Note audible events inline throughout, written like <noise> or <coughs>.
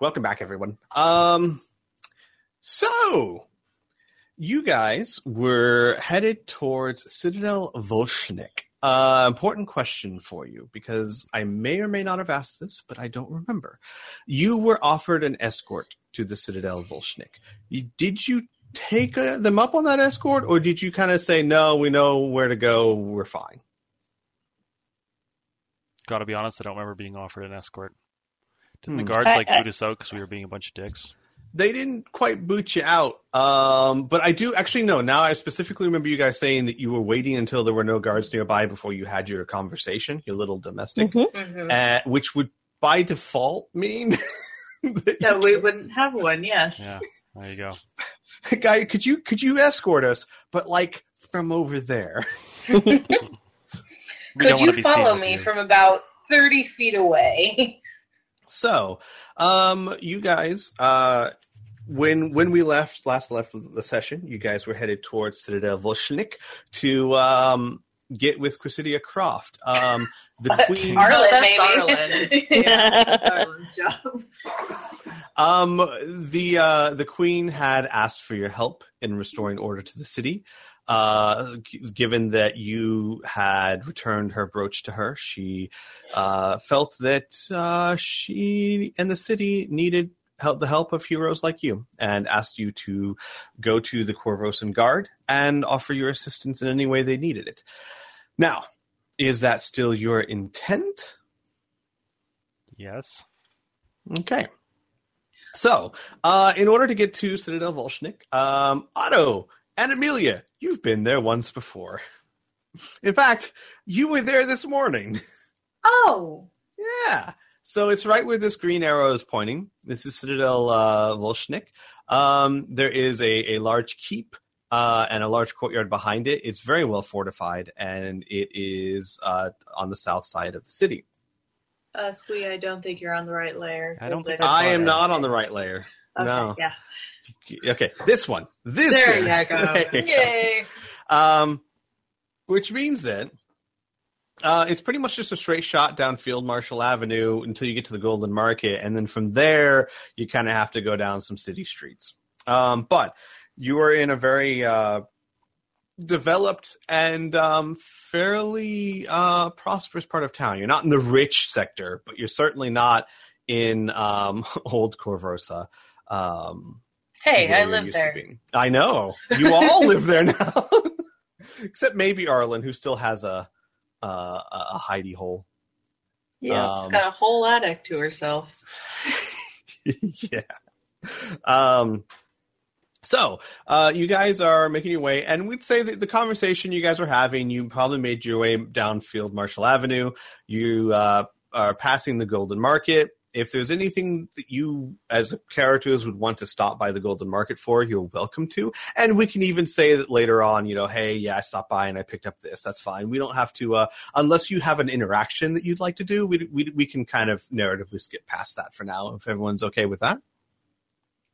Welcome back, everyone. Um, so you guys were headed towards Citadel Volshnik. Uh, important question for you because I may or may not have asked this, but I don't remember. You were offered an escort to the Citadel Volshnik. Did you take uh, them up on that escort, or did you kind of say, "No, we know where to go. We're fine"? Gotta be honest, I don't remember being offered an escort. Didn't Hmm. the guards like boot us out because we were being a bunch of dicks? They didn't quite boot you out, um, but I do actually know now. I specifically remember you guys saying that you were waiting until there were no guards nearby before you had your conversation, your little domestic, Mhm. Mhm. uh, which would by default mean <laughs> that you No, we wouldn't have one. Yes. Yeah, there you go. <laughs> guy, could you could you escort us, but like from over there? <laughs> Could you follow me you. from about thirty feet away? So, um, you guys, uh, when when we left last left the session, you guys were headed towards Citadel Volshnik to um, get with Cressida Kroft. Um, the queen. Arlen, maybe. Arlen. Yeah. <laughs> Arlen's job. Um, the uh, the queen had asked for your help in restoring order to the city. Uh, given that you had returned her brooch to her, she uh, felt that uh, she and the city needed help, the help of heroes like you, and asked you to go to the Korvosan Guard and offer your assistance in any way they needed it. Now, is that still your intent? Yes. Okay. So, uh, in order to get to Citadel Volshnik, um, Otto and Amelia, you've been there once before. In fact, you were there this morning. Oh, Yeah. So it's right where this green arrow is pointing. This is Citadel uh, Volshnik. Um, there is a, a large keep uh, and a large courtyard behind it. It's very well fortified, and it is uh, on the south side of the city. uh, Squee, I don't think you're on the right layer. I don't 'cause think it's- I am that. not on the right layer. Okay, no. Yeah. Okay, this one. This There one. you go. <laughs> There you go. Yay. Um, which means that uh, it's pretty much just a straight shot down Field Marshall Avenue until you get to the Golden Market, and then from there you kind of have to go down some city streets. Um, but you are in a very uh, developed and um, fairly uh, prosperous part of town. You're not in the rich sector, but you're certainly not in um, <laughs> old Korvosa. Um, Hey, where I you're live used to there. being. I know. You all live there now. <laughs> Except maybe Arlen, who still has a a, a hidey hole. Yeah. Um, She's got a whole attic to herself. <laughs> yeah. Um, so, uh, you guys are making your way, and we'd say that the conversation you guys are having, you probably made your way down Field Marshall Avenue. You uh, are passing the Golden Market. If there's anything that you, as characters, would want to stop by the Golden Market for, you're welcome to. And we can even say that later on, you know, hey, yeah, I stopped by and I picked up this. That's fine. We don't have to, uh, unless you have an interaction that you'd like to do. We we we can kind of narratively skip past that for now, if everyone's okay with that.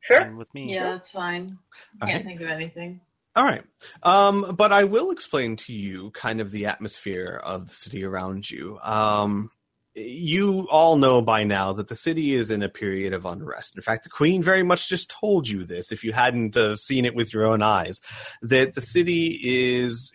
Sure. Fine with me. Yeah, that's fine. All Can't right. think of anything. All right. Um, but I will explain to you kind of the atmosphere of the city around you. Um, you all know by now that the city is in a period of unrest. In fact, the Queen very much just told you this if you hadn't uh, seen it with your own eyes, that the city is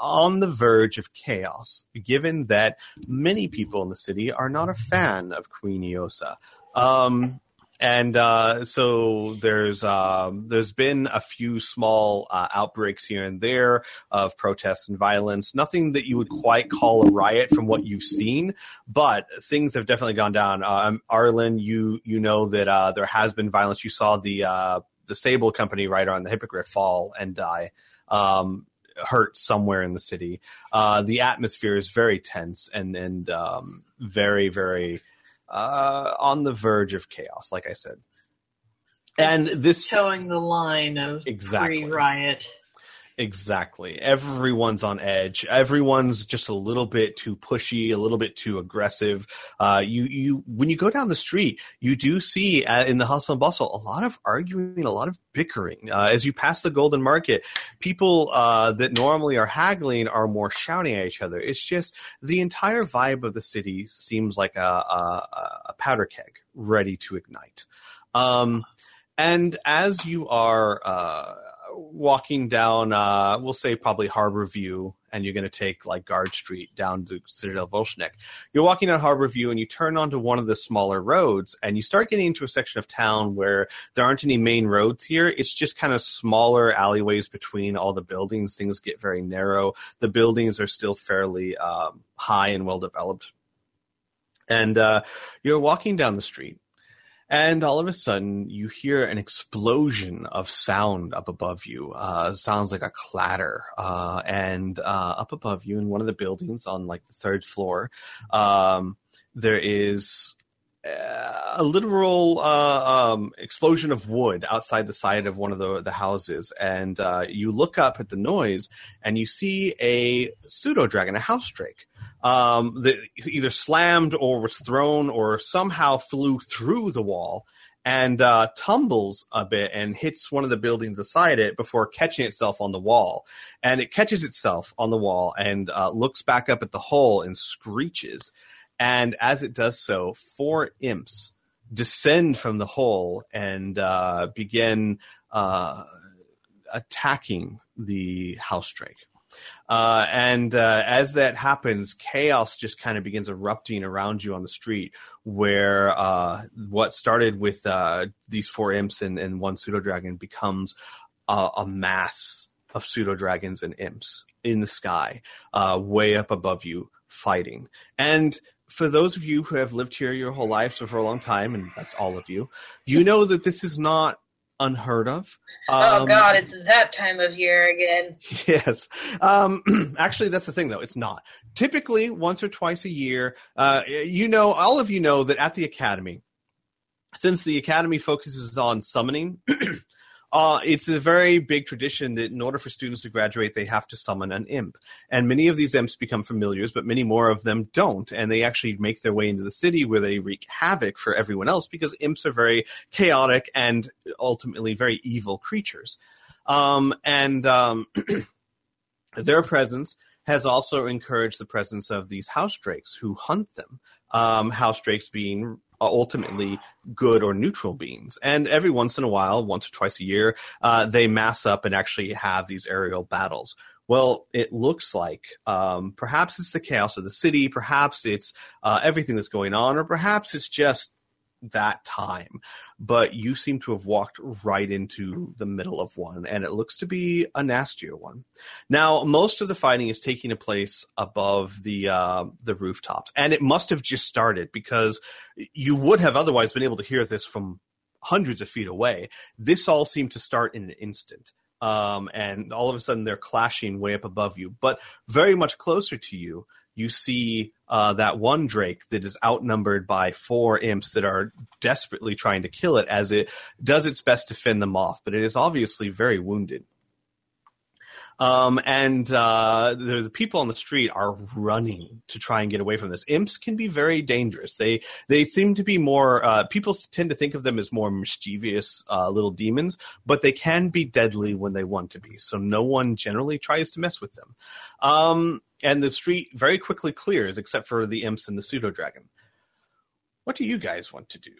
on the verge of chaos, given that many people in the city are not a fan of Queen Ileosa. Um, and uh, so there's um, there's been a few small uh, outbreaks here and there of protests and violence. Nothing that you would quite call a riot from what you've seen, but things have definitely gone down. Um, Arlen, you you know that uh, there has been violence. You saw the uh, the Sable Company rider on the Hippogriff fall and die. Um, hurt somewhere in the city. Uh, the atmosphere is very tense and and um, very very uh, on the verge of chaos, like I said. And this showing the line of Exactly. pre-riot. Exactly. Everyone's on edge. Everyone's just a little bit too pushy, a little bit too aggressive. Uh, you, you, when you go down the street, you do see uh, in the hustle and bustle a lot of arguing, a lot of bickering. Uh, as you pass the Golden Market, people uh, that normally are haggling are more shouting at each other. It's just the entire vibe of the city seems like a, a, a powder keg ready to ignite. Um, and as you are uh, walking down, uh, we'll say probably Harbor View, and you're going to take like Guard Street down to Citadel Volshnik. You're walking down Harbor View, and you turn onto one of the smaller roads, and you start getting into a section of town where there aren't any main roads here. It's just kind of smaller alleyways between all the buildings. Things get very narrow. The buildings are still fairly um, high and well developed. And uh, you're walking down the street, and all of a sudden, you hear an explosion of sound up above you. Uh, sounds like a clatter. Uh, and uh, up above you, in one of the buildings on like the third floor, um, there is uh, a literal uh, um, explosion of wood outside the side of one of the, the houses. And uh, you look up at the noise, and you see a pseudo dragon, a house drake um, that either slammed or was thrown or somehow flew through the wall and uh, tumbles a bit and hits one of the buildings beside it before catching itself on the wall. And it catches itself on the wall and uh, looks back up at the hole and screeches. And as it does so, four imps descend from the hole and uh, begin uh, attacking the house drake. Uh, and uh, as that happens, chaos just kind of begins erupting around you on the street, where uh, what started with uh, these four imps and, and one pseudo dragon becomes a mass of pseudo dragons and imps in the sky, uh, way up above you, fighting. And for those of you who have lived here your whole lives or for a long time, and that's all of you, you know that this is not unheard of. Um, oh God, it's that time of year again. <laughs> Yes. Um, <clears throat> actually, that's the thing, though. It's not. Typically, once or twice a year, uh, you know, all of you know that at the academy, since the academy focuses on summoning, <clears throat> uh, it's a very big tradition that in order for students to graduate, they have to summon an imp. And many of these imps become familiars, but many more of them don't. And they actually make their way into the city where they wreak havoc for everyone else because imps are very chaotic and ultimately very evil creatures. Um, and um, <clears throat> their presence has also encouraged the presence of these house drakes who hunt them. Um, house drakes being ultimately good or neutral beings. And every once in a while, once or twice a year, uh, they mass up and actually have these aerial battles. Well, it looks like um, perhaps it's the chaos of the city, perhaps it's uh, everything that's going on, or perhaps it's just that time, but you seem to have walked right into the middle of one, and it looks to be a nastier one. Now, most of the fighting is taking place above the uh, the rooftops, and it must have just started because you would have otherwise been able to hear this from hundreds of feet away. This all seemed to start in an instant. Um, and all of a sudden they're clashing way up above you, but very much closer to you you see uh, that one Drake that is outnumbered by four imps that are desperately trying to kill it as it does its best to fend them off, but it is obviously very wounded. Um, and uh, the, people on the street are running to try and get away from this. Imps can be very dangerous. They they seem to be more. Uh, people tend to think of them as more mischievous uh, little demons, but they can be deadly when they want to be. So no one generally tries to mess with them. Um, and the street very quickly clears, except for the imps and the pseudo dragon. What do you guys want to do?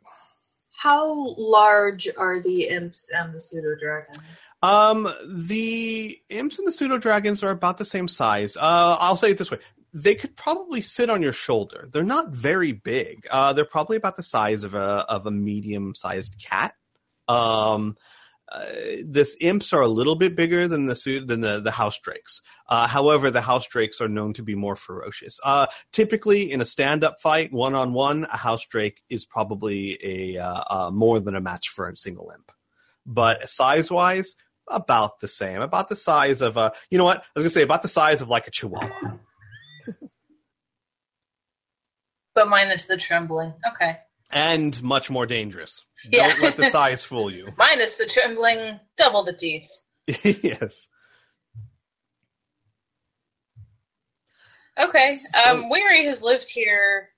How large are the imps and the pseudo dragon? Um, the imps and the pseudo dragons are about the same size. Uh, I'll say it this way: they could probably sit on your shoulder. They're not very big. Uh, they're probably about the size of a of a medium sized cat. Um, uh, this imps are a little bit bigger than the than the, the house drakes. Uh, however, the house drakes are known to be more ferocious. Uh, typically, in a stand up fight, one on one, a house drake is probably a uh, uh, more than a match for a single imp. But size wise, about the same, about the size of a. You know what? I was gonna say about the size of like a chihuahua. but minus the trembling. Okay. And much more dangerous. Yeah. Don't let the <laughs> size fool you. Minus the trembling, double the teeth. <laughs> yes. Okay. So, um, Weary has lived here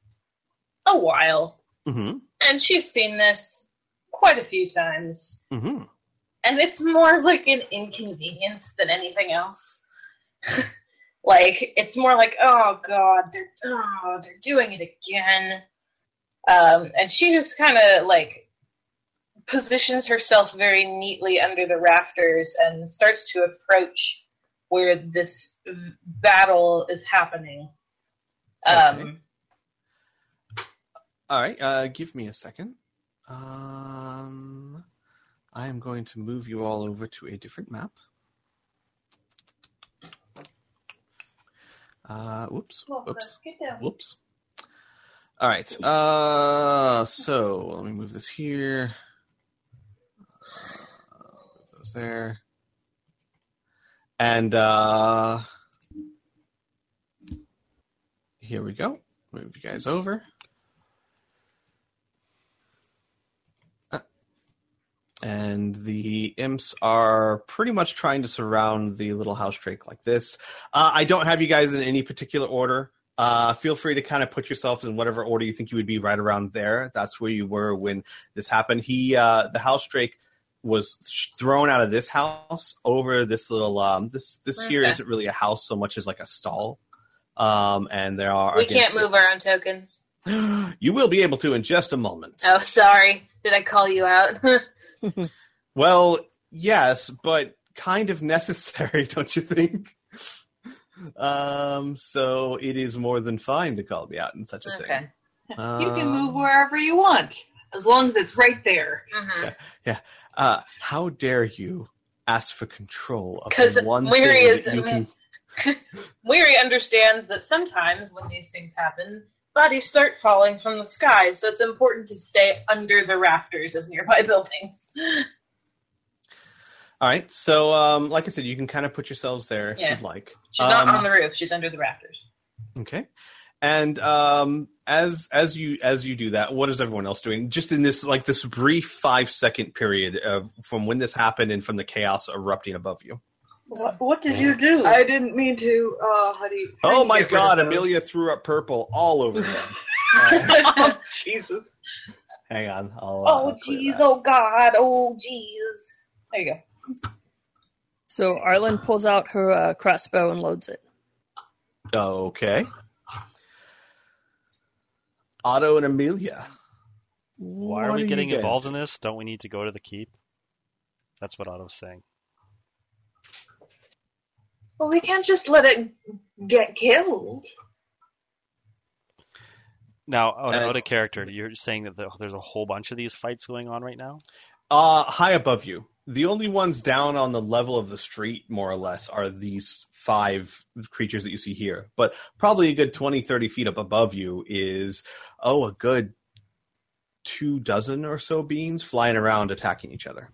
a while. Mm-hmm. And she's seen this quite a few times. Mm-hmm. And it's more like an inconvenience than anything else. <laughs> like, it's more like, oh god, they're, oh, they're doing it again. Um, and she just kind of like positions herself very neatly under the rafters and starts to approach where this v- battle is happening. Um, All right, uh, give me a second. Um, I am going to move you all over to a different map. Uh, whoops, whoops, whoops. All right. Uh, so let me move this here. Uh, move those there. And uh, here we go. Move you guys over. And the imps are pretty much trying to surround the little house drake like this. Uh, I don't have you guys in any particular order. Uh, feel free to kind of put yourself in whatever order you think you would be right around there. That's where you were when this happened. He, uh, the house drake was thrown out of this house over this little, um, this, this here Okay. isn't really a house so much as like a stall. Um, and there are, we can't move our own tokens. <gasps> you will be able to in just a moment. Oh, sorry. Did I call you out? <laughs> <laughs> Well, yes, but kind of necessary, <laughs> don't you think? Um, so it is more than fine to call me out in such a Okay. thing. You can move wherever you want, as long as it's right there. hmm Uh, how dare you ask for control of the one Weary thing is- that you can... Weary <laughs> understands that sometimes when these things happen, bodies start falling from the sky, so it's important to stay under the rafters of nearby <laughs> buildings. All right, so um, like I said, you can kind of put yourselves there if Yeah. you'd like. She's not Um, on the roof, she's under the rafters. Okay. And um, as as you as you do that, what is everyone else doing? Just in this like this brief five second period of from when this happened and from the chaos erupting above you. What, what did you do? I didn't mean to. Uh, how do you? Oh my God! Amelia threw up purple all over them. Uh, oh, Jesus. hang on. I'll, uh, Oh jeez, that. oh god, oh jeez. There you go. So Arlen pulls out her uh, crossbow and loads it. Okay. Otto and Amelia. Why What are we you getting guys involved in this? Don't we need to go to the keep? That's what Otto's saying. Well, we can't just let it get killed. Now, oh, Uh, out of character, you're saying that the, there's a whole bunch of these fights going on right now? Uh, high above you. The only ones down on the level of the street, more or less, are these five creatures that you see here. But probably a good 20, 30 feet up above you is, oh, a good two dozen or so beings flying around attacking each other.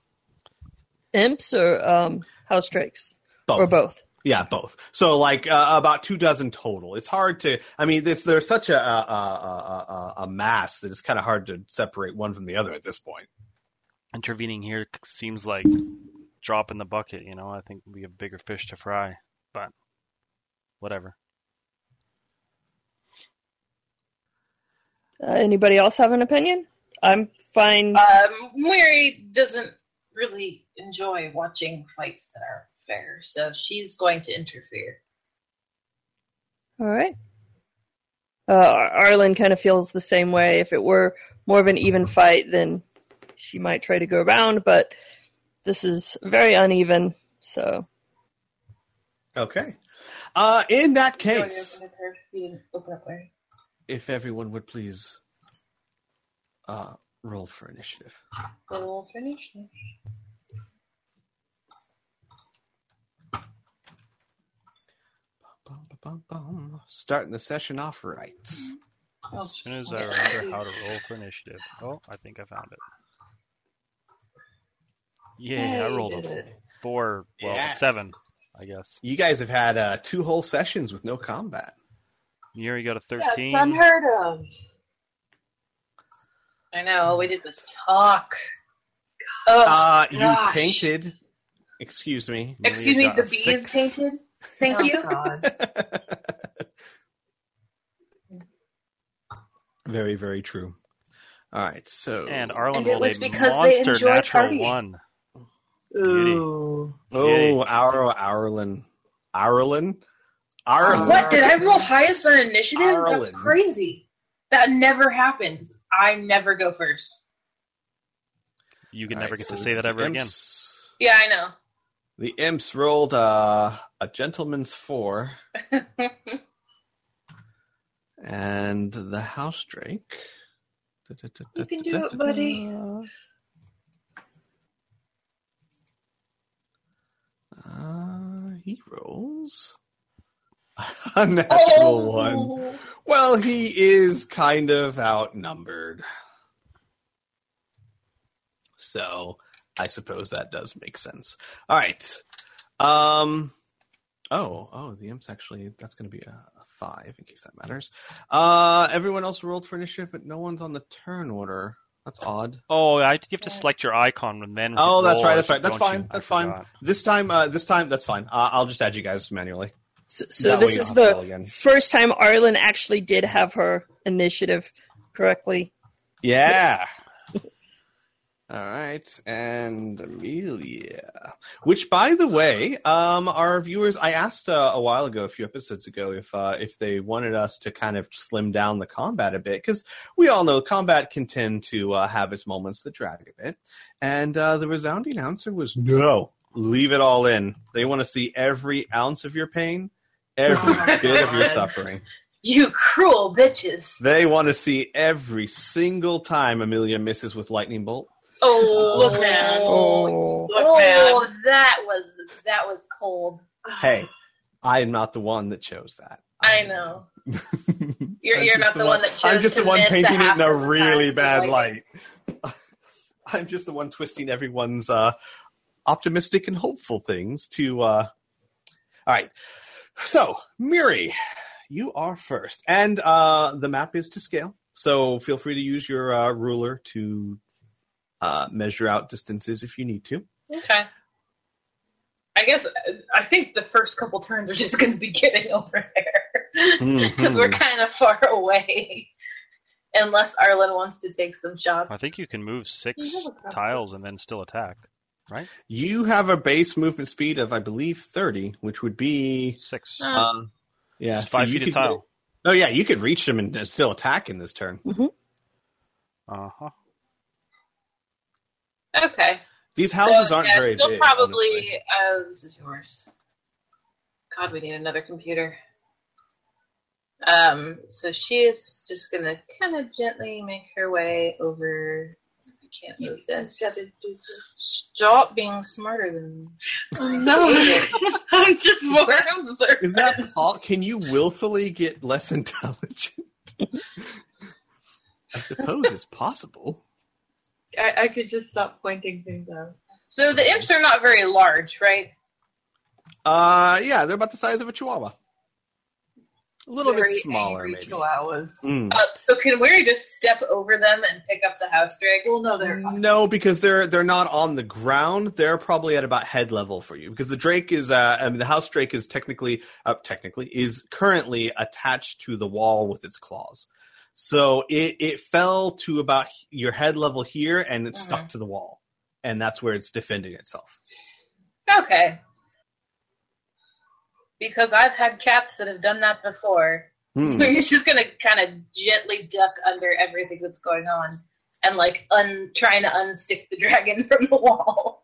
Imps or um, house drakes? Both. Or both? Yeah, both. So like uh, about two dozen total. It's hard to. I mean, this, there's such a a, a, a, a mass that it's kind of hard to separate one from the other at this point. Intervening here seems like drop in the bucket, you know? I think we have bigger fish to fry, but whatever. Uh, anybody else have an opinion? I'm fine. Um, Weary doesn't really enjoy watching fights that are fair, so she's going to interfere. All right. Uh, Arlen kind of feels the same way. If it were more of an even fight, then she might try to go around, but this is very uneven. So, Okay. Uh, in that case, opened up her- you didn't open up Weary. if everyone would please uh, roll for initiative. Roll for Bum, bum, bum, bum. Starting the session off right. Oh, As soon as I remember how to roll for initiative. Oh, I think I found it. Yeah, I rolled a it. four, well, Yeah. seven, I guess. You guys have had uh, two whole sessions with no combat. Yuri got a That's 13. unheard of. I know. All we did was talk. Oh, Uh, you gosh. painted. Excuse me. Excuse me. The a bees six. painted. Thank Oh, you. Very, very true. All right, so And Arlen And it rolled was a because they monster natural partying. one. Ooh. oh, our Ireland, Ireland, Ireland. What did I roll highest on initiative? Ireland. That's crazy. That never happens. I never go first. You can All never right, get so to say that ever again. Yeah, I know. The imps rolled uh, a gentleman's four, <laughs> and the house drake. You can do it, buddy. Uh, he rolls a <laughs> natural one. Well, he is kind of outnumbered. So I suppose that does make sense. All right. Um oh, oh, the imp's actually that's gonna be a, a five in case that matters. Uh everyone else rolled for initiative, but no one's on the turn order. That's odd. Oh, I, you have to select your icon and then. Oh, that's right, that's right. That's fine. you? That's fine. This time uh this time that's fine. Uh, I'll just add you guys manually. So, so this is don't have to roll the first time Arlen actually did have her initiative correctly. Yeah. All right, and Amelia. Which, by the way, um, our viewers, I asked uh, a while ago, a few episodes ago, if uh, if they wanted us to kind of slim down the combat a bit, because we all know combat can tend to uh, have its moments that drag a bit, and uh, the resounding answer was no. Leave it all in. They want to see every ounce of your pain, every <laughs> bit of your suffering. You cruel bitches. They want to see every single time Amelia misses with lightning bolt. Oh, Look, man. Oh. Look, man. Oh, that was that was cold. Hey, I am not the one that chose that. I know. <laughs> You're, I'm you're not the one that chose I'm just to the one painting it in a really bad you light. <laughs> I'm just the one twisting everyone's uh, optimistic and hopeful things to. Uh... All right. So, Miri, you are first. And uh, the map is to scale. So feel free to use your uh, ruler to uh, measure out distances if you need to. Okay. I guess I think the first couple turns are just going to be getting over there <laughs> because we're Mhm. kind of far <laughs> away. Unless Arlen wants to take some shots. I think you can move six You have a couple. tiles and then still attack. Right? You have a base movement speed of, I believe, 30, which would be. Six. Uh, Uh, yeah, it's so five you feet a tile. go- Oh, yeah, you could reach them and still attack in this turn. Uh huh. Okay. These houses So, aren't yeah, very she'll big. probably. Uh, this is yours. God, we need another computer. Um, so she is just gonna kind of gently make her way over. I can't move this. Stop being smarter than me. this. <laughs> No, I'm just more honestly. Is that Paul? Can you willfully get less intelligent? <laughs> I suppose it's possible. I, I could just stop pointing things out. So the imps are not very large, right? Uh, yeah, they're about the size of a chihuahua. A little Very bit smaller, angry maybe. Chihuahuas. Mm. Uh, so can we just step over them and pick up the house drake? Well, no, they're fine. No, because they're they're not on the ground. They're probably at about head level for you. Because the drake is, uh, I mean, the house drake is technically, uh, technically, is currently attached to the wall with its claws. So it it fell to about your head level here, and it stuck Mhm. to the wall, and that's where it's defending itself. Okay. Because I've had cats that have done that before. Hmm. <laughs> You're just gonna kind of gently duck under everything that's going on, and like un trying to unstick the dragon <laughs> from the wall.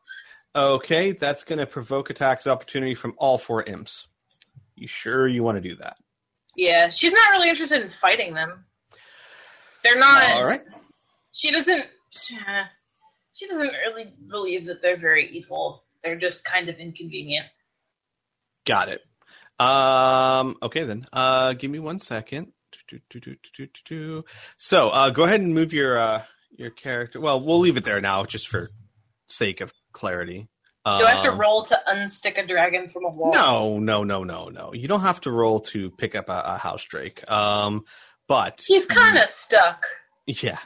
Okay, that's going to provoke attacks of opportunity from all four imps. You sure you want to do that? Yeah, she's not really interested in fighting them. They're not. All right. She doesn't. She doesn't really believe that they're very evil. They're just kind of inconvenient. Got it. Um, okay then. Uh, give me one second. So, uh, go ahead and move your uh, your character. Well, we'll leave it there now, just for sake of clarity. Do I have to Um, roll to unstick a dragon from a wall? No, no, no, no, no. You don't have to roll to pick up a, a house drake. Um, but He's kind of stuck. Yeah.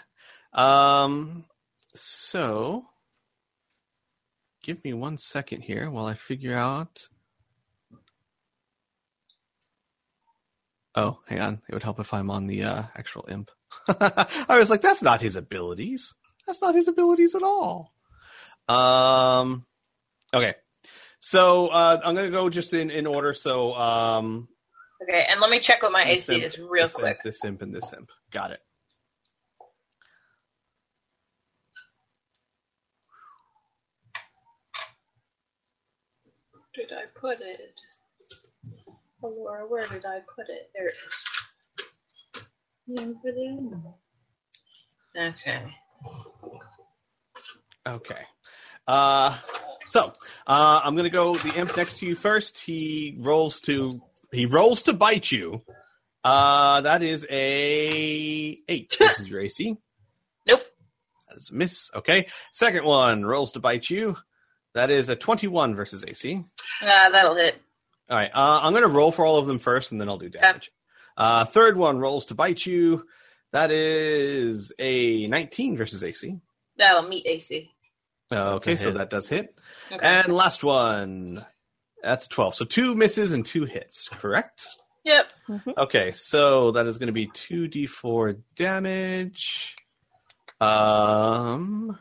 Um so give me one second here while I figure out Oh, hang on. It would help if I'm on the uh, actual imp. <laughs> I was like, that's not his abilities. That's not his abilities at all. Um okay. So uh, I'm gonna go just in, in order. So um Okay, and let me check what my the AC simp, is real the quick. Simp, the simp and the simp. Got it. Did I put it? Laura, where did I put it? There it is. Okay. Okay. Uh, so uh, I'm gonna go the imp next to you first. He rolls to he rolls to bite you. Uh, that is a eight <laughs> versus your AC. Nope. That is a miss. Okay. Second one rolls to bite you. That is a 21 versus AC. Nah, that'll hit. All right. Uh, I'm gonna roll for all of them first, and then I'll do damage. Uh, third one rolls to bite you. That is a 19 versus AC. That'll meet AC. Uh, okay, so that does hit. Okay. And last one. That's a 12. So two misses and two hits, correct? yep. Okay, so that is going to be 2d4 damage. Um,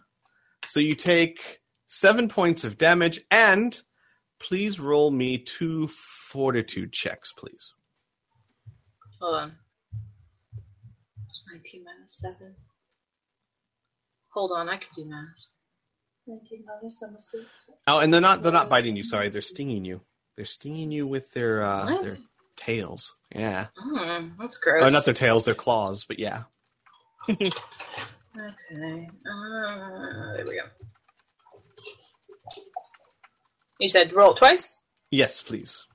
so you take seven points of damage, and please roll me two fortitude checks, please. Hold on. It's 19 minus 7. Hold on, I can do math. Oh, and they're not they're not biting you. Sorry, they're stinging you. They're stinging you with their uh, their tails. Yeah, Hmm, that's gross. oh, not their tails, their claws. But yeah. Okay. Uh, there we go. You said roll twice? Yes, please.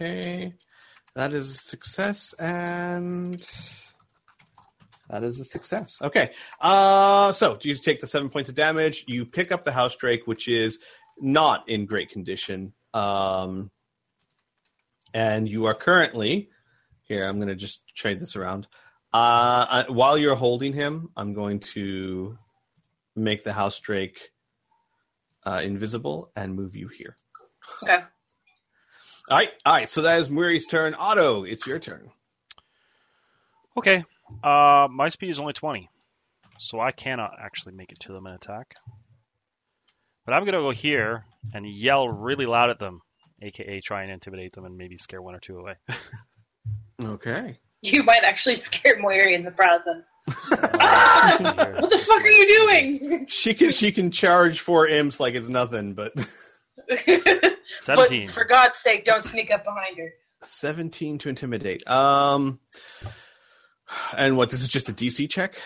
Okay. That is a success and that is a success. Okay. Uh so you take the seven points of damage, you pick up the house drake, which is not in great condition. Um and you are currently here, I'm gonna just trade this around. Uh uh, while you're holding him, I'm going to make the house drake uh, invisible and move you here. Okay. All right, all right. So that is Murray's turn. Otto, it's your turn. Okay. Uh, my speed is only 20, so I cannot actually make it to them and attack. But I'm gonna go here and yell really loud at them, aka try and intimidate them and maybe scare one or two away. Okay. <laughs> You might actually scare Moiri in the process. Let's see here. What the fuck are you doing? She can she can charge four imps like it's nothing, but <laughs> but 17. for God's sake, don't sneak up behind her. seventeen to intimidate. Um, and what? This is just a DC check.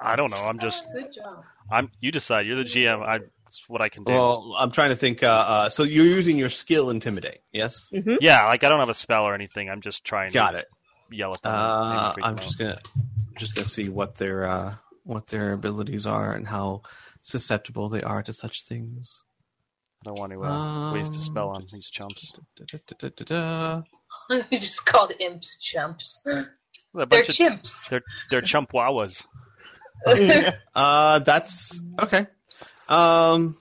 I don't know. I'm just. Good job. I'm. You decide. You're the GM. I. It's what I can do. Well, I'm trying to think. Uh, uh, so you're using your skill intimidate. Yes. yeah, like I don't have a spell or anything. I'm just trying Got to it. yell at them. Uh, I'm just out. gonna just gonna see what their uh, what their abilities are and how susceptible they are to such things. I don't want to uh, waste a spell Um, on these chumps. <laughs> <laughs> Da-da-da-da-da. you just called imps chumps. They're a They're bunch of, chimps. they're, they're chump wawas. <laughs> Uh, that's okay. Um,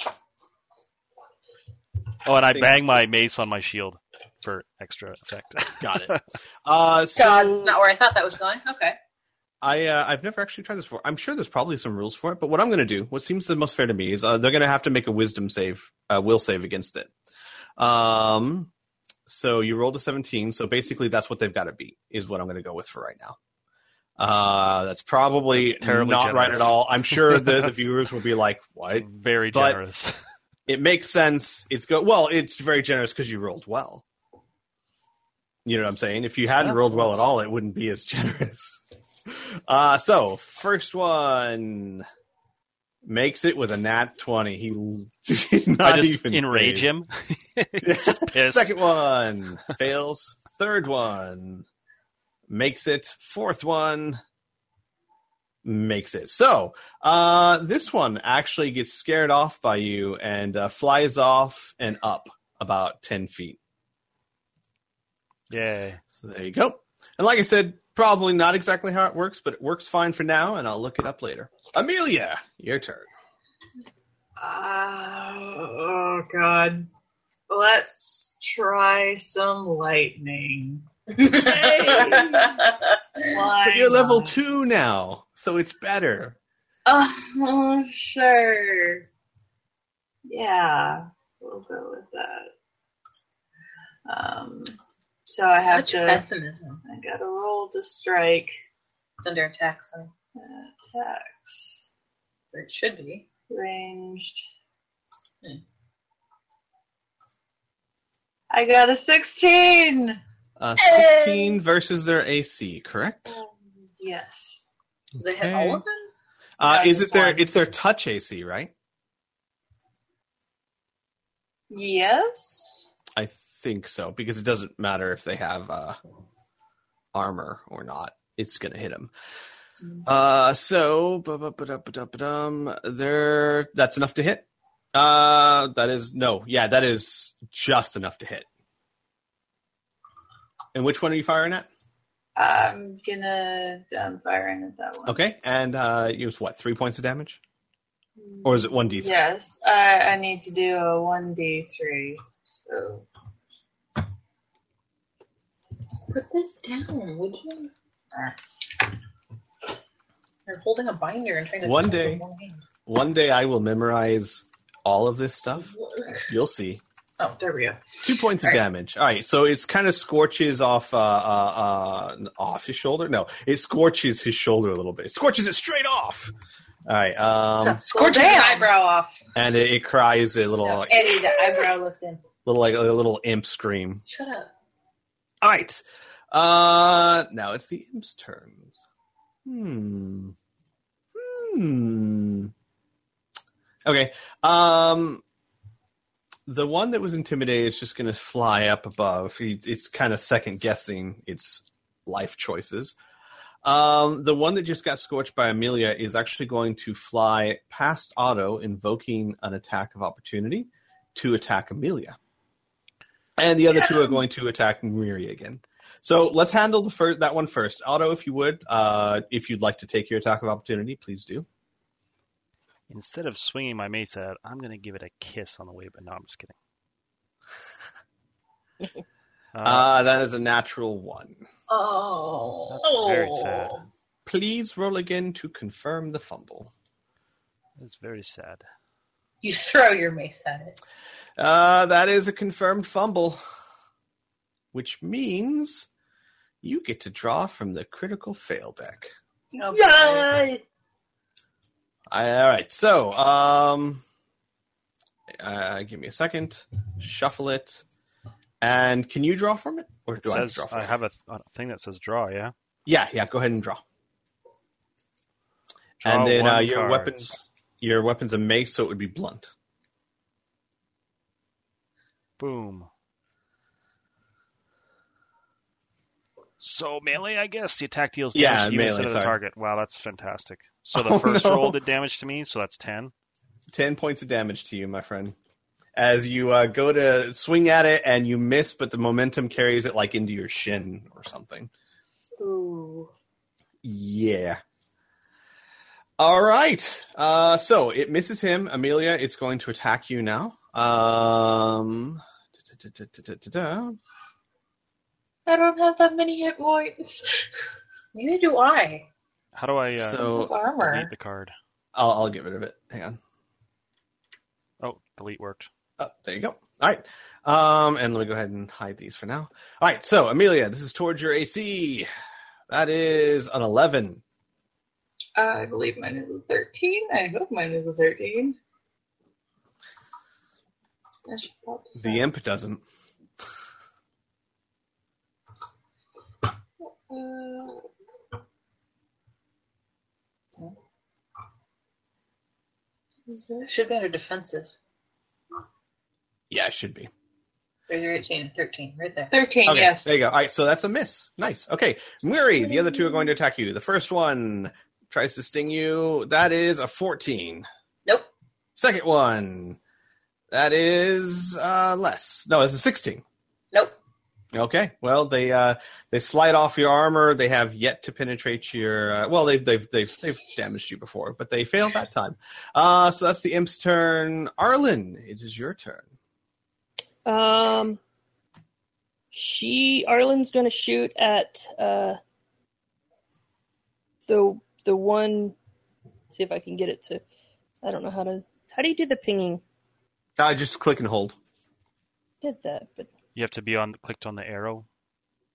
Oh, and I bang my mace on my shield for extra effect. got it. <laughs> Uh, so God, not where I thought that was going. Okay. I uh, I've never actually tried this before. I'm sure there's probably some rules for it, but what I'm going to do, what seems the most fair to me, is uh, they're going to have to make a wisdom save, uh, will save against it. Um, so you rolled a 17, so basically that's what they've got to beat, is what I'm going to go with for right now. Uh, that's probably That's terribly not right at all. I'm sure the, the <laughs> viewers will be like, "What?" Very But- generous. <laughs> It makes sense. It's go well. It's very generous because you rolled well. You know what I'm saying? If you hadn't Yeah, rolled well at all, it wouldn't be as <laughs> generous. Uh, so first one makes it with a nat 20. He not I just even enrage him. <laughs> He's just pissed. Second one fails. Third one makes it. Fourth one makes it. So uh, this one actually gets scared off by you and uh, flies off and up about 10 feet. Yay. So there you go. And like I said, probably not exactly how it works, but it works fine for now, and I'll look it up later. Amelia, your turn. Uh, oh god. Let's try some lightning. Why <laughs> But you're level two now, so it's better. Oh, <laughs> sure. Yeah, we'll go with that. Um, so I have to. pessimism. I gotta roll to strike. It's under attack, so uh, Attacks it should be. ranged. Hmm. I got a 16! Uh, Hey! 16 versus their AC, correct? Yes. Does it hit Okay. all of them? Uh, is it their? one. It's their touch AC, right? Yes? I think so because it doesn't matter if they have uh, armor or not. It's gonna hit them. Uh, so there. That's enough to hit. Uh, that is no. Yeah, that is just enough to hit. And which one are you firing at? I'm gonna. I'm firing at that one. Okay, and uh, use what? Three points of damage, or is it one d three? Yes, I, I need to do a 1d3. So. Put this down, would you? You're holding a binder and trying to. One day. with one hand. One day I will memorize all of this stuff. You'll see. Oh, there we go. Two points of All right. damage. All right, so it's kind of scorches off uh, uh, uh, off his shoulder. No, it scorches his shoulder a little bit. It scorches it straight off. All right, um, Scorches his eyebrow off. and it, it cries a little, No, like, Eddie, the eyebrow listen. <laughs> little like a little imp scream. Shut up. All right, uh, now it's the imp's turns. Hmm. Hmm. Okay. Um. The one that was intimidated is just going to fly up above. He, it's kind of second guessing its life choices. Um, the one that just got scorched by Amelia is actually going to fly past Otto, invoking an attack of opportunity to attack Amelia. And the other two are going to attack Miri again. So let's handle the first that one first. Otto, if you would, uh, if you'd like to take your attack of opportunity, please do. Instead of swinging my mace at it, I'm going to give it a kiss on the way, but no, I'm just kidding. Uh, <laughs> Uh, that is a natural one. Oh. That's very sad. Please roll again to confirm the fumble. It's very sad. You throw your mace at it. Uh, that is a confirmed fumble, which means you get to draw from the critical fail deck. Oh, Yay! All right, so um, uh, give me a second, shuffle it, and can you draw from it, or It do I have says draw from I it? have a, thing that says draw. Yeah. Yeah, yeah. Go ahead and draw, Draw and then uh, your cards. weapons, your weapons a mace, so it would be blunt. Boom. So melee, I guess the attack deals damage Yeah, to you melee, instead of the target. Wow, that's fantastic. So <laughs> the Oh, first no. roll did damage to me, so that's ten. Ten points of damage to you, my friend. As you uh, go to swing at it and you miss, but the momentum carries it like into your shin or something. Ooh. Yeah. All right. Uh, so it misses him. Amelia, it's going to attack you now. Um, da-da-da-da-da-da-da. I don't have that many hit points. Neither do I. How do I uh, So Armor. delete the card? I'll, I'll get rid of it. Hang on. Oh, delete worked. Oh, there you go. All right. Um, and let me go ahead and hide these for now. All right. So Amelia, this is towards your AC. That is an 11. I believe mine is a 13. I hope mine is a 13. I should pop this The imp doesn't. Uh, Should be under defenses. Yeah, it should be. There's your 18, 13, right there. 13, Okay, yes. there you go. All right, so that's a miss. Nice. Okay, Muri, the other two are going to attack you. The first one tries to sting you. That is a 14. Nope. Second one, that is uh, less. No, it's a 16. Nope. Okay, well they uh, they slide off your armor. They have yet to penetrate your. Uh, well, they've they've they've they've damaged you before, but they failed that time. Uh, so that's the imp's turn. Arlen, it is your turn. Um, she Arlen's gonna shoot at uh the the one. See if I can get it to. I don't know how to. How do you do the pinging? Uh, just click and hold. Did that, but You have to be on clicked on the arrow,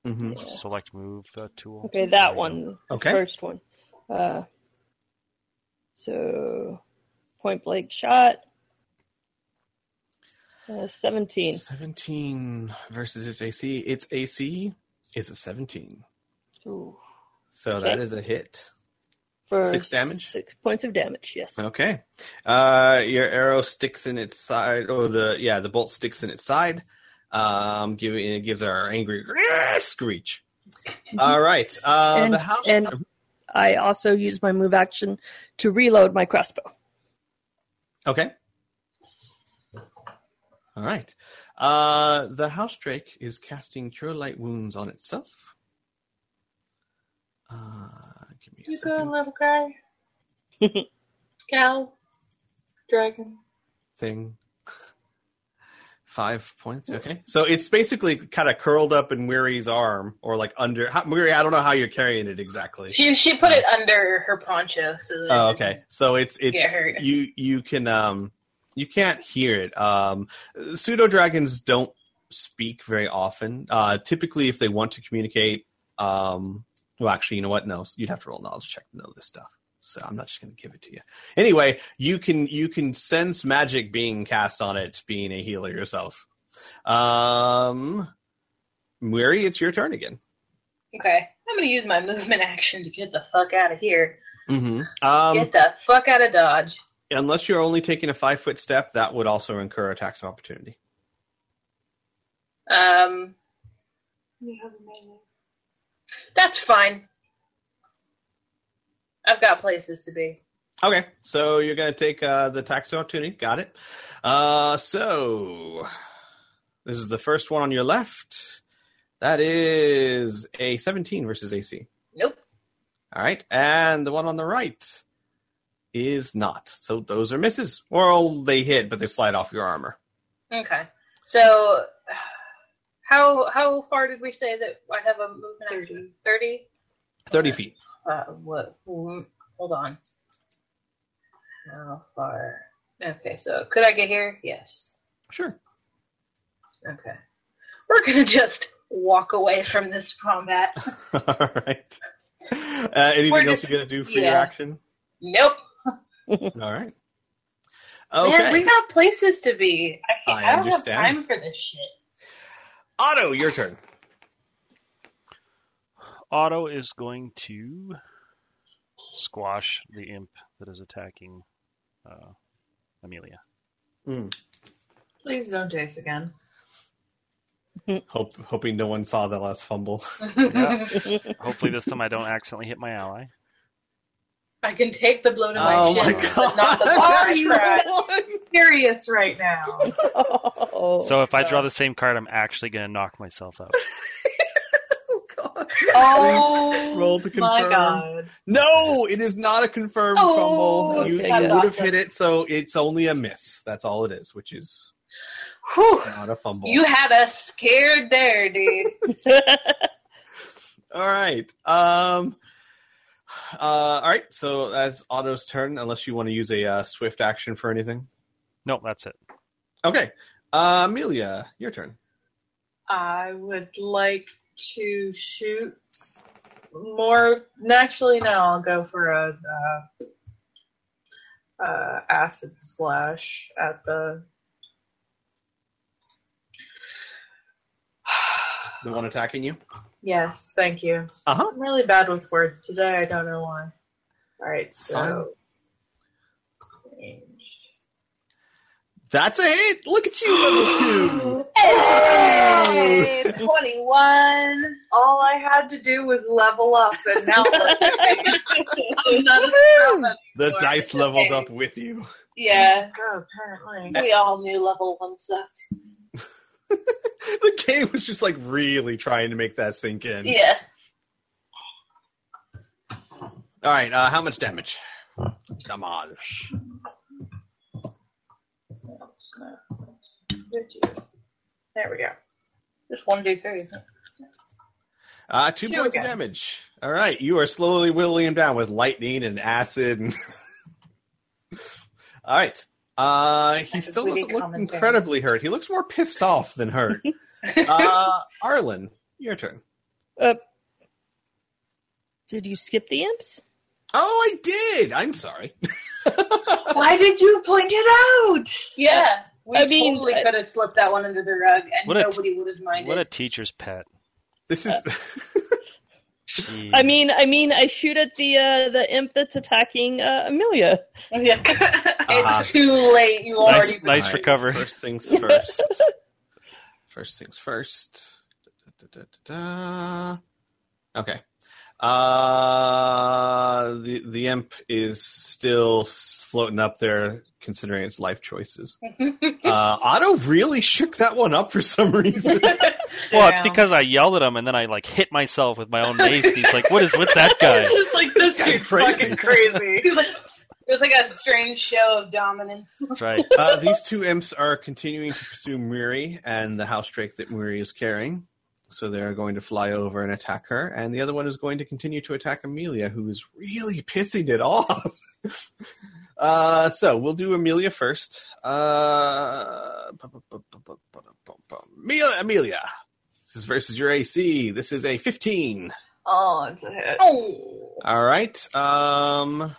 hmm yeah. select move uh, tool. Okay, that one, the Okay. first one. Uh, so point blank shot. Uh, 17. 17 versus its AC. Its AC is a 17. Ooh. So Okay. that is a hit. For Six damage? Six points of damage, yes. Okay. Uh, your arrow sticks in its side, or the yeah, the bolt sticks in its side. Um, giving it gives our angry <laughs> screech. All right. Uh, And- the house. and- I also use my move action to reload my crossbow. Okay. All right. Uh, the house drake is casting cure light wounds on itself. Uh, give me a You second. good little guy? <laughs> Gal? Dragon? thing. Five points. Okay, so it's basically kind of curled up in Weary's arm, or like under how, Weary. I don't know how you're carrying it exactly. She she put it under her poncho so Oh, okay. So it's it's Get you you can um you can't hear it. Um, pseudo dragons don't speak very often. Uh, typically, if they want to communicate, um, well, actually, you know what? No, you'd have to roll knowledge check to know this stuff. So I'm not just going to give it to you. Anyway, you can you can sense magic being cast on it, being a healer yourself. Um, Weary, it's your turn again. Okay, I'm gonna use my movement action to get the fuck out of here. Mm-hmm. Um, get the fuck out of Dodge. unless you're only taking a five foot step, that would also incur a tax of opportunity. Um, You have a melee. that's fine. I've got places to be. Okay, so you're going to take uh, the tax of opportunity. Got it. Uh, so this is the first one on your left. That is a 17 versus AC. Nope. All right, and the one on the right is not. So those are misses. Well, they hit, but they slide off your armor. Okay. So, how how far did we say that I have a movement action? Thirty. 30 feet. Uh, what? Hold on. How far? Okay, so could I get here? Yes. Sure. Okay. We're gonna just walk away from this combat. <laughs> All right. Uh, anything We're else just- you're going to do for your action? nope. <laughs> All right. Okay. Man, we got places to be. I, can't, I I, don't have time for this shit. Otto, your turn. Otto is going to squash the imp that is attacking uh, Amelia. Please don't chase again. <laughs> Hope, hoping no one saw the last fumble. <laughs> Yeah. Hopefully this time I don't accidentally hit my ally. I can take the blow to my oh shin, my but not the Are flash you- cry. Furious right now. <laughs> Oh, So if I draw the same card, I'm actually going to knock myself out. Oh! Oh Roll to my confirm. god. No, it is not a confirmed Oh, fumble. You, okay, you good. would have hit it, so it's only a miss. That's all it is, which is Whew. not a fumble. You had us scared there, dude. <laughs> All right. Um. Uh. All right. So that's Otto's turn, unless you want to use a uh, swift action for anything. No, that's it. Okay. Uh, Amelia, your turn. I would like to shoot more. Naturally, now I'll go for a uh, uh, acid splash at the. The one attacking you. Yes, thank you. Uh huh. I'm really bad with words today. I don't know why. All right, so. fine. So ranged. That's a hit. Look at you, level <gasps> two. Hey, 21. All I had to do was level up, and now look at me. I'm not a <laughs> The anymore. dice leveled up with you. Yeah, Oh, apparently. we all knew level one sucked. <laughs> the game was just like really trying to make that sink in. Yeah. All right. Uh, how much damage? Damage. There we go. Just one do three, isn't it? Uh, two Two points again. of damage. All right. You are slowly whittling him down with lightning and acid. And <laughs> All right. Uh, he That's still doesn't look commentary. incredibly hurt. He looks more pissed off than hurt. <laughs> uh, Arlen, your turn. Uh, Did you skip the imps? Oh, I did. I'm sorry. <laughs> Why did you point it out? Yeah. We I mean, totally could have slipped that one under the rug, and What a- nobody would have minded. What a teacher's pet. This is Jeez. I mean, I mean, I shoot at the uh, the imp that's attacking uh, Amelia. <laughs> Yeah. Uh-huh. It's too late. You Nice- already. nice Alright, recovery. First things <laughs> first. first things first. Da, da, da, da, da. Okay. Uh, the the imp is still floating up there, considering its life choices. <laughs> Uh, Otto really shook that one up for some reason. <laughs> Well, it's because I yelled at him and then I like hit myself with my own mace. He's like, "What is with that <laughs> guy?" It's just like this guy's dude's crazy. fucking crazy. It was like- it was like a strange show of dominance. That's right. uh, these two imps are continuing to pursue Muri and the house drake that Muri is carrying. So they're going to fly over and attack her, and the other one is going to continue to attack Amelia, who is really pissing it <laughs> off. uh, so we'll do Amelia first. Uh, Amelia, Amelia, this is versus your AC. This is a 15. Oh, it's a hit. Oh, All right. Um,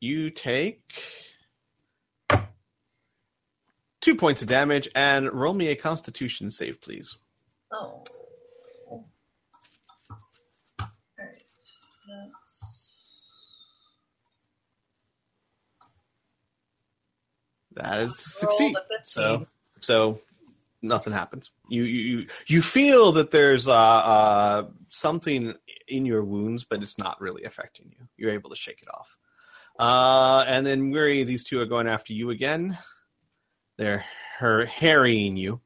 you take two points of damage and roll me a Constitution save, please. Oh. Alright. That's... That is succeed. So, so nothing happens. You you you, you feel that there's uh, uh, something in your wounds, but it's not really affecting you. You're able to shake it off. Uh, and then Weary, these two are going after you again. They're her harrying you.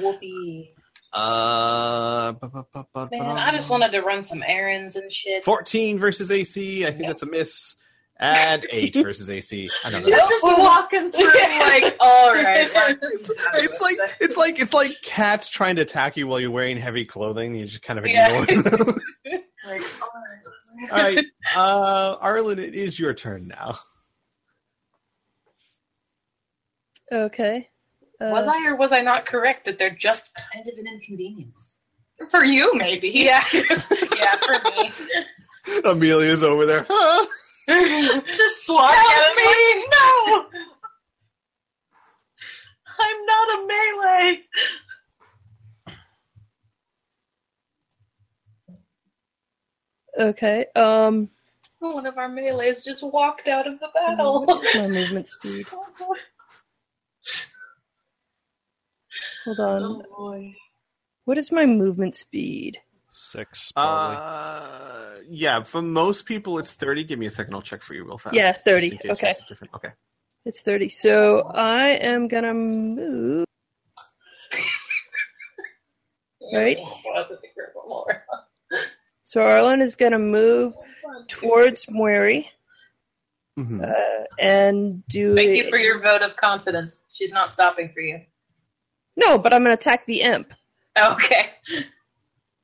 whoopee! Uh, ba- ba- ba- ba- Man, I just wanted to run some errands and shit. 14 versus AC. I think that's a miss. Add 8 <laughs> versus AC. I don't know. You're just walking <laughs> through like, All right. <laughs> It's like it's like it's like cats trying to attack you while you're wearing heavy clothing. You just kind of Yeah. ignore them. like All right, uh, Arlen, it is your turn now. Okay. Uh, Was I or was I not correct that they're just kind of an inconvenience? for you maybe. <laughs> Yeah, <laughs> yeah, for me. <laughs> Amelia's over there. Huh? Just swat at me! me. No. I'm not a melee. Okay. Um. One of our melees just walked out of the battle. is my movement speed? Hold on. Oh boy. What is my movement speed? Six, probably. Uh, yeah, for most people it's 30. Give me a second. I'll check for you real fast. Yeah, 30. Just in case Okay. yours different. Okay. It's 30. So I am gonna move. <laughs> Right. We'll have to think for one more. So Arlen is gonna move towards Mary Mhm. uh, and do. Thank a- you for your vote of confidence. She's not stopping for you. No, but I'm gonna attack the imp. Okay.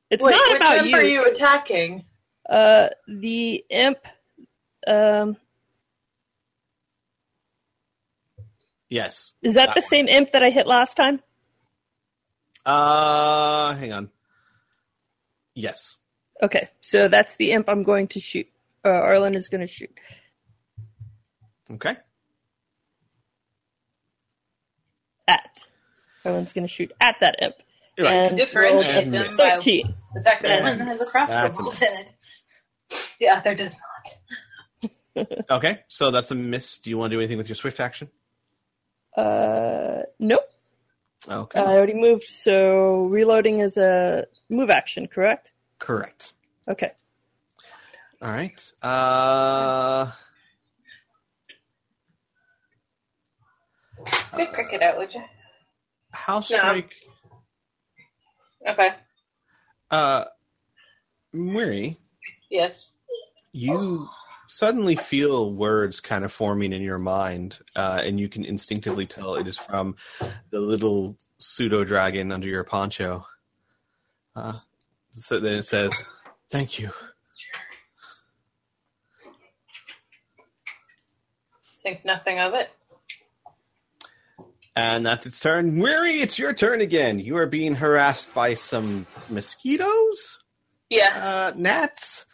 It's Wait, not which about imp are you attacking? Uh, the imp. Um, Yes. is that That the one. same imp that I hit last time? Uh, hang on. Yes. Okay, so that's the imp I'm going to shoot. Uh, Arlen is going to shoot. Okay. At. Arlen's going to shoot at that imp. You're right. And Differentiate them them by 13. the fact that That's one has a a crossbow miss. in <laughs> it. Yeah, there does not. <laughs> Okay, so that's a miss. Do you want to do anything with your swift action? Uh, nope. Okay. I already moved, so reloading is a move action, correct? Correct. Okay. All right. Uh, Good cricket out, would you? House No. Strike. Okay. Uh, Muri, Yes. you suddenly feel words kind of forming in your mind, uh, and you can instinctively tell it is from the little pseudo dragon under your poncho. Uh, so then it says, "Thank you." Think nothing of it. And that's its turn. Weary, it's your turn again. You are being harassed by some mosquitoes, Yeah, uh, gnats.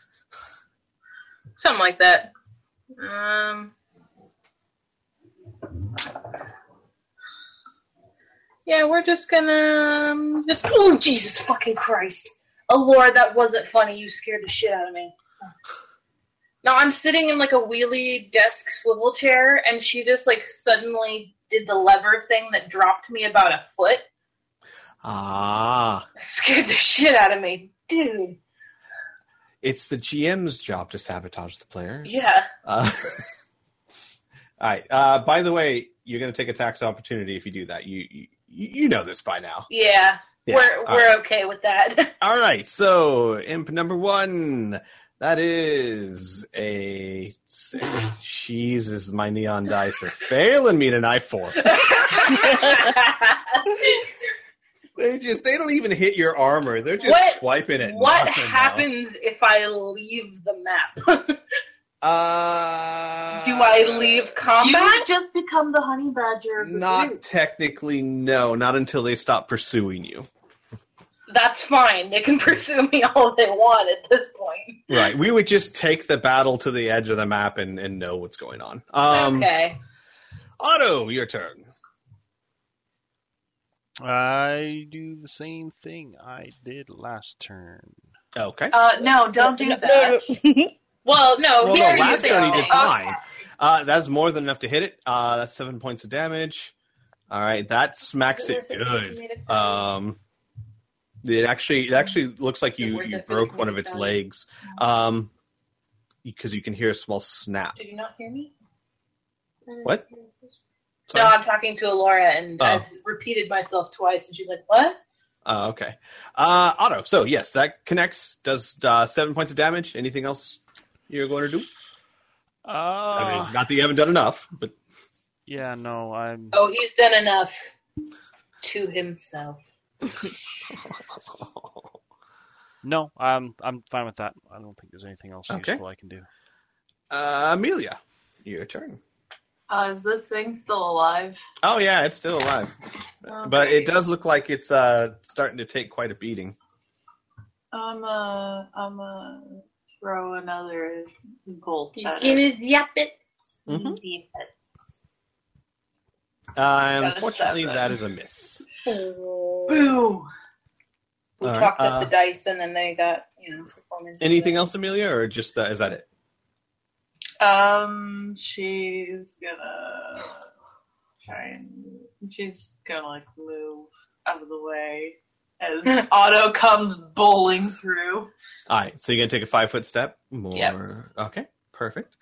something like that. Um. Yeah, we're just gonna um, just. Oh Jesus fucking Christ! Oh Lord, that wasn't funny. You scared the shit out of me. No, I'm sitting in like a wheelie desk swivel chair, and she just like suddenly did the lever thing that dropped me about a foot. Ah, Scared the shit out of me, dude. it's the GM's job to sabotage the players. Yeah. Uh, <laughs> all right. Uh, by the way, you're going to take a tax opportunity if you do that. You you, you know this by now. Yeah, Yeah. we're we're right. okay with that. <laughs> All right. So imp number one. That is a six. Jesus, my neon dice are failing me tonight. Four. <laughs> They just they don't even hit your armor. They're just What- swiping it. what nothing now. happens if I leave the map? Uh, <laughs> Do I leave combat? You just become the honey badger Not group. technically, no. Not until they stop pursuing you. That's fine. They can <laughs> pursue me all they want at this point. Right. We would just take the battle to the edge of the map and, and know what's going on. Um, okay. Otto, your turn. I do the same thing I did last turn. Okay. Uh, no, don't do that. no, <laughs> no. Well, no, well, he no, last turn he did fine. Uh, that's more than enough to hit it. Uh, that's seven points of damage. All right, that smacks it good. Um, it actually, it actually looks like you, you broke one of its legs. Um, because you can hear a small snap. Did you not hear me? What? No, I'm talking to Alora, and Oh. I've repeated myself twice, and she's like, "What?" Uh, okay. Uh, Otto. So yes, that connects. Does uh, seven points of damage. Anything else you're going to do? Uh, I mean, not that you haven't done enough, but yeah, no, I'm. Oh, he's done enough to himself. <laughs> No, I'm. I'm fine with that. I don't think there's anything else Okay. useful I can do. uh, Amelia, your turn. Uh, is this thing still alive? Oh yeah, it's still alive, but it does look like it's uh, starting to take quite a beating. I'm uh, I'm uh, throw another bolt You at it. just yap it. Mhm. Yap. Uh, unfortunately, that is a miss. Boo! We All right, talked up uh, the dice, and then they got you know performance. Anything else, Amelia, or just uh, is that it? Um, she's gonna try and she's gonna like move out of the way as <laughs> Otto comes bowling through. All right, so you're gonna take a five foot step. More. Yep. Okay, perfect.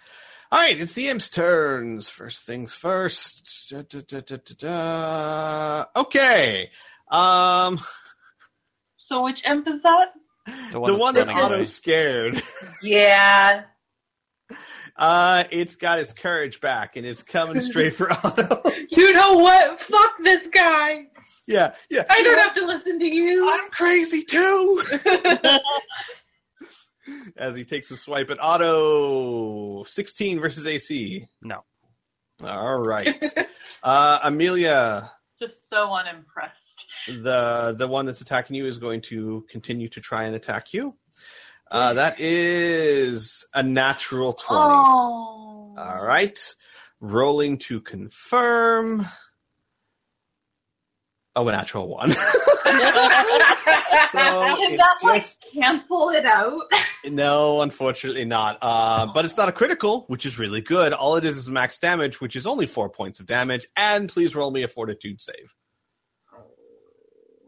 All right, it's the imp's turns. First things first. Da, da, da, da, da, da. Okay. Um, So which imp is that? The the one that that's running away. Otto's scared. Yeah. <laughs> Uh, it's got its courage back and it's coming straight for <laughs> Otto. You know what? Fuck this guy. yeah, yeah. I don't have to listen to you. I'm crazy too. <laughs> As he takes a swipe at Otto, 16 versus AC. No. All right. <laughs> uh, Amelia, Just so unimpressed. the the one that's attacking you is going to continue to try and attack you. Uh, that is a natural 20. Oh. All right. Rolling to confirm. Oh, a natural one. <laughs> <laughs> So Can that like just- cancel it out? <laughs> no, unfortunately not. Uh, but it's not a critical, which is really good. All it is is max damage, which is only four points of damage. And please roll me a fortitude save.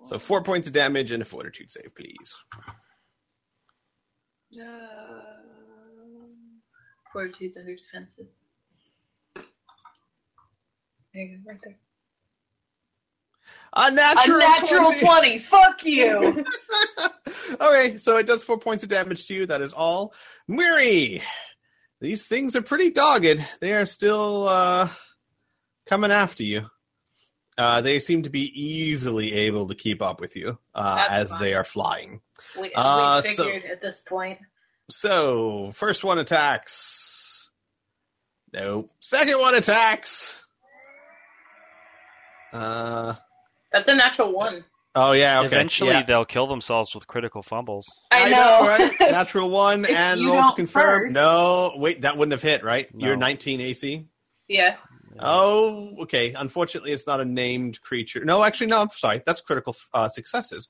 So four points of damage and a fortitude save, please. Fortitudes under defenses. There you go, right there. A A natural, natural 20. 20. Fuck you. <laughs> okay, so it does four points of damage to you. That is all. Miri, these things are pretty dogged. They are still uh, coming after you. Uh, they seem to be easily able to keep up with you uh, as fine. they are flying. We, Uh, we so- figured at this point. So, first one attacks. Nope. Second one attacks. Uh. That's a natural one. Oh yeah. Okay. Eventually, yeah. they'll kill themselves with critical fumbles. I know. right? <laughs> Natural one and you roll to confirm. first. No, wait, that wouldn't have hit, right? No. You're 19 AC. yeah. Oh, okay. Unfortunately, it's not a named creature. No, actually, no. I'm sorry. That's critical uh, successes.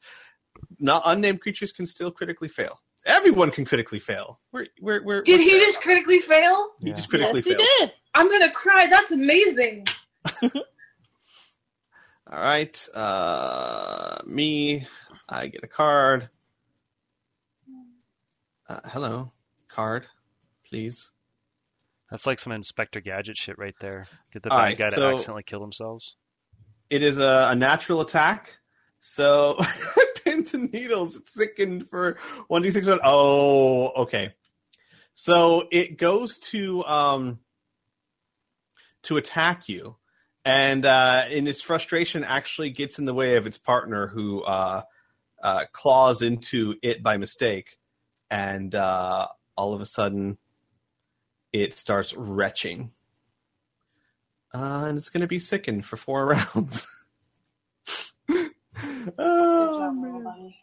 Not unnamed creatures can still critically fail. Everyone can critically fail. We're, we're, we're, Did we're he fair. just critically fail? He just critically yes, he did. I'm gonna cry. That's amazing. <laughs> All right. Uh, me. I get a card. Uh, hello, card, please. That's like some Inspector Gadget shit right there. Get the bad right, guy to accidentally kill themselves. It is a, a natural attack. So <laughs> pins and needles. It's sickened for one d six. Oh, okay. So it goes to um to attack you, and uh, in its frustration, actually gets in the way of its partner, who uh, uh, claws into it by mistake, and uh, all of a sudden, it starts retching. Uh, and it's going to be sickened for four <laughs> rounds. Oh, man.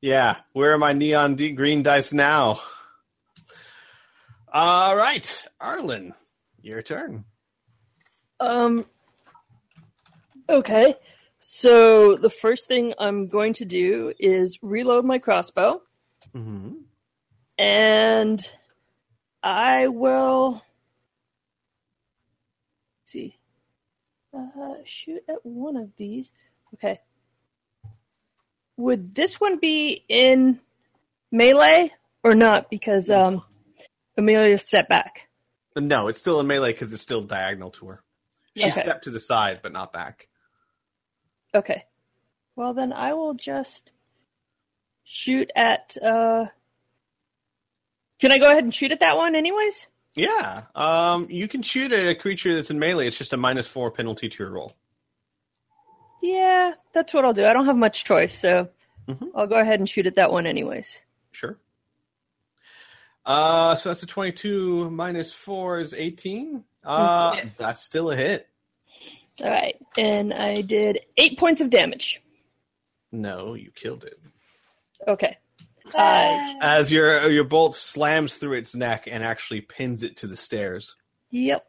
Yeah, where are my neon d- green dice now? All right, Arlen, your turn. Um. Okay. So the first thing I'm going to do is reload my crossbow, Mm-hmm. and I will see. Uh, shoot at one of these. Okay. Would this one be in melee or not? Because um, Amelia stepped back. No, it's still in melee because it's still diagonal to her. She Okay. stepped to the side, but not back. Okay. Well, then I will just shoot at. Uh... Can I go ahead and shoot at that one, anyways? Yeah, um, you can shoot at a creature that's in melee. It's just a minus four penalty to your roll. Yeah, that's what I'll do. I don't have much choice, so Mhm. I'll go ahead and shoot at that one, anyways. Sure. Uh, so that's a twenty-two minus four is eighteen. Uh, Yeah. that's still a hit. All right, and I did eight points of damage. No, you killed it. Okay. I As your your bolt slams through its neck and actually pins it to the stairs. yep.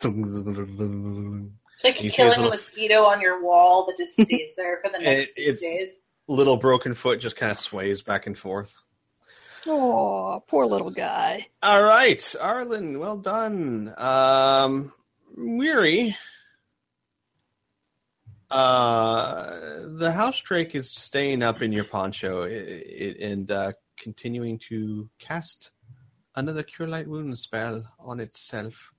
It's like You killing his a little- mosquito on your wall that just <laughs> stays there for the next It- it's- days. Little broken foot just kind of sways back and forth. Oh, poor little guy. All right, Arlen, well done. Um, Weary. Uh, the house drake is staying up in your poncho and uh, continuing to cast another cure light wound spell on itself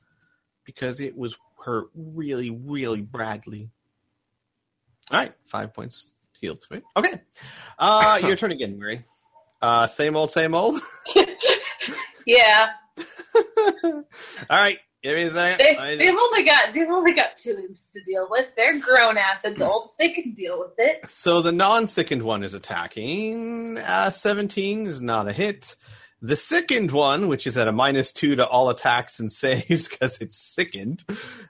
because it was hurt really, really badly. All right, five points healed to it. Okay, uh, your turn again, Weary. Uh, same old, same old. <laughs> Yeah, <laughs> All right, give me a second. they, they've only got they've only got two imps to deal with. They're grown ass adults. They can deal with it. So the non-sickened one is attacking. Uh, 17 is not a hit. The sickened one, which is at a minus two to all attacks and saves <laughs> because it's sickened,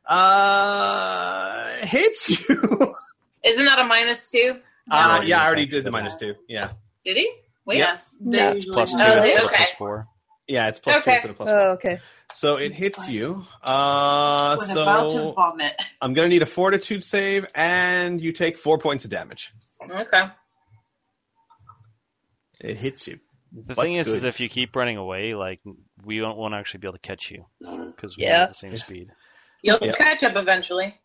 uh, hits you. Isn't that a minus two? Uh, yeah, I already did the minus two. Yeah, Did he? Wait, Yep. Yes, they No. usually Plus two Oh, instead okay. plus four. Yeah, it's plus two Okay. instead of plus Oh, four. okay. So it hits you. Uh, was about to so vomit. I'm gonna need a fortitude save, and you take four points of damage. Okay. It hits you. The But thing is, is if you keep running away, like we won't, won't actually be able to catch you because we're Yeah. at the same speed. You'll Yeah. catch up eventually.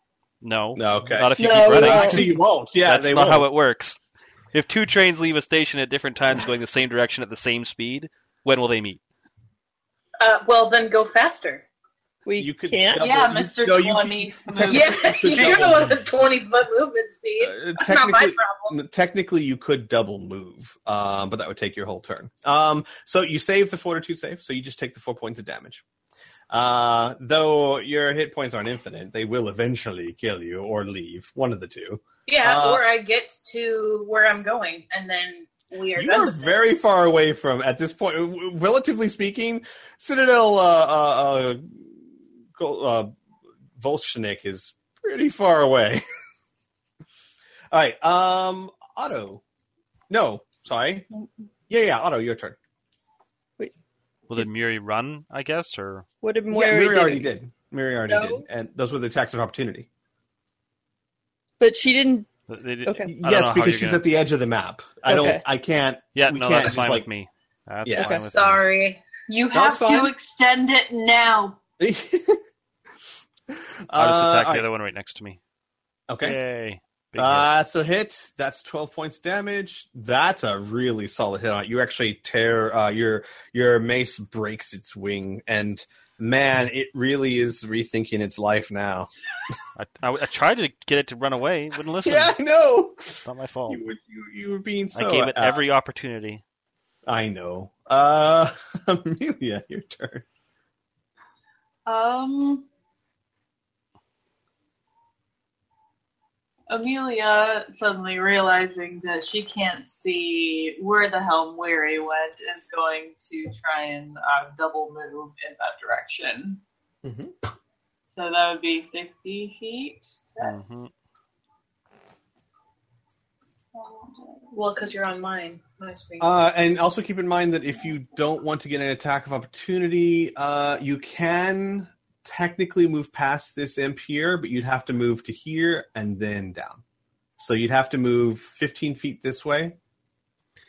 No, No, okay. not if you No, keep we running. won't. Actually, you won't. Yeah, That's they not won't. how it works. If two trains leave a station at different times going the same direction at the same speed, when will they meet? Uh, well, then go faster. We You could can't. double- Yeah, you- Mr. no, 20. technically- Yeah, you're double the one with the 20 foot movement speed. Uh, That's not my technically, problem. technically, you could double move, um, but that would take your whole turn. Um, so you save the fortitude save, so you just take the four points of damage. Uh, though your hit points aren't infinite, they will eventually kill you or leave. One of the two. Yeah, Uh, or I get to where I'm going, and then we are You are with this. very far away from, at this point, relatively speaking, Citadel uh, uh, uh, Gol- uh, Volshyenek is pretty far away. <laughs> All right, um, Otto. No, sorry. Yeah, yeah, Otto, your turn. Wait. Will the Muri run? I guess, or What did yeah, Miri already did. Miri already No. did, and those were the attacks of opportunity. But she didn't. They did- Okay. I don't know Yes, because she's gonna- at the edge of the map. I Okay. don't. I can't. Yeah, we no, can't that's just, fine like- with me. That's Yeah. fine with Sorry. You have to extend it now. <laughs> I'll just Uh, attack all the right. other one right next to me. Okay. Yay. Uh, that's a hit. That's twelve points damage. That's a really solid hit. on it. You actually tear uh, your your mace breaks its wing, and man, it really is rethinking its life now. Hit. I, I, I tried to get it to run away. It wouldn't listen. <laughs> Yeah, I know. It's not my fault. You were you, you were being so. I gave it uh, every opportunity. I know. Uh, <laughs> Amelia, your turn. Um, Amelia suddenly realizing that she can't see where the helm Weary went is going to try and uh, double move in that direction. Mhm. So that would be 60 feet. hmm Well, because you're on mine. My screen. Uh, and also keep in mind that if you don't want to get an attack of opportunity, uh, you can technically move past this imp here, but you'd have to move to here and then down. So you'd have to move 15 feet this way,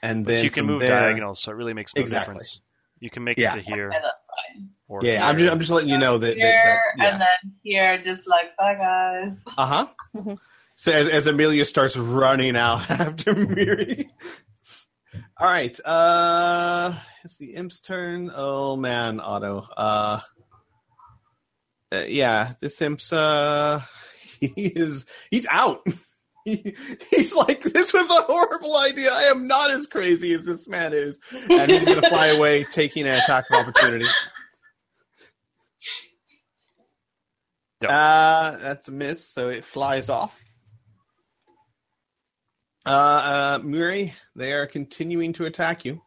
and But then you can move there- diagonals, so it really makes no Exactly. difference. You can make Yeah. it to here. Okay, that's fine. Or Yeah, I'm just I'm just letting you know that. that, Here that and then here, just like bye guys. <laughs> uh huh. Mhm. So as, as Amelia starts running out <laughs> after Miri. All right, uh, it's the imp's turn. Oh man, Otto. Uh, uh, yeah, this imp's uh, <laughs> he is he's out. He, he's like, this was a horrible idea. I am not as crazy as this man is, and he's gonna fly away, taking an attack of opportunity. Uh, that's a miss, so it flies off. Uh, uh, Muri, they are continuing to attack you.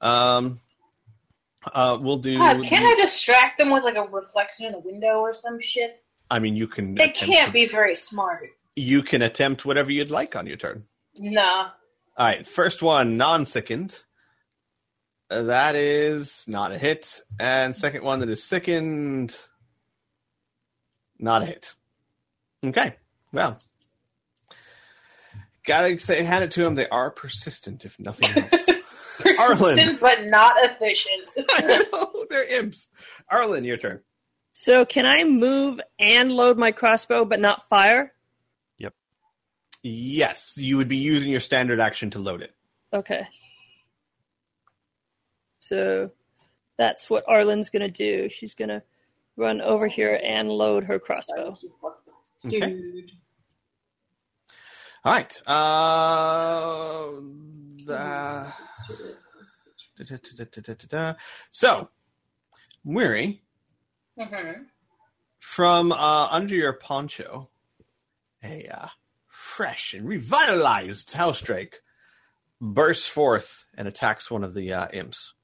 Um, uh, we'll do. God, can't I distract them with like a reflection in a window or some shit? I mean, you can. They can't to- be very smart. You can attempt whatever you'd like on your turn. Nah. All right, first one, non-sickened. Uh, That is not a hit, and second one that is sickened, not a hit. Okay, well, gotta say, hand it to them. They are persistent, if nothing <laughs> else. Arlen. Persistent but not efficient. <laughs> I know they're imps. Arlen, your turn. So can I move and load my crossbow but not fire? Yep. Yes, you would be using your standard action to load it. Okay. So that's what Arlen's gonna do. She's gonna run over here and load her crossbow. Okay. All right. Uh. So, Weary, from uh, under your poncho, a uh, fresh and revitalized house drake bursts forth and attacks one of the uh, imps.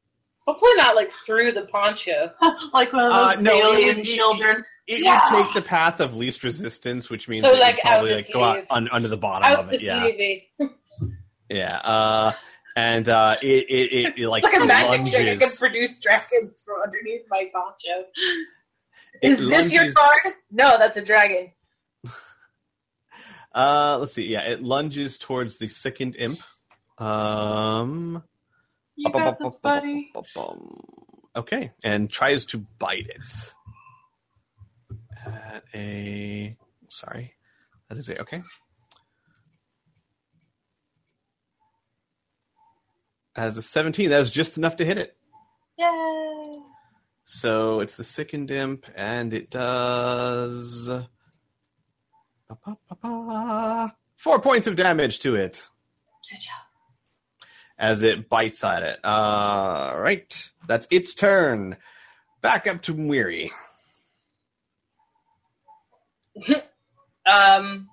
Hopefully not like through the poncho. <laughs> like one of Uh, those no, it alien would- it- children. It Yeah. would take the path of least resistance, which means So, it would like, out probably like, go out un- under the bottom Out of the it. Yeah, sleeve. <laughs> yeah. Uh, and uh, it, it, it, it like Like a magic lunges. trick. I can produce dragons from underneath my poncho. It Is this your lunges- card? No, that's a dragon. Uh, let's see. Yeah, it lunges towards the second imp. Um, You got this, buddy. okay, and tries to bite it. At a sorry, that is it. okay. As a seventeen, that is just enough to hit it. Yay! So it's the sickened imp, and it does four points of damage to it as it bites at it. All right, that's its turn. Back up to Weary. <laughs> Um.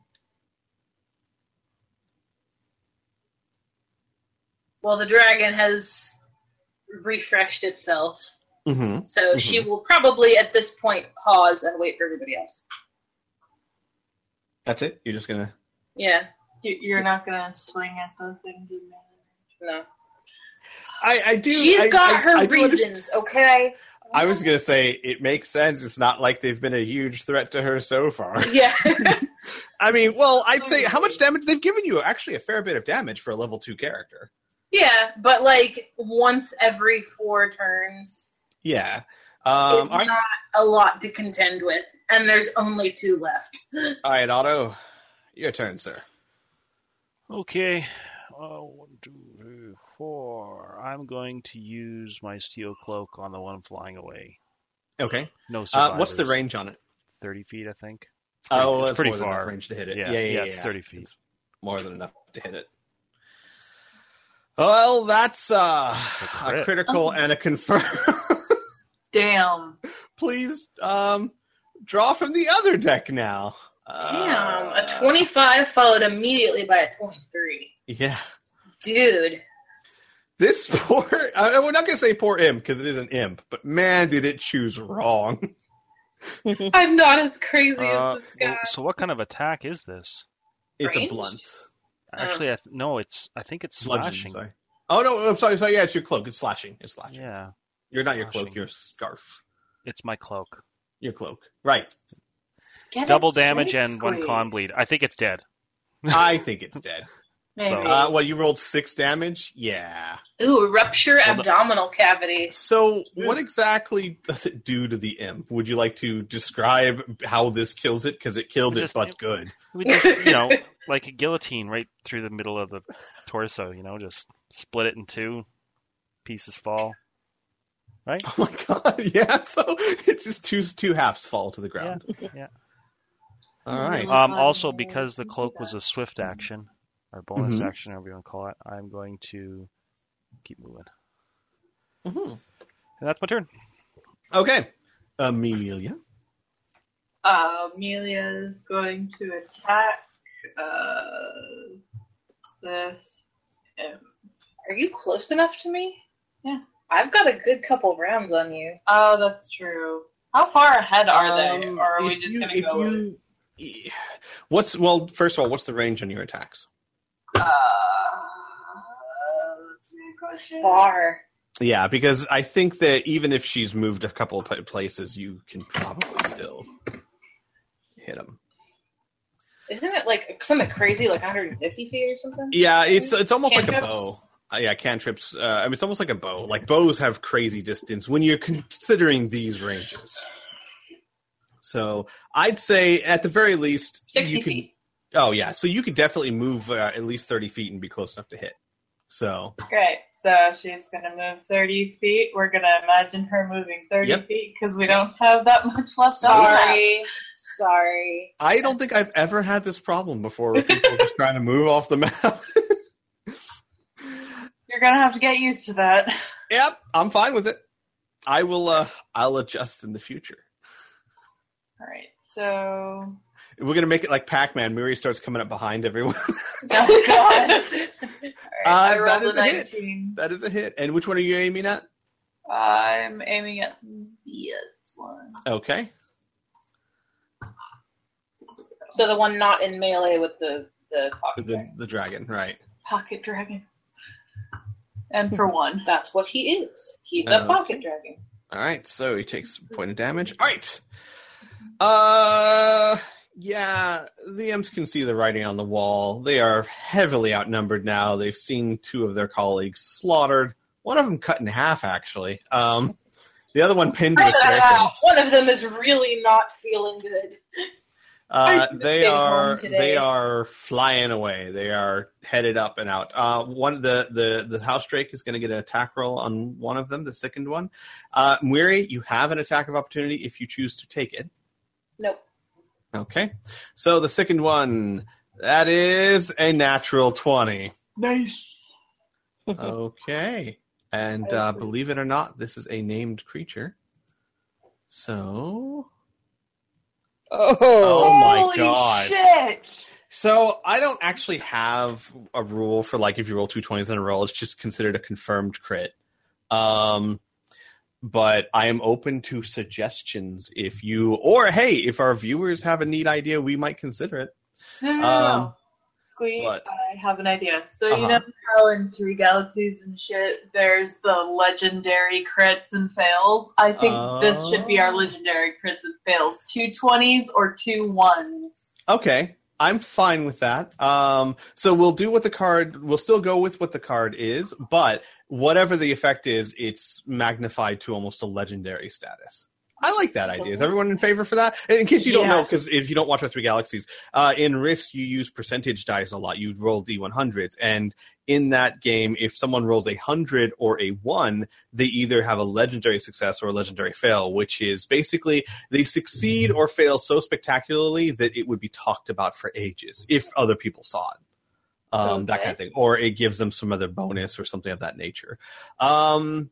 Well, the dragon has refreshed itself, Mm-hmm. so she will probably at this point pause and wait for everybody else. That's it. You're just gonna. Yeah, You- You're not gonna swing at those things in there. No. I, I do. She's I, got I, her I do understand- reasons, okay? I was gonna say it makes sense. It's not like they've been a huge threat to her so far. Yeah. <laughs> <laughs> I mean, well, I'd say how much damage they've given you. Actually, a fair bit of damage for a level two character. yeah, but like once every four turns, Yeah. Um, it's all right, not a lot to contend with, and there's only two left. <laughs> all right, Otto, your turn, sir. Okay. Uh, one, two, three, four. I'm going to use my steel cloak on the one flying away. Okay. No Uh, survivors. what's the range on it? Thirty feet, I think. Oh, it's that's pretty more than far. range to hit it. Yeah, Yeah, yeah, yeah. it's yeah. 30 feet. It's more than enough to hit it. Well, that's uh, It's a a, crit. critical and a confirm. <laughs> Damn. Please um, draw from the other deck now. Damn, Uh, a 25 followed immediately by a 23. Yeah. Dude. This poor, <laughs> I, we're not going to say poor imp because it is an imp, but man, did it choose wrong. <laughs> I'm not as crazy Uh, as this guy. so what kind of attack is this? It's Ranged? a blunt. Actually, I th- no. It's. I think it's Bludgeon, slashing. sorry. Oh, no, I'm sorry. sorry. Yeah, it's your cloak. It's slashing. It's slashing. Yeah, You're not your cloak, your scarf. it's my cloak. Your cloak. Right. Get Double damage straight, and one con bleed. I think it's dead. I think it's dead. <laughs> Maybe. So, Uh, well, you rolled six damage? Yeah. Ooh, rupture Well, the- abdominal cavity. So, what exactly does it do to the imp? Would you like to describe how this kills it? Because it killed it, Just- but good. We just, you know, <laughs> like a guillotine right through the middle of the torso. You know, just split it in two. Pieces fall. Right? <laughs> Oh my god! <laughs> Yeah. So it's just two two halves fall to the ground. yeah. All right. Um, Um, also, because the cloak was a swift action, or bonus Mhm. action, however you want to call it, I'm going to keep moving. Mhm. And that's my turn. Okay. Amelia. Uh, Amelia's going to attack uh, this. imp. Are you close enough to me? Yeah. I've got a good couple rounds on you. Oh, that's true. How far ahead are they? Um, Or are we just you- gonna go you- Yeah. What's well? First of all, what's the range on your attacks? Uh, that's a good question. Far. Yeah, because I think that even if she's moved a couple of places, you can probably still hit them. Isn't it like something crazy, like 150 feet or something? Yeah, it's it's almost like a bow. Uh, yeah, cantrips. Uh, I mean, it's almost like a bow. Like bows have crazy distance when you're considering these ranges. So I'd say at the very least, 60 you could. feet. Oh yeah, so you could definitely move uh, at least thirty feet and be close enough to hit. So Great. So she's gonna move 30 feet. We're gonna imagine her moving 30 Yep. feet because we don't have that much left on the map. Sorry. Sorry. I don't think I've ever had this problem before where people just <laughs> trying to move off the map. <laughs> You're gonna have to get used to that. yep, I'm fine with it. I will. uh I'll adjust in the future. All right. So. We're gonna make it like Pac-Man. Miri starts coming up behind everyone. <laughs> <laughs> Oh God. Alright, Uh, that is a hit. that is a hit. And which one are you aiming at? I'm aiming at this one. Okay. So the one not in melee with the the pocket The dragon. the dragon, right? Pocket dragon. And for <laughs> one. That's what he is. He's a Oh. pocket dragon. All right. So he takes a point of damage. All right. Uh, yeah. The imps can see the writing on the wall. They are heavily outnumbered now. They've seen two of their colleagues slaughtered. One of them cut in half, actually. Um, the other one pinned to a staircase. One of them is really not feeling good. Uh, they are they are flying away. They are headed up and out. Uh, one the the the house drake is going to get an attack roll on one of them, the second one. Uh, Mwiri, you have an attack of opportunity if you choose to take it. Nope. Okay, so the second one that is a natural twenty. Nice. Okay, and uh, believe it or not, this is a named creature. So Oh, Oh my Holy God. shit! So I don't actually have a rule for like if you roll two twenties in a row, it's just considered a confirmed crit. Um, but I am open to suggestions if you or hey, if our viewers have a neat idea, we might consider it. No, no, Um, no. Squee, What? I have an idea. So Uh-huh. you know how in Three Galaxies and shit, there's the legendary crits and fails? I think this should be our Oh. legendary crits and fails. Two twenties or two ones. Okay, I'm fine with that. Um, so we'll do what the card. We'll still go with what the card is, but whatever the effect is, it's magnified to almost a legendary status. I like that idea. Is everyone in favor for that? And in case you don't know, because if you don't watch our Three Galaxies, uh, in Rifts you use percentage dice a lot. You roll D100s, and in that game, if someone rolls a hundred or a one, they either have a legendary success or a legendary fail, which is basically they succeed or fail so spectacularly that it would be talked about for ages if other people saw it. Um, That kind of thing. Or it gives them some other bonus or something of that nature. Um,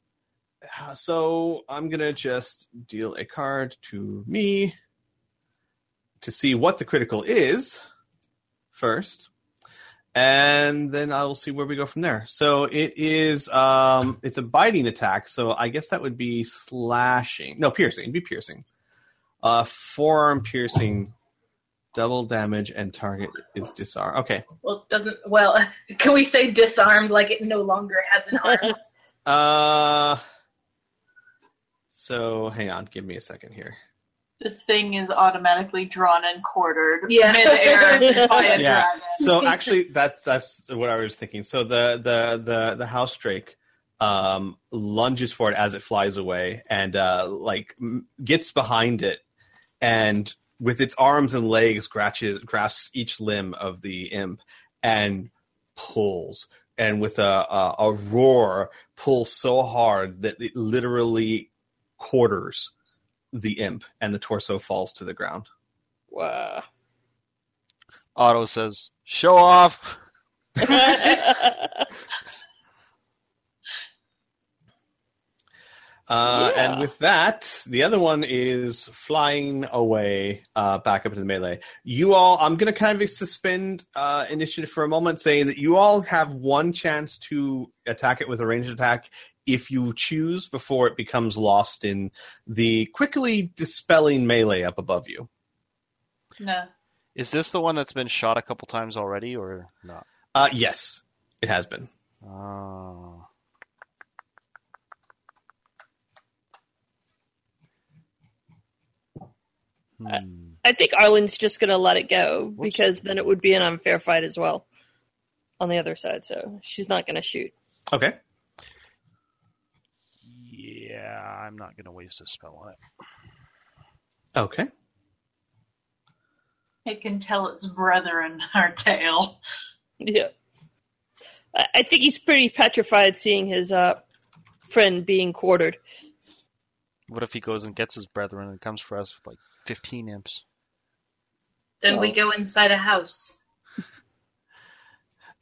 so I'm going to just deal a card to me to see what the critical is first. And then I will see where we go from there. So it is um it's a biting attack, so I guess that would be slashing. No, piercing. It'd be piercing. Uh forearm piercing, double damage, and target is disarmed. Okay. Well, doesn't. Well, <laughs> can we say disarmed like it no longer has an arm? <laughs> Uh so hang on, give me a second here. This thing is automatically drawn and quartered Yeah. midair <laughs> by a Yeah. dragon. So actually, that's that's what I was thinking. So the the the the house drake um, lunges for it as it flies away, and uh, like m- gets behind it, and with its arms and legs scratches grasps each limb of the imp and pulls. And with a, a a roar, pulls so hard that it literally quarters the imp, and the torso falls to the ground. wow. Otto says, "Show off." <laughs> Uh, Yeah. And with that, the other one is flying away uh, back up into the melee. You all, I'm going to kind of suspend uh, initiative for a moment, saying that you all have one chance to attack it with a ranged attack if you choose before it becomes lost in the quickly dispelling melee up above you. No. Is this the one that's been shot a couple times already, or not? Uh, yes, it has been. Oh. Hmm. I think Arlen's just going to let it go because then it would be an unfair fight as well on the other side. So she's not going to shoot. Okay. Yeah, I'm not going to waste a spell on it. Okay. It can tell its brethren our tale. Yeah. I I think he's pretty petrified seeing his uh, friend being quartered. What if he goes and gets his brethren and comes for us with like 15 imps? then we go inside a house.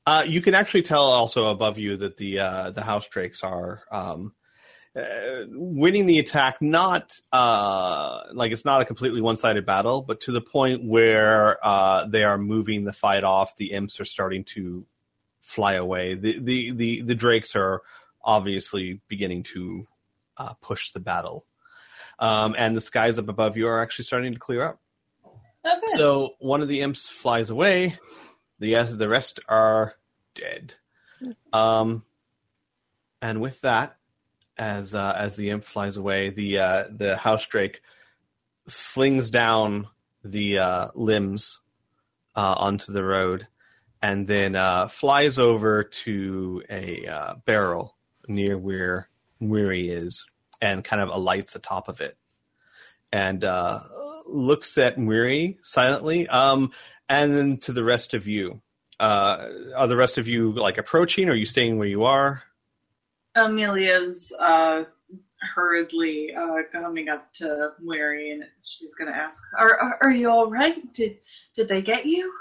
Uh, you can actually tell also above you that the uh, the house drakes are um, uh, winning the attack. Not uh, like it's not a completely one sided battle, but to the point where uh, they are moving the fight off. The imps are starting to fly away. The the the, the drakes are obviously beginning to uh, push the battle, um, and the skies up above you are actually starting to clear up. Okay. So one of the imps flies away. The the rest are dead. Um, and with that, as uh, as the imp flies away, the uh, the house drake flings down the uh, limbs uh, onto the road, and then uh, flies over to a uh, barrel near where Weary is, and kind of alights atop of it, and looks at Weary silently. Um, and then to the rest of you. Are the rest of you like approaching? Or are you staying where you are? Amelia's uh, hurriedly uh, coming up to Weary, and she's gonna ask, "Are are, are you all right? Did did they get you?"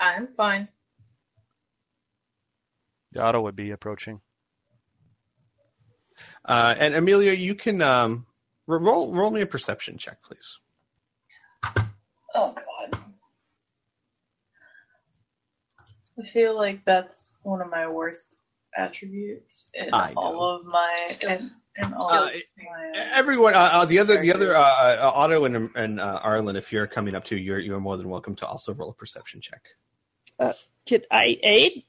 I'm fine. Otto would be approaching. Uh, and Amelia, you can um, roll roll me a perception check, please. Oh God. I feel like that's one of my worst attributes in I all know. of my in, in all Uh, of my. Everyone, uh, uh, the other, the other, uh, uh, Otto and and uh, Arlen, if you're coming up too, you're you're more than welcome to also roll a perception check. Could I aid?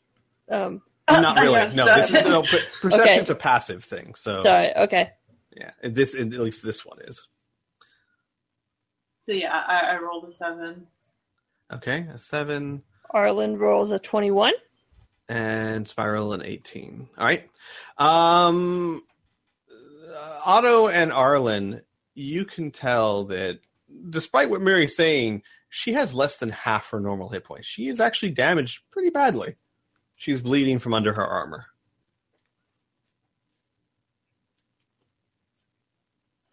Um, Not <laughs> really. guess No, this is no, per- <laughs> perception's a passive thing. So sorry. Okay. yeah, this at least this one is So yeah, I, I rolled a seven. okay. A seven Arlen rolls a twenty-one. And Spiral an eighteen. All right. Um, Otto and Arlen, you can tell that despite what Mary's saying, she has less than half her normal hit points. She is actually damaged pretty badly. She's bleeding from under her armor.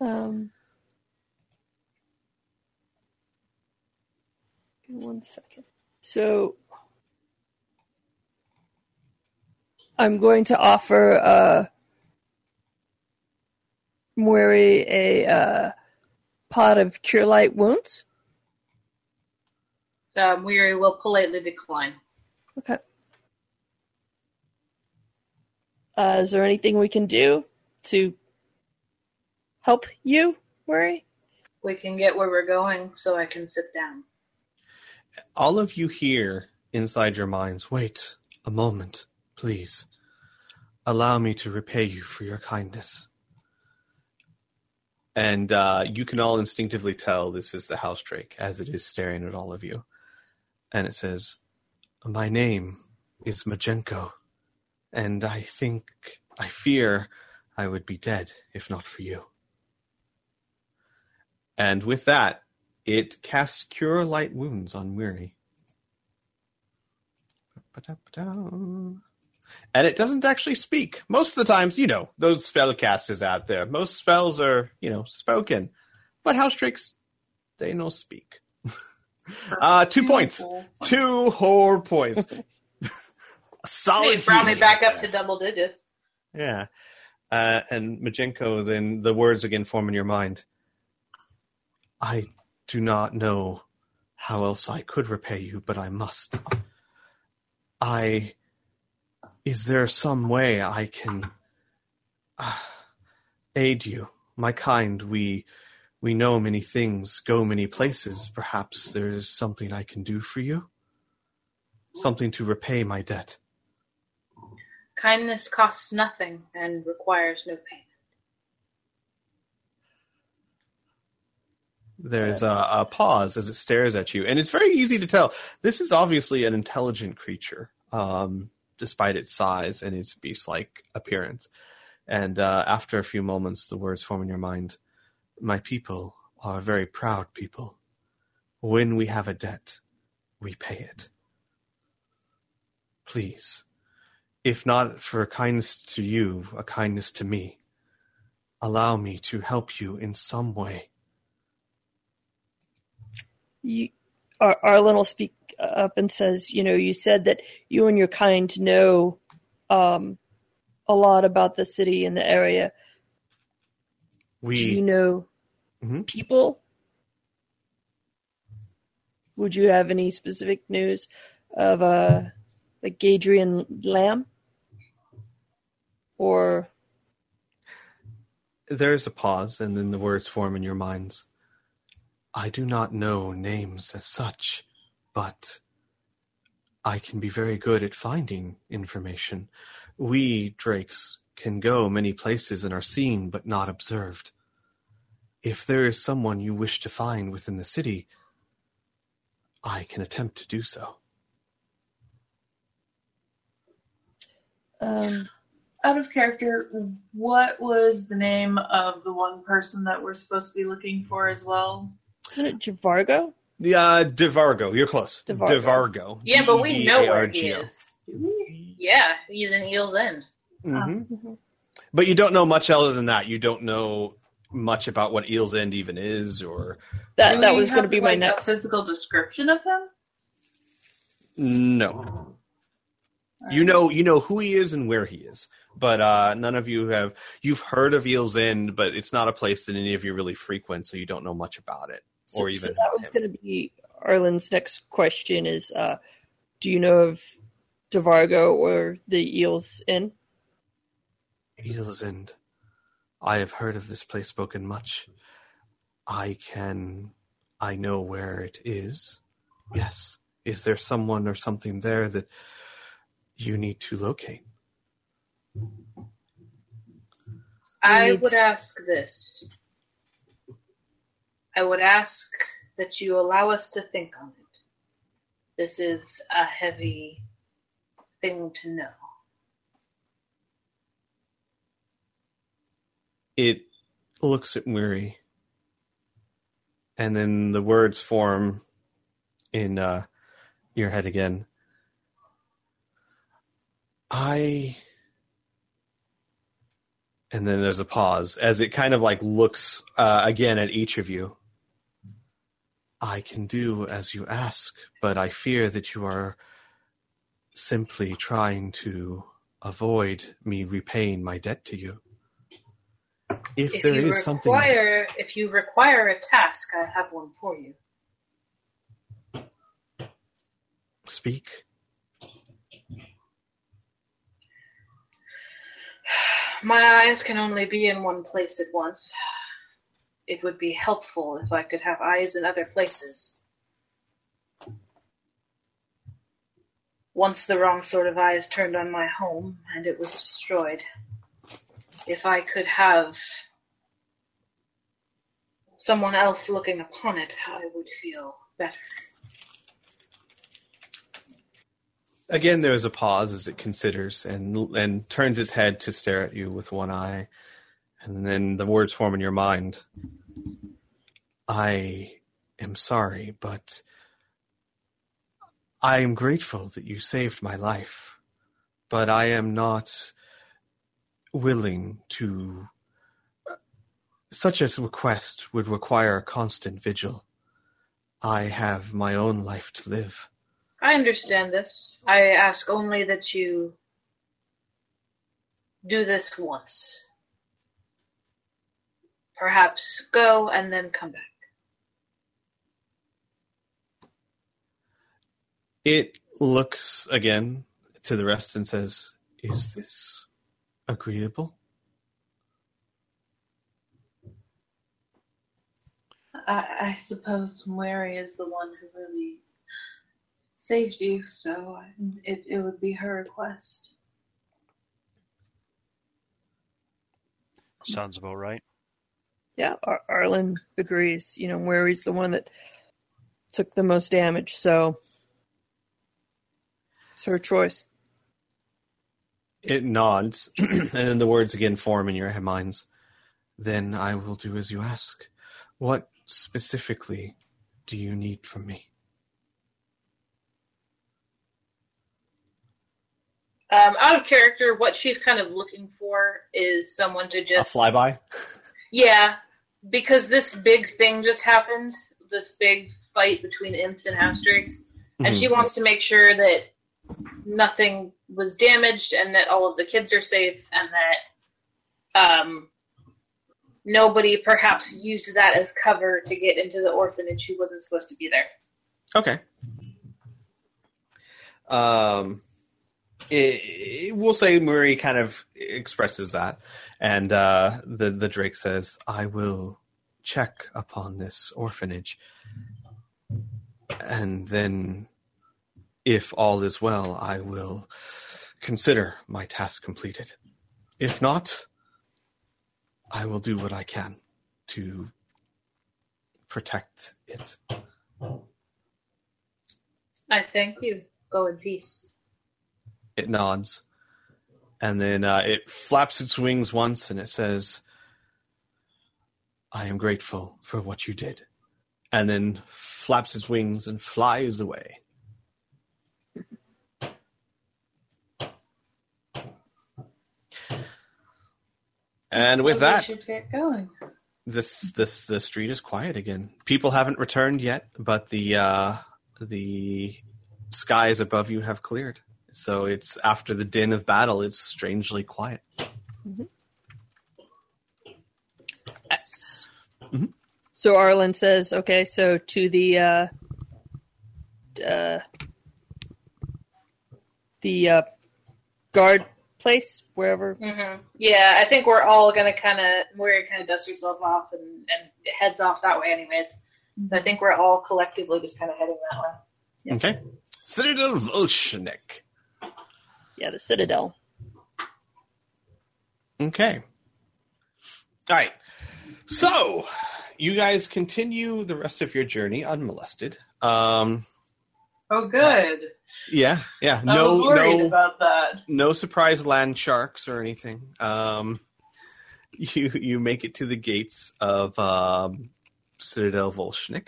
Um, one second. So I'm going to offer uh, Mori a uh, pot of cure light wounds. Um, Weary will politely decline. Okay. Uh, is there anything we can do to help you, Murray? We can get where we're going so I can sit down. all of you here inside your minds wait a moment please allow me to repay you for your kindness. And uh, you can all instinctively tell this is the house drake as it is staring at all of you. And it says my name is majenko and i think i fear i would be dead if not for you. And with that it casts Cure Light Wounds on Weary. And it doesn't actually speak. Most of the times, you know, those spellcasters out there, most spells are, you know, spoken. But House Drakes, they no speak. <laughs> uh, two points. Two whole points. <laughs> Solid. It brought me back up to double digits. Yeah. Uh, and Majenko, then the words again form in your mind. I do not know how else I could repay you, but I must. I. Is there some way I can uh, aid you, my kind? We we know many things, go many places. Perhaps there is something I can do for you, something to repay my debt. Kindness costs nothing and requires no payment. There's a, a pause as it stares at you, and it's very easy to tell. This is obviously an intelligent creature, um, despite its size and its beast-like appearance. And uh, after a few moments, the words form in your mind: "My people are very proud people. When we have a debt, we pay it. Please, if not for a kindness to you, a kindness to me, allow me to help you in some way." You, Ar- Arlen will speak up and says, you know, you said that you and your kind know um, a lot about the city and the area. We Do you know Mhm. people? Would you have any specific news of uh, like Gaedren Lamm? Or There's a pause, and then the words form in your minds. I do not know names as such, but I can be very good at finding information. We, Drakes, can go many places and are seen but not observed. If there is someone you wish to find within the city, I can attempt to do so. um, Out of character, what was the name of the one person that we're supposed to be looking for as well? isn't it Javargo? Yeah, Devargo. You're close. Devargo. Devargo. Yeah, but we know where he is. Yeah, he's in Eel's End. Mhm. Mhm. But you don't know much other than that. You don't know much about what Eel's End even is, or That Do that was going to have, be my like, next. Physical description of him. no. You know, you know who he is and where he is, but uh, none of you have. You've heard of Eel's End, but it's not a place that any of you really frequent, so you don't know much about it. So, or so even that was going to be Arlen's next question: is uh, do you know of Javargo or the Eels Inn? Eel's End. I have heard of this place spoken much. I can. I know where it is. Yes, Is there someone or something there that you need to locate? I would ask this. I would ask that you allow us to think on it. This is a heavy thing to know. It looks at Weary, and then the words form in uh, your head again. I. And then there's a pause as it kind of like looks uh, again at each of you. I can do as you ask, but I fear that you are simply trying to avoid me repaying my debt to you. If, If there you is something, require, if you require a task, I have one for you. speak. <sighs> My eyes can only be in one place at once. It would be helpful if I could have eyes in other places. Once the wrong sort of eyes turned on my home, and it was destroyed. If I could have someone else looking upon it, I would feel better. Again, there is a pause as it considers and and turns its head to stare at you with one eye, and then the words form in your mind. I am sorry, but I am grateful that you saved my life, but I am not willing to. Such a request would require constant vigil. I have my own life to live. I understand this. I ask only that you do this once. Perhaps go and then come back. It looks again to the rest and says, Is this agreeable? I, I suppose Mary is the one who really saved you, so it, it would be her request. Sounds about right. Yeah, Ar- Arlen agrees. You know, Wary's the one that took the most damage, so it's her choice. It nods, <clears throat> and then the words again form in your head minds. Then I will do as you ask. What specifically do you need from me? Um, out of character, what she's kind of looking for is someone to just A just flyby? Yeah, because this big thing just happened, this big fight between imps and half drakes, and she wants to make sure that nothing was damaged and that all of the kids are safe and that um, nobody perhaps used that as cover to get into the orphanage who wasn't supposed to be there. Okay. Um, it, it- we'll say Murray kind of expresses that, and uh, the the Drake says, "I will check upon this orphanage, and then, if all is well, I will consider my task completed. If not, I will do what I can to protect it." I thank you. Go in peace. It nods. And then uh, it flaps its wings once and it says i am grateful for what you did. And then flaps its wings and flies away. And with that should get going. this this the street is quiet again. People haven't returned yet but the uh the skies above you have cleared so it's after the din of battle it's strangely quiet So Arlen says, okay, so to the uh, uh, the uh, guard place, wherever. hmm Yeah, I think we're all gonna kind of we're kind of dust yourself off and, and heads off that way, anyways. So I think we're all collectively just kind of heading that way. Okay. Citadel Volshyenek. Yeah, the Citadel. Okay. All right. So, you guys continue the rest of your journey unmolested. Um, Oh, good. yeah, yeah. I No, was worried no, about that. no surprise land sharks or anything. Um, you you make it to the gates of um, Citadel Volshyenek.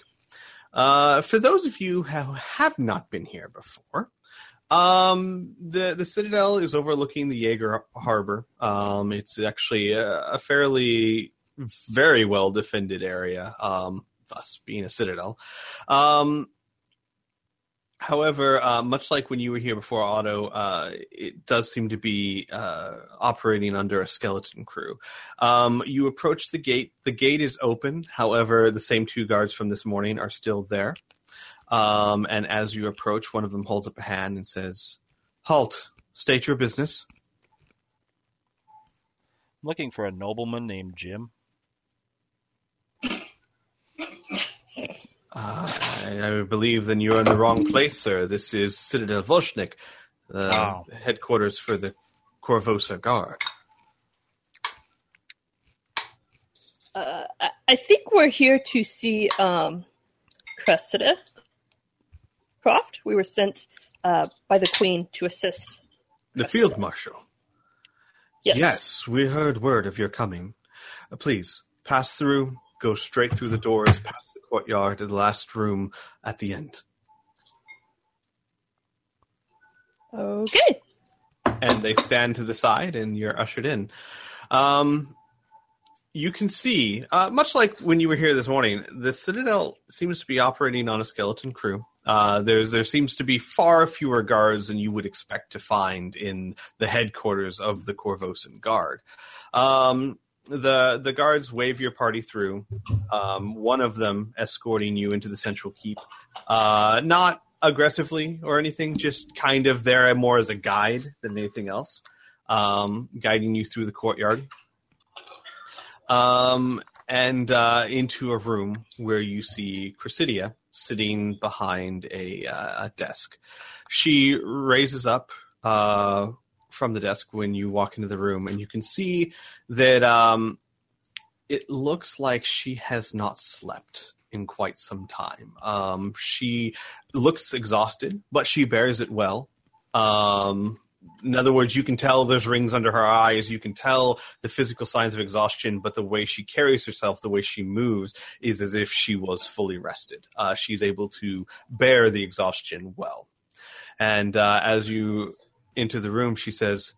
Uh, for those of you who have not been here before, um, the the Citadel is overlooking the Jaeger Harbor. Um, it's actually a, a fairly very well defended area. Um, thus being a citadel. Um, However, uh, much like when you were here before, Otto, uh, it does seem to be uh, operating under a skeleton crew. Um, you approach the gate. The gate is open. However, the same two guards from this morning are still there. Um, and as you approach, one of them holds up a hand and says, "Halt! State your business." I'm looking for a nobleman named Jim. Uh, I, I believe then you're in the wrong place, sir. This is Citadel Volshyenek, the Wow. headquarters for the Korvosa Guard. Uh, I- I think we're here to see um, Cressida Kroft. We were sent uh, by the Queen to assist. The Yes. field marshal. Yes. Yes, we heard word of your coming. Uh, please pass through, go straight through the doors, past the courtyard to the last room at the end. Okay. And they stand to the side, and you're ushered in. Um, you can see, uh, much like when you were here this morning, the Citadel seems to be operating on a skeleton crew. Uh, there's there seems to be far fewer guards than you would expect to find in the headquarters of the Korvosan Guard. Um, the the guards wave your party through. Um, one of them escorting you into the central keep, uh, not aggressively or anything, just kind of there more as a guide than anything else, um, guiding you through the courtyard. Um, and uh, into a room where you see Cressida sitting behind a, uh, a desk. She raises up uh, from the desk when you walk into the room, and you can see that um, it looks like she has not slept in quite some time. Um, she looks exhausted, but she bears it well. Um, in other words, you can tell there's rings under her eyes. You can tell the physical signs of exhaustion, but the way she carries herself, the way she moves, is as if she was fully rested. Uh, she's able to bear the exhaustion well. And uh, as you enter the room, she says,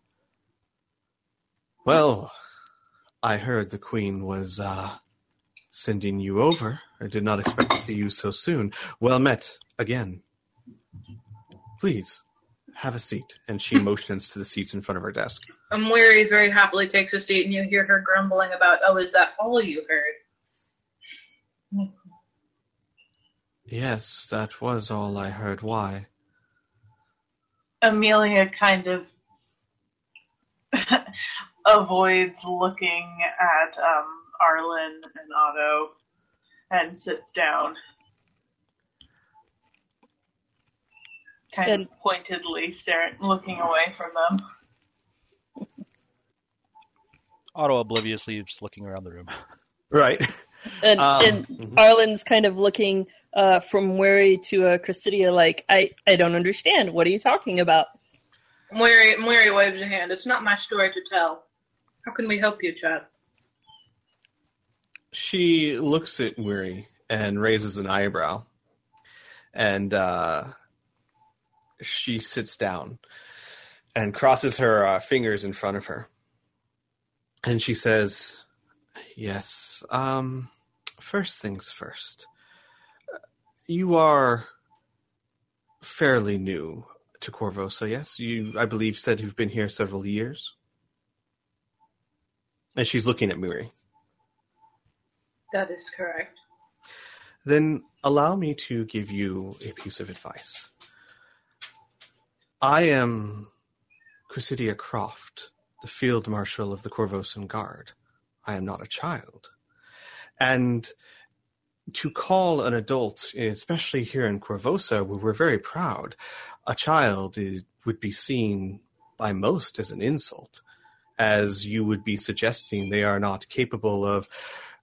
Well, I heard the Queen was uh, sending you over. I did not expect to see you so soon. Well met again. Please have a seat. And she <laughs> motions to the seats in front of her desk. And Mary very happily takes a seat, and you hear her grumbling about, "Oh, is that all you heard?" Yes, that was all I heard. Why? Amelia kind of <laughs> avoids looking at um, Arlen and Otto and sits down. Kind And- of pointedly staring, looking away from them. Otto obliviously just looking around the room. Right. And, Um, and mhm. Arlen's kind of looking uh, from Wary to uh, Cressida like, I, I don't understand. What are you talking about? Mary, Mary waves a hand. It's not my story to tell. How can we help you, Chad? She looks at Weary and raises an eyebrow. And uh, she sits down and crosses her uh, fingers in front of her. And she says, Yes, um, first things first. You are fairly new to Korvosa, yes? You, I believe, said you've been here several years. And she's looking at Muri. That is correct. Then allow me to give you a piece of advice. I am Cressida Kroft, the Field Marshal of the Korvosan Guard. I am not a child. And to call an adult, especially here in Korvosa, where we're very proud, a child would be seen by most as an insult, as you would be suggesting they are not capable of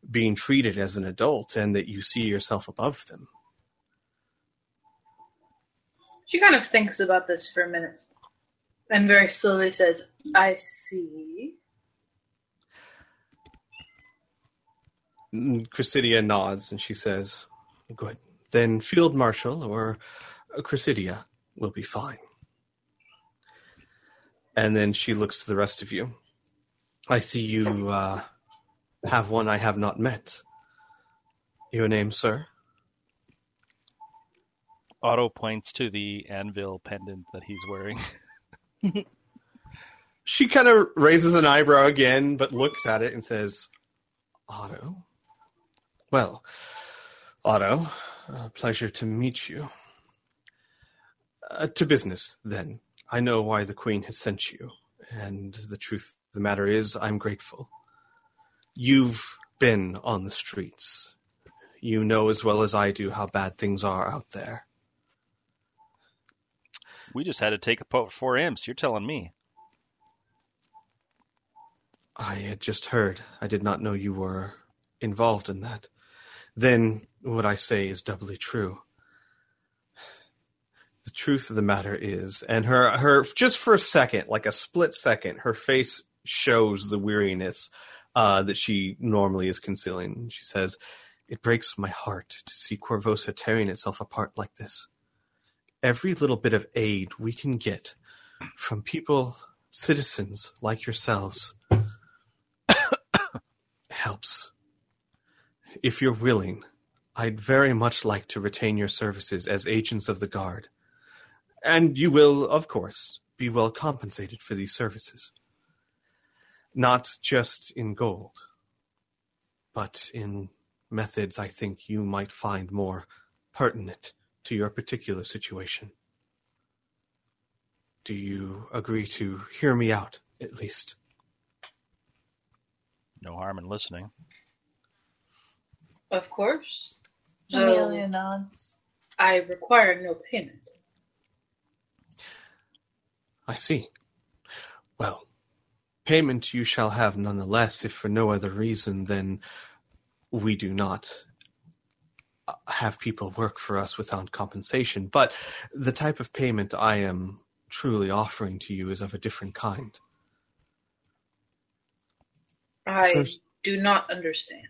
being treated as an adult and that you see yourself above them. She kind of thinks about this for a minute and very slowly says, I see. Cressida nods and she says, Good. Then Field Marshal or Cressida will be fine. And then she looks to the rest of you. I see you uh, have one I have not met. Your name, sir? Otto points to the anvil pendant that he's wearing. <laughs> She kind of raises an eyebrow again, but looks at it and says, Otto? Well, Otto, a pleasure to meet you. Uh, to business, then. I know why the Queen has sent you, and the truth of the matter is, I'm grateful. You've been on the streets. You know as well as I do how bad things are out there. We just had to take about four imps. You're telling me. I had just heard. I did not know you were involved in that. Then what I say is doubly true. The truth of the matter is, and her, her, just for a second, like a split second, her face shows the weariness uh, that she normally is concealing. She says, It breaks my heart to see Korvosa tearing itself apart like this. Every little bit of aid we can get from people, citizens like yourselves, <coughs> helps. If you're willing, I'd very much like to retain your services as agents of the Guard. And you will, of course, be well compensated for these services. Not just in gold, but in methods I think you might find more pertinent to your particular situation. Do you agree to hear me out, at least? No harm in listening. Of course. Amelia nods. I require no payment. I see. Well, payment you shall have nonetheless, if for no other reason than we do not have people work for us without compensation. But the type of payment I am truly offering to you is of a different kind. I First- do not understand.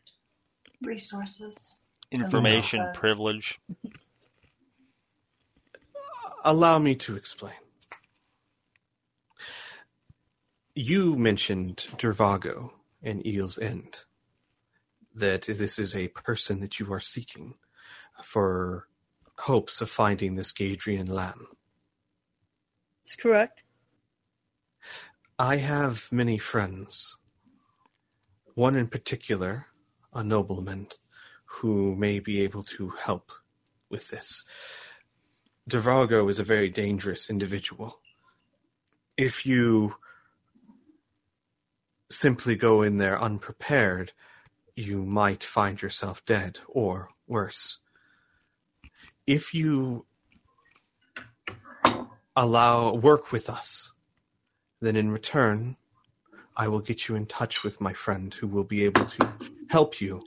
Resources. Information, Okay. privilege. Uh, allow me to explain. You mentioned Devargo and Eel's End. That this is a person that you are seeking for hopes of finding this Gaedren Lamm. That's correct. I have many friends. One in particular, a nobleman, who may be able to help with this. Devargo is a very dangerous individual. If you simply go in there unprepared, you might find yourself dead, or worse. If you allow work with us, then in return, I will get you in touch with my friend who will be able to help you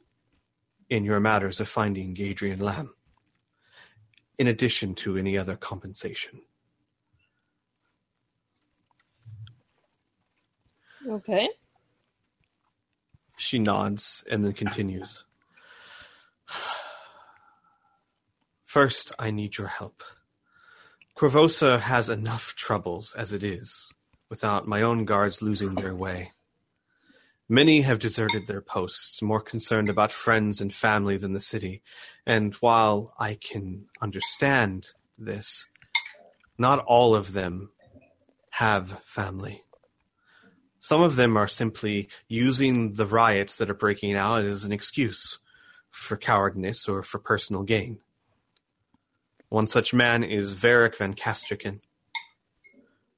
in your matters of finding Gaedren Lamm, in addition to any other compensation. Okay. She nods and then continues. First, I need your help. Korvosa has enough troubles as it is, without my own guards losing their way. Many have deserted their posts, more concerned about friends and family than the city, and while I can understand this, not all of them have family. Some of them are simply using the riots that are breaking out as an excuse for cowardness or for personal gain. One such man is Varric van Castrican.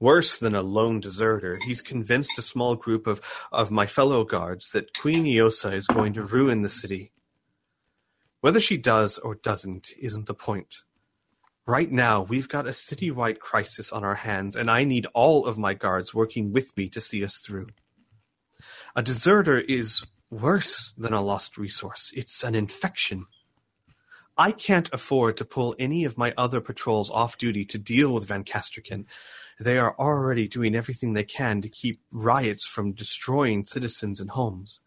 Worse than a lone deserter, he's convinced a small group of, of my fellow guards that Queen Ileosa is going to ruin the city. Whether she does or doesn't isn't the point. Right now, we've got a citywide crisis on our hands, and I need all of my guards working with me to see us through. A deserter is worse than a lost resource. It's an infection. I can't afford to pull any of my other patrols off duty to deal with Van Casterkin. They are already doing everything they can to keep riots from destroying citizens and homes.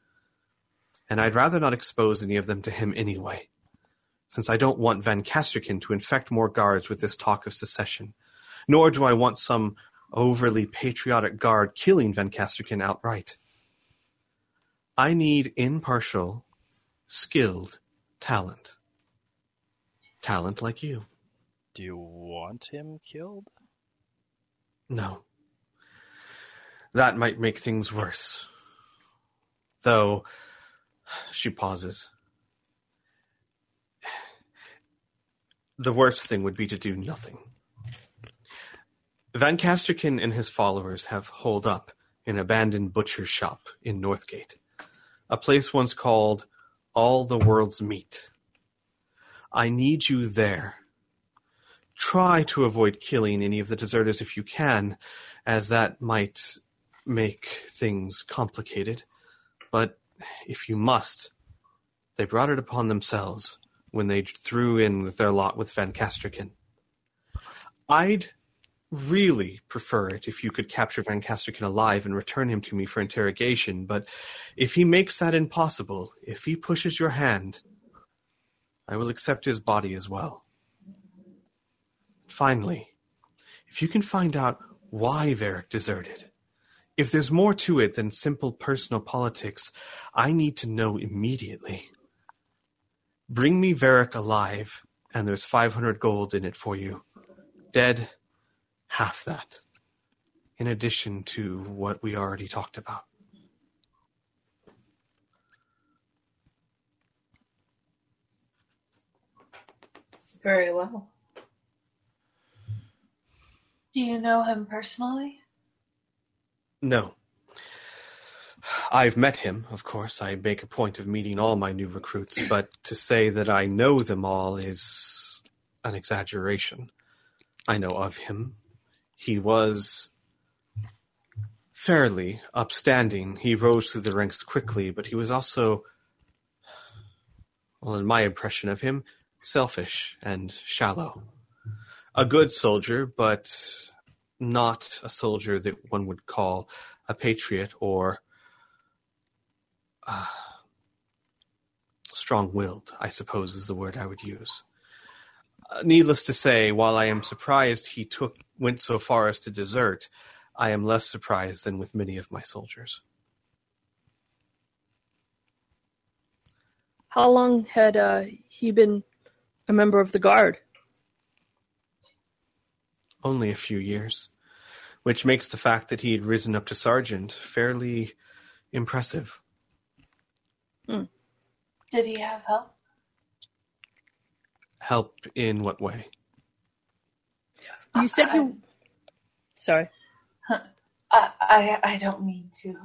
And I'd rather not expose any of them to him anyway, since I don't want Van Casterkin to infect more guards with this talk of secession, nor do I want some overly patriotic guard killing Van Casterkin outright. I need impartial, skilled talent. Talent like you. Do you want him killed? No. That might make things worse. Though, she pauses. The worst thing would be to do nothing. Van Casterkin and his followers have holed up in an abandoned butcher's shop in Northgate, a place once called All the World's Meat. I need you there. Try to avoid killing any of the deserters if you can, as that might make things complicated. But if you must, they brought it upon themselves when they threw in their lot with Van Casterkin. I'd really prefer it if you could capture Van Casterkin alive and return him to me for interrogation, but if he makes that impossible, if he pushes your hand, I will accept his body as well. Finally, if you can find out why Varric deserted, if there's more to it than simple personal politics, I need to know immediately. Bring me Varric alive, and there's 500 gold in it for you. Dead, half that. In addition to what we already talked about. Very well. Do you know him personally? No. I've met him, of course. I make a point of meeting all my new recruits, but to say that I know them all is an exaggeration. I know of him. He was fairly upstanding. He rose through the ranks quickly, but he was also, well, in my impression of him, selfish and shallow. A good soldier, but not a soldier that one would call a patriot or uh, strong-willed, I suppose is the word I would use. Uh, needless to say, while I am surprised he took went so far as to desert, I am less surprised than with many of my soldiers. How long had uh, he been a member of the guard? Only a few years, which makes the fact that he had risen up to sergeant fairly impressive. Did he have help? Help in what way? You said I- you. Sorry. I, I, I don't mean to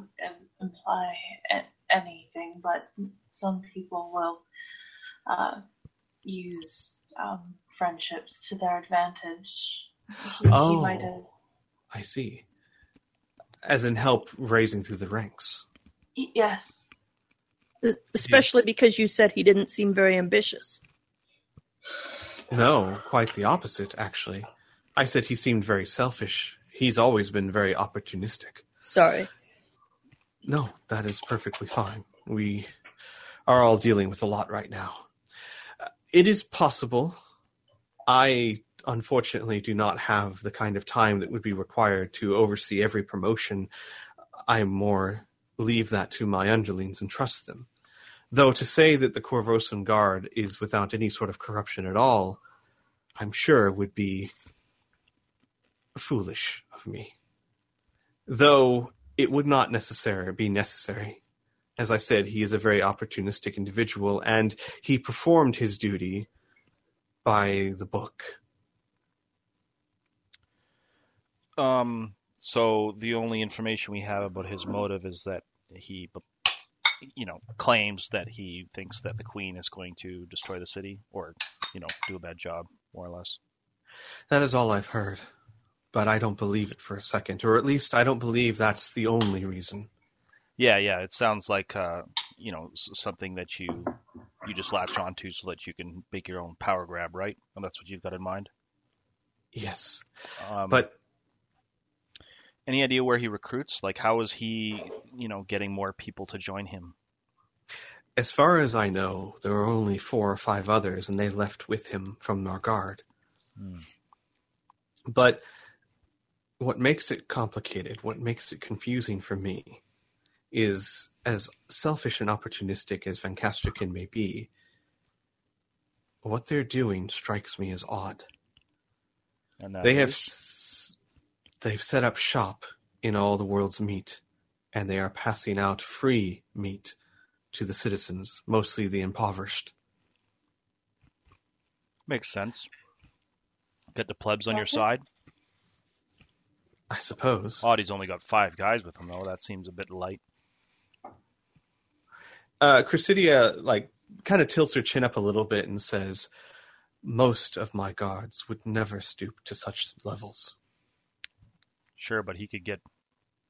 imply anything, but some people will uh, use um, friendships to their advantage. He, he Oh. might have. I see. As in help raising through the ranks. Yes. Especially because you said he didn't seem very ambitious. No, quite the opposite, actually. I said he seemed very selfish. He's always been very opportunistic. Sorry. No, that is perfectly fine. We are all dealing with a lot right now. It is possible. I unfortunately do not have the kind of time that would be required to oversee every promotion. I more leave that to my underlings and trust them. Though to say that the Korvosan Guard is without any sort of corruption at all, I'm sure would be foolish of me. Though it would not necessarily be necessary. As I said, he is a very opportunistic individual, and he performed his duty by the book. Um. So the only information we have about his motive is that he you know, claims that he thinks that the queen is going to destroy the city or, you know, do a bad job, more or less. That is all I've heard. But I don't believe it for a second, or at least I don't believe that's the only reason. Yeah, yeah. It sounds like uh, you know something that you you just latched onto so that you can make your own power grab, right? And that's what you've got in mind. Yes. Um, But any idea where he recruits? Like, how is he, you know, getting more people to join him? as far as I know, there are only four or five others, and they left with him from Nargard. Hmm. But what makes it complicated, what makes it confusing for me, is as selfish and opportunistic as Vancaskerkin may be, what they're doing strikes me as odd. And that they have s- they've set up shop in all the world's meat, and they are passing out free meat to the citizens, mostly the impoverished. makes sense. Get the plebs on your side. I suppose. Audie's only got five guys with him though. That seems a bit light. Uh, Cressida like kind of tilts her chin up a little bit and says, "Most of my guards would never stoop to such levels." Sure, but he could get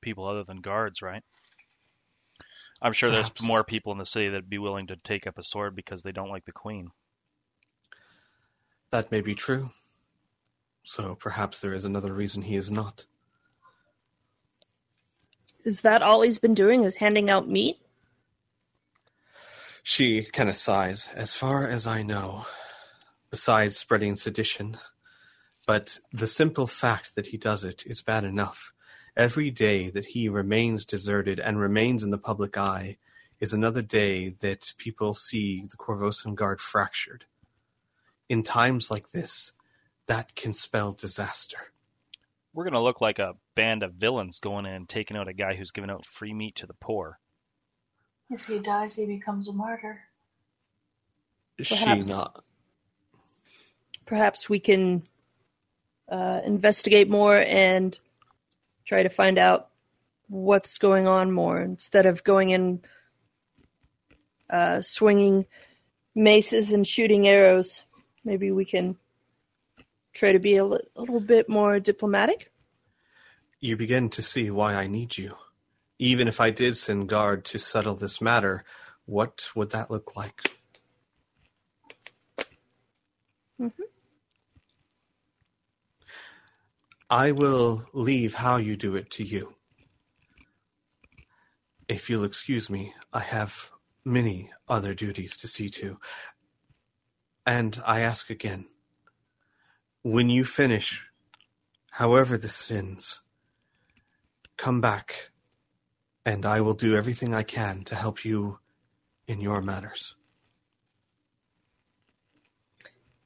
people other than guards, right? I'm sure there's more people in the city that'd be willing to take up a sword because they don't like the queen. That may be true. So perhaps there is another reason he is not. Is that all he's been doing? Is handing out meat? She kind of sighs. As far as I know, besides spreading sedition, but the simple fact that he does it is bad enough. Every day that he remains deserted and remains in the public eye is another day that people see the Korvosan Guard fractured. In times like this, that can spell disaster. We're gonna look like a band of villains going in and taking out a guy who's giving out free meat to the poor. If he dies, he becomes a martyr. She Perhaps. not. Perhaps we can uh, investigate more and try to find out what's going on more instead of going in uh, swinging maces and shooting arrows. Maybe we can try to be a, li- a little bit more diplomatic. You begin to see why I need you. Even if I did send guard to settle this matter, what would that look like? Mm-hmm. I will leave how you do it to you. If you'll excuse me, I have many other duties to see to. And I ask again, when you finish, however this ends, come back, and I will do everything I can to help you in your matters.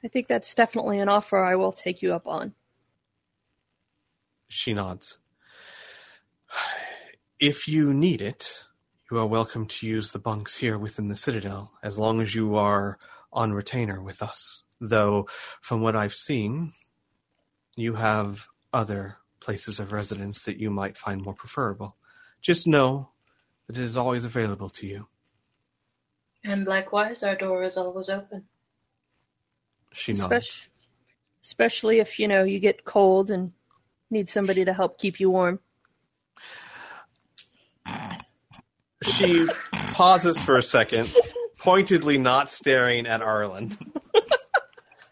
I think that's definitely an offer I will take you up on. She nods. <sighs> If you need it, you are welcome to use the bunks here within the Citadel, as long as you are on retainer with us. Though, from what I've seen, you have other places of residence that you might find more preferable. Just know that it is always available to you. And likewise, our door is always open. She nods. Especially, especially if you know you get cold and need somebody to help keep you warm. She pauses for a second, pointedly not staring at Arlen.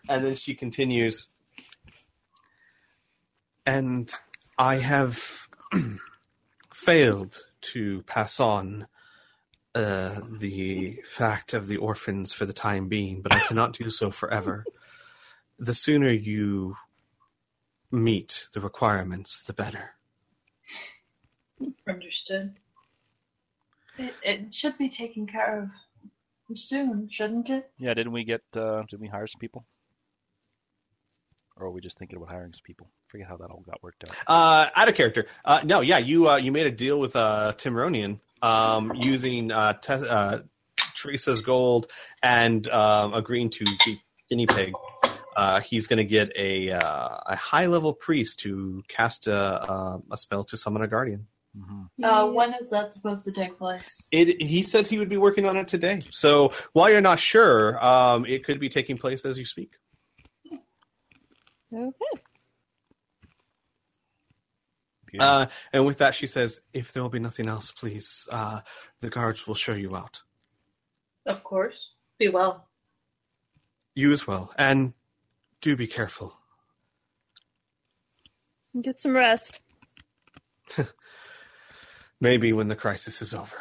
and then she continues. And I have failed to pass on uh, the fact of the orphans for the time being, but I cannot do so forever. The sooner you meet the requirements, the better. Understood. It, it should be taken care of soon, shouldn't it? Yeah, didn't we get? Uh, did we hire some people? Or are we just thinking about hiring some people? Forget how that all got worked out. Uh, out of character. Uh, no, yeah, you uh, you made a deal with uh, Timronian um, using uh, te- uh, Teresa's gold and um, agreeing to be guinea pig. Uh, he's going to get a uh, a high level priest to cast a, uh, a spell to summon a guardian. hmm Uh, when is that supposed to take place? It, he said he would be working on it today. So while you're not sure, um, it could be taking place as you speak. Okay. Uh, and with that, she says, "If there will be nothing else, please, uh, the guards will show you out. Of course. Be well. You as well, and do be careful." Get some rest. <laughs> Maybe when the crisis is over.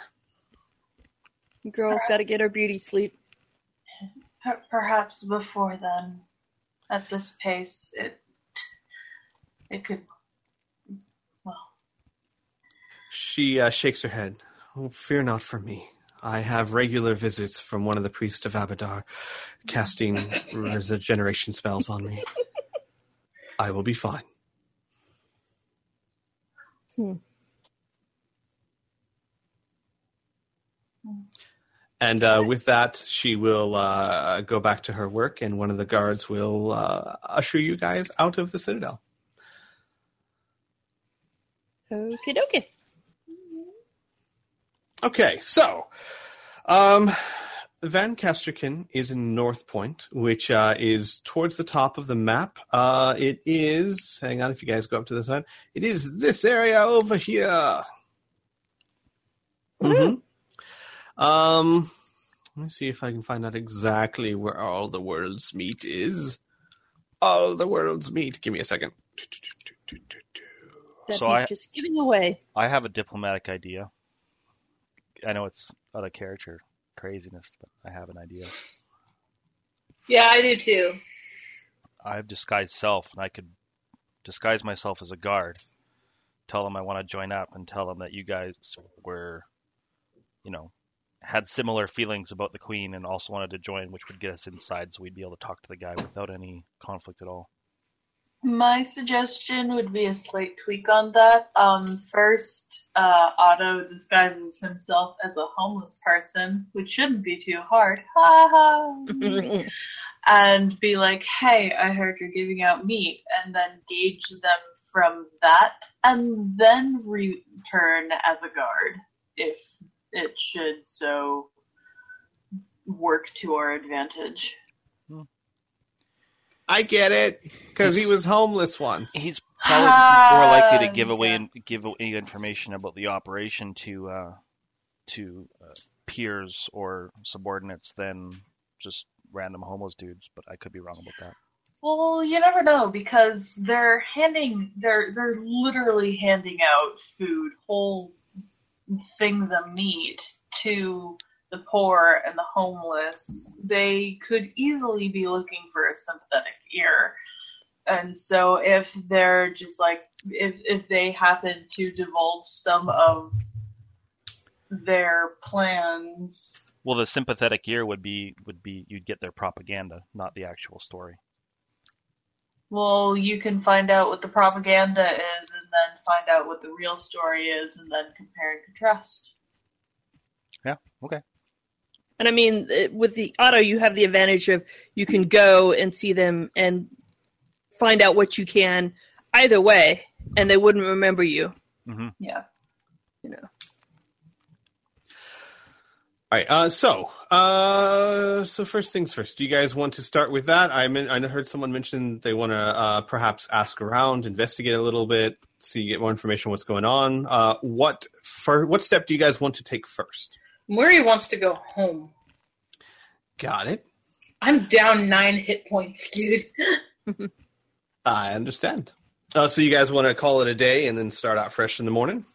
Girl's got to get her beauty sleep. Perhaps before then. At this pace, it it could. Well, She uh, shakes her head. Oh, fear not for me. I have regular visits from one of the priests of Abadar, casting regeneration spells on me. <laughs> I will be fine. Hmm. And uh, with that, she will uh, go back to her work, and one of the guards will uh, usher you guys out of the citadel. Okie dokie. Okay, so um, Vancaskerkin is in North Point, which uh, is towards the top of the map. Uh, it is, hang on, if you guys go up to the side, it is this area over here. hmm Um, let me see if I can find out exactly where all the world's meat is. All the world's meat. Give me a second. That So he's I- just giving away. I have a diplomatic idea. I know it's out of character craziness, but I have an idea. Yeah, I do too. I have disguised self, and I could disguise myself as a guard. Tell them I want to join up, and tell them that you guys were, you know, had similar feelings about the queen, and also wanted to join, which would get us inside, so we'd be able to talk to the guy without any conflict at all. my suggestion would be a slight tweak on that. Um, first, uh, Otto disguises himself as a homeless person, which shouldn't be too hard. <laughs> Ha ha. <laughs> and be like, hey, I heard you're giving out meat, and then gauge them from that, and then return as a guard if it should so work to our advantage. I get it, because he was homeless once. He's probably more likely to Ah, give away yeah. and give away information about the operation to uh, to uh, peers or subordinates than just random homeless dudes. But I could be wrong about that. Well, you never know because they're handing they're they're literally handing out food, whole things of meat to the poor and the homeless. They could easily be looking for a sympathetic ear. And so if they're just like if if they happen to divulge some of their plans Well, the sympathetic ear would be would be you'd get their propaganda, not the actual story. Well, you can find out what the propaganda is and then find out what the real story is and then compare and contrast. Yeah. Okay. And I mean, with the auto, you have the advantage of you can go and see them and find out what you can either way, and they wouldn't remember you. hmm Yeah. You know. All right. Uh, so, uh, so first things first. Do you guys want to start with that? I mean, I heard someone mention they want to uh, perhaps ask around, investigate a little bit, see get more information what's going on. Uh, what for? What step do you guys want to take first? Murray wants to go home. Got it. I'm down nine hit points, dude. <laughs> I understand. Uh, so you guys want to call it a day and then start out fresh in the morning?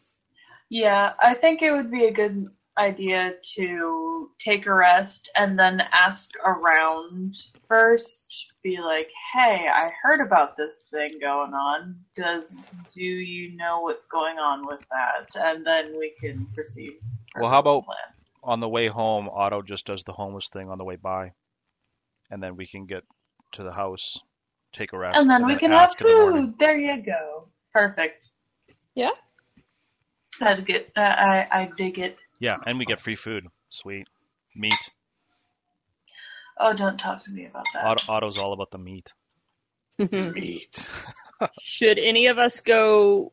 Yeah, I think it would be a good idea to take a rest and then ask around first. Be like, hey, I heard about this thing going on. Does do you know what's going on with that? And then we can proceed. Well, how about- plan. On the way home, Otto just does the homeless thing on the way by, and then we can get to the house, take a rest, And then we can have ask in the food. There you go. Perfect. Yeah. I'd get. Uh, I I dig it. Yeah, and we get free food. Sweet meat. Oh, don't talk to me about that. Otto, Otto's all about the meat. <laughs> Meat. <laughs> Should any of us go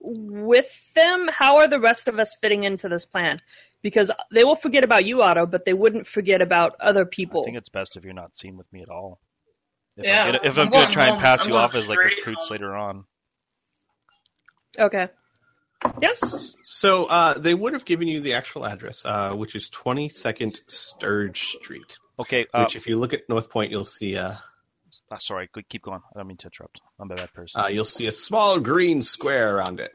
with them, how are the rest of us fitting into this plan? Because they will forget about you, Otto, but they wouldn't forget about other people. I think it's best if you're not seen with me at all. If Yeah, I'm gonna, if I'm I'm gonna try and pass I'm you off as like recruits home. later on. Okay. Yes. So uh, they would have given you the actual address, uh, which is 22nd Sturge Street. Okay, uh, Which, if you look at North Point, you'll see uh, uh, sorry, go- keep going. I don't mean to interrupt. I'm a bad person. uh, you'll see a small green square around it.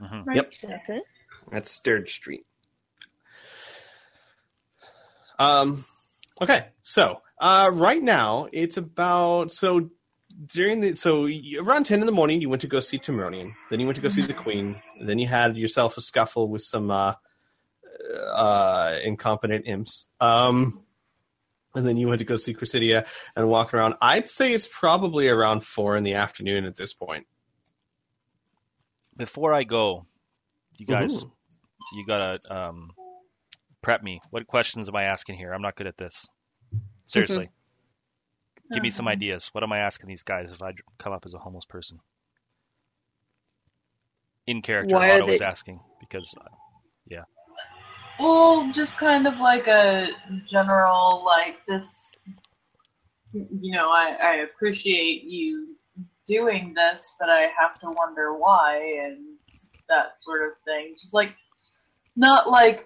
Mhm. Right Yep. there. Okay. That's Sturge Street. Um, okay, so uh, right now it's about so during the so you- around ten in the morning you went to go see Timronian, then you went to go see the Queen, and then you had yourself a scuffle with some uh, uh, incompetent imps. Um, and then you went to go see Cressida and walk around. I'd say it's probably around four in the afternoon at this point. Before I go, you guys, Ooh. you gotta um, prep me. What questions am I asking here? I'm not good at this. Seriously, give me some Um, ideas. What am I asking these guys if I come up as a homeless person? In character, Why are Otto was they- asking because yeah. Well, just kind of like a general, like this. You know, I, I appreciate you doing this, but I have to wonder why and that sort of thing. Just like, not like,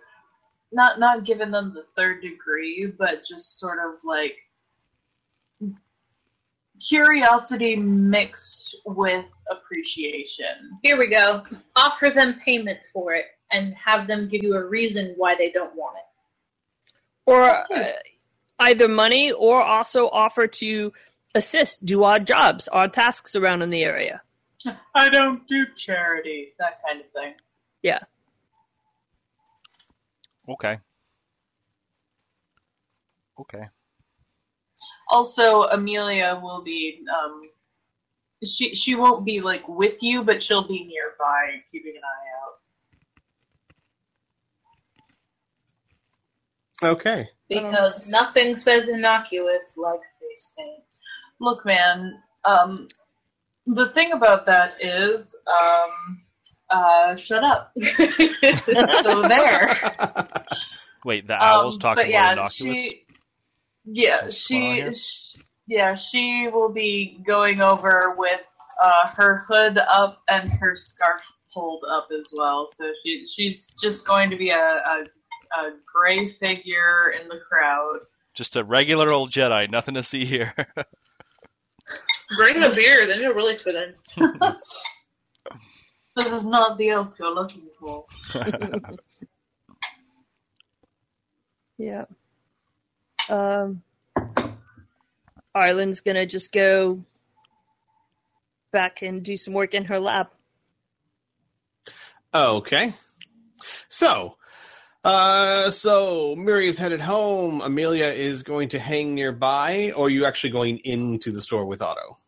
not not giving them the third degree, but just sort of like curiosity mixed with appreciation. Here we go. Offer them payment for it and have them give you a reason why they don't want it. Or uh, either money or also offer to assist, do odd jobs, odd tasks around in the area. I don't do charity, that kind of thing. Yeah. okay, okay. Also, Amelia will be. Um, she she won't be like with you, but she'll be nearby, keeping an eye out. Okay. Because nothing says innocuous like face paint. Look, man. Um, the thing about that is, um, uh, shut up. <laughs> so there. <laughs> <laughs> Wait, the owl's Um, talking but yeah, about innocuous. She, yeah, What's going on she, yeah, she will be going over with uh, her hood up and her scarf pulled up as well. So she she's just going to be a, a, a gray figure in the crowd. Just a regular old Jedi, nothing to see here. <laughs> Bring a beer, then you'll really fit in. <laughs> This is not the elf you're looking for. <laughs> Yeah. Um, Arlen's gonna just go back and do some work in her lab. Okay. So, uh, so Miri is headed home. Amelia is going to hang nearby, or are you actually going into the store with Otto?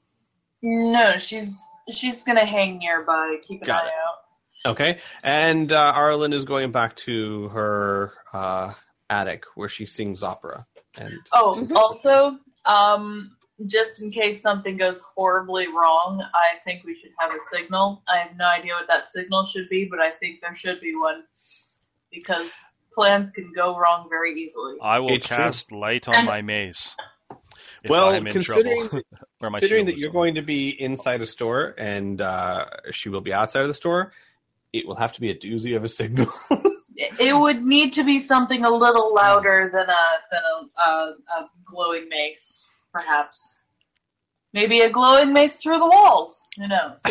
No, she's she's gonna hang nearby, keep an Got eye it. out. Okay. And uh, Arlen is going back to her uh, attic where she sings opera. And Oh, also, um, just in case something goes horribly wrong, I think we should have a signal. I have no idea what that signal should be, but I think there should be one because plans can go wrong very easily. I will It's true. cast light on And- my mace. If well, I'm in considering trouble. <laughs> or my considering shield that is you're on. going to be inside a store and uh, she will be outside of the store, it will have to be a doozy of a signal. <laughs> It it would need to be something a little louder than a than a, a, a glowing mace, perhaps. Maybe a glowing mace through the walls. Who knows?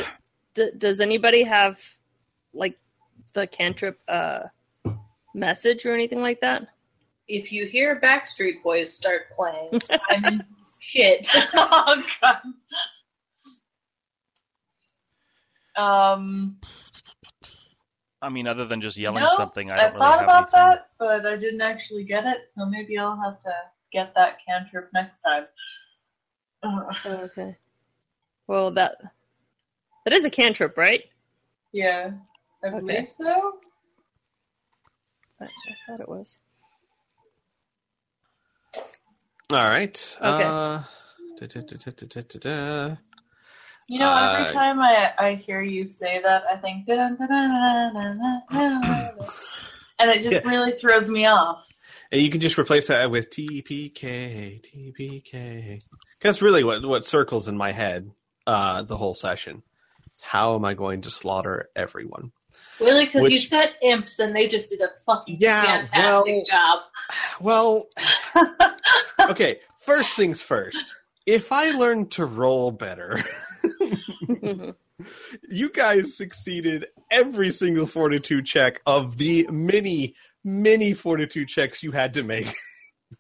D- does anybody have like the cantrip uh, message or anything like that? If you hear Backstreet Boys start playing, <laughs> I'm in shit. <laughs> oh god. Um, I mean, other than just yelling no, something, I don't really thought have about anything. that, but I didn't actually get it, so maybe I'll have to get that cantrip next time. Ugh. Oh, okay. Well, that that is a cantrip, right? yeah, I Okay. believe so. I, I thought it was. All right. Okay. Uh, da, da, da, da, da, da, da. You know, every Uh, time I, I hear you say that, I think, <laughs> and it just Yeah. really throws me off. And you can just replace that with TPK, TPK. That's really what what circles in my head uh, the whole session. How am I going to slaughter everyone? Really, because you Which- set imps and they just did a fucking Yeah, fantastic <sighs> Well, job. <laughs> Well, okay. First things first. If I learn to roll better, <laughs> <laughs> you guys succeeded every single fortitude check of the many, many fortitude checks you had to make. <laughs>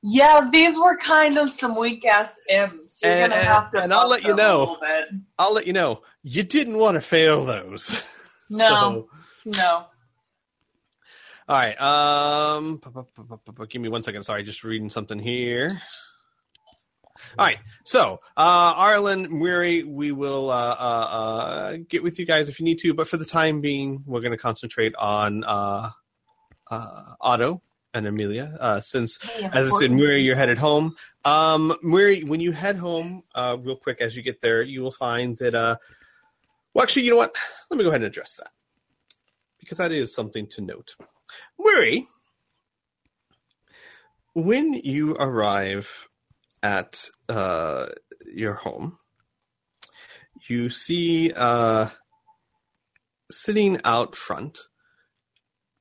Yeah, these were kind of some weak ass imps. You're And- gonna have to. and I'll let you know. I'll let you know, you didn't want to fail those. <laughs> No. So- No. All right. Um, give me one second. Sorry, just reading something here. All right. So, uh, Arlen, Murray, we will uh, uh, uh, get with you guys if you need to, but for the time being, we're going to concentrate on uh, uh, Otto and Amelia, uh, since as I said, Murray, you're headed home. Um, Murray, when you head home, uh, real quick, as you get there, you will find that. Uh, well, actually, you know what? Let me go ahead and address that because that is something to note. Murray, when you arrive at uh, your home, you see uh, sitting out front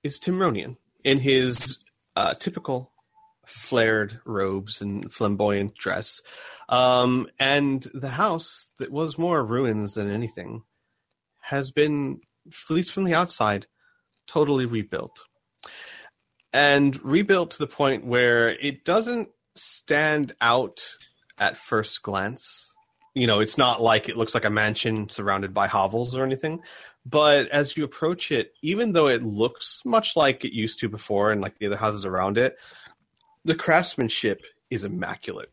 is Timronian in his uh, typical flared robes and flamboyant dress. Um, and the house that was more ruins than anything has been, at least from the outside, totally rebuilt. And rebuilt to the point where it doesn't stand out at first glance. You know, it's not like it looks like a mansion surrounded by hovels or anything. But as you approach it, even though it looks much like it used to before and like the other houses around it, the craftsmanship is immaculate.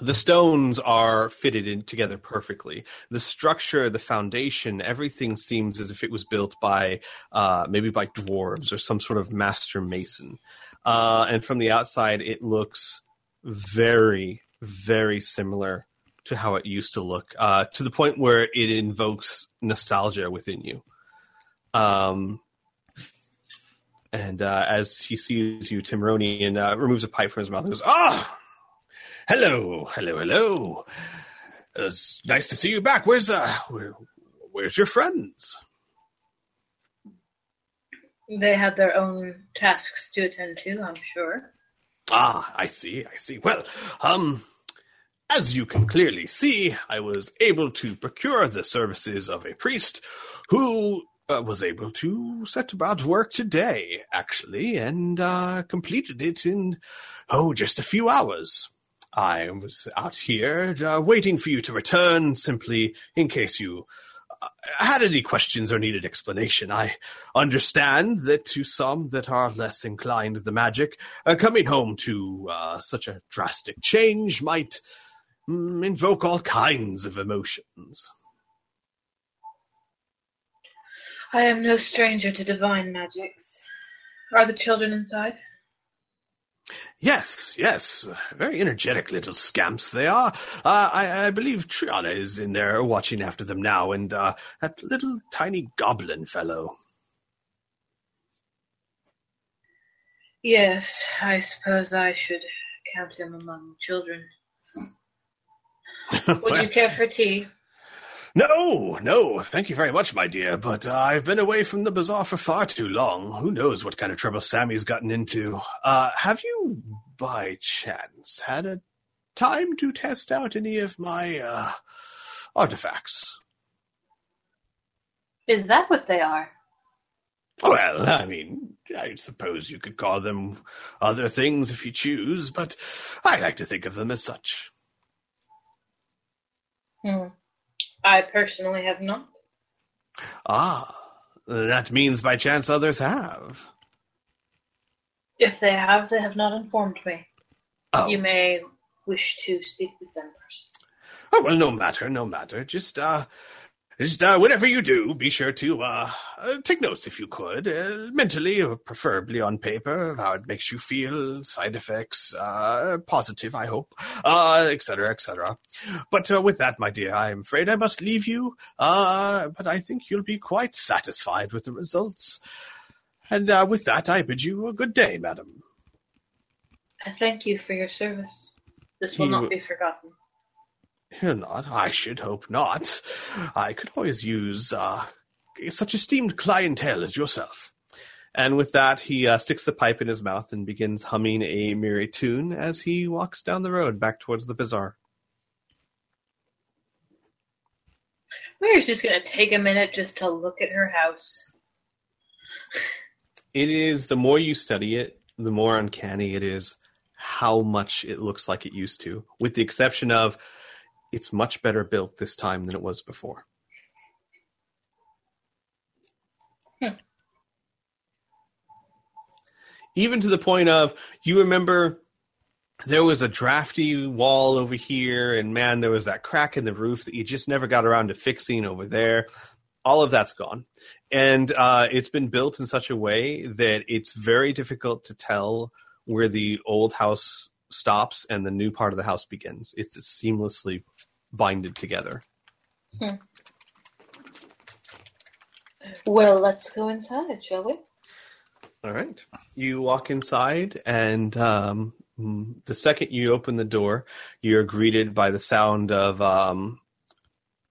The stones are fitted in together perfectly. The structure, the foundation, everything seems as if it was built by uh, maybe by dwarves or some sort of master mason. Uh, and from the outside, it looks very, very similar to how it used to look, uh, to the point where it invokes nostalgia within you. Um, and uh, as he sees you, Timronian uh, removes a pipe from his mouth and goes, "Ah, hello, hello, hello. It's nice to see you back. Where's uh, where, where's your friends?" They had their own tasks to attend to, I'm sure. Ah, I see, I see. Well, um, as you can clearly see, I was able to procure the services of a priest who uh, was able to set about work today, actually, and uh, completed it in, oh, just a few hours. I was out here uh, waiting for you to return, simply in case you had any questions or needed explanation. I understand that to some that are less inclined to the magic, uh, coming home to uh, such a drastic change might mm, invoke all kinds of emotions. I am no stranger to divine magics. Are the children inside? Yes, yes, very energetic little scamps they are. Uh, I, I believe Trinia is in there watching after them now, and uh, that little tiny goblin fellow. Yes, I suppose I should count him among children. <laughs> Would you care for tea? No, no, thank you very much, my dear, but uh, I've been away from the bazaar for far too long. Who knows what kind of trouble Sammy's gotten into. Uh, have you, by chance, had a time to test out any of my uh, artifacts? Is that what they are? Well, I mean, I suppose you could call them other things if you choose, but I like to think of them as such. Hmm. I personally have not. Ah, that means by chance others have. If they have, they have not informed me. Oh, You may wish to speak with them first. oh well, no matter, no matter. Just uh, Just uh, whatever you do, be sure to uh, uh, take notes if you could, uh, mentally or preferably on paper, of how it makes you feel, side effects, uh, positive, I hope, uh, et cetera, et cetera. But uh, with that, my dear, I'm afraid I must leave you, uh, but I think you'll be quite satisfied with the results. And uh, with that, I bid you a good day, madam. I thank you for your service. This will He not w- be forgotten. You're not. I should hope not. I could always use uh, such esteemed clientele as yourself. And with that, he uh, sticks the pipe in his mouth and begins humming a merry tune as he walks down the road back towards the bazaar. We're just gonna take a minute just to look at her house. It is the more you study it, the more uncanny it is how much it looks like it used to, with the exception of it's much better built this time than it was before. Even to the point of you remember there was a drafty wall over here, and man, there was that crack in the roof that you just never got around to fixing over there. All of that's gone. And uh, it's been built in such a way that it's very difficult to tell where the old house stops and the new part of the house begins. It's seamlessly binded together. Well, let's go inside, shall we? All right. You walk inside, and um, mm, the second you open the door, you're greeted by the sound of um,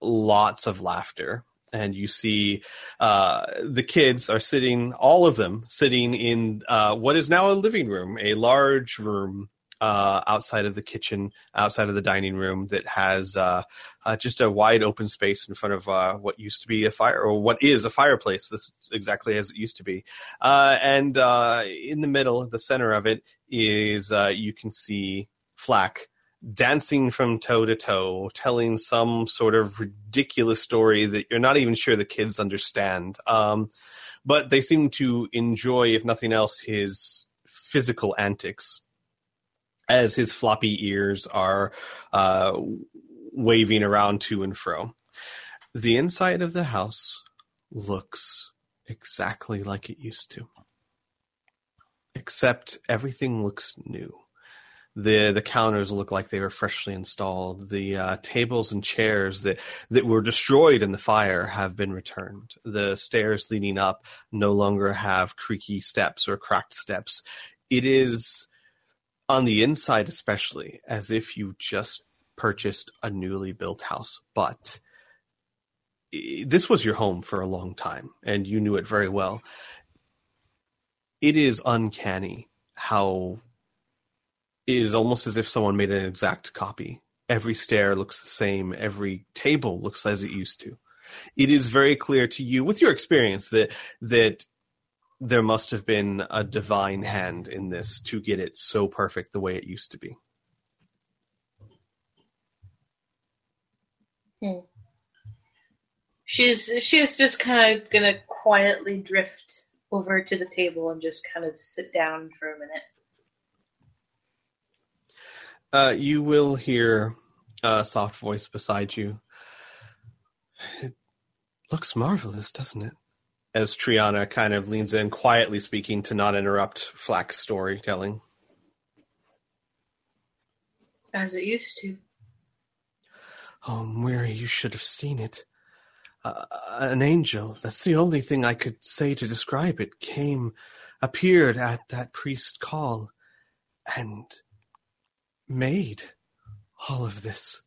lots of laughter. And you see uh, the kids are sitting, all of them sitting in uh, what is now a living room, a large room uh, outside of the kitchen, outside of the dining room that has uh, uh, just a wide open space in front of uh, what used to be a fire, or what is a fireplace. This is exactly as it used to be. Uh, and uh, in the middle, the center of it, is you can see Flack dancing from toe to toe, telling some sort of ridiculous story that you're not even sure the kids understand. Um, but they seem to enjoy, if nothing else, his physical antics as his floppy ears are uh, waving around to and fro. The inside of the house looks exactly like it used to, except everything looks new. The the counters look like they were freshly installed. The uh, tables and chairs that, that were destroyed in the fire have been returned. The stairs leading up no longer have creaky steps or cracked steps. It is on the inside, especially, as if you just purchased a newly built house. But this was your home for a long time, and you knew it very well. It is uncanny how it is almost as if someone made an exact copy. Every stair looks the same. Every table looks as it used to. It is very clear to you, with your experience, that that there must have been a divine hand in this to get it so perfect the way it used to be. She's she's just kind of gonna quietly drift over to the table and just kind of sit down for a minute. Uh, you will hear a soft voice beside you. It looks marvelous, doesn't it? As Trinia kind of leans in, quietly speaking to not interrupt Flack's storytelling. As it used to. Oh, Mary, you should have seen it. Uh, an angel, that's the only thing I could say to describe it, came, appeared at that priest call, and made all of this.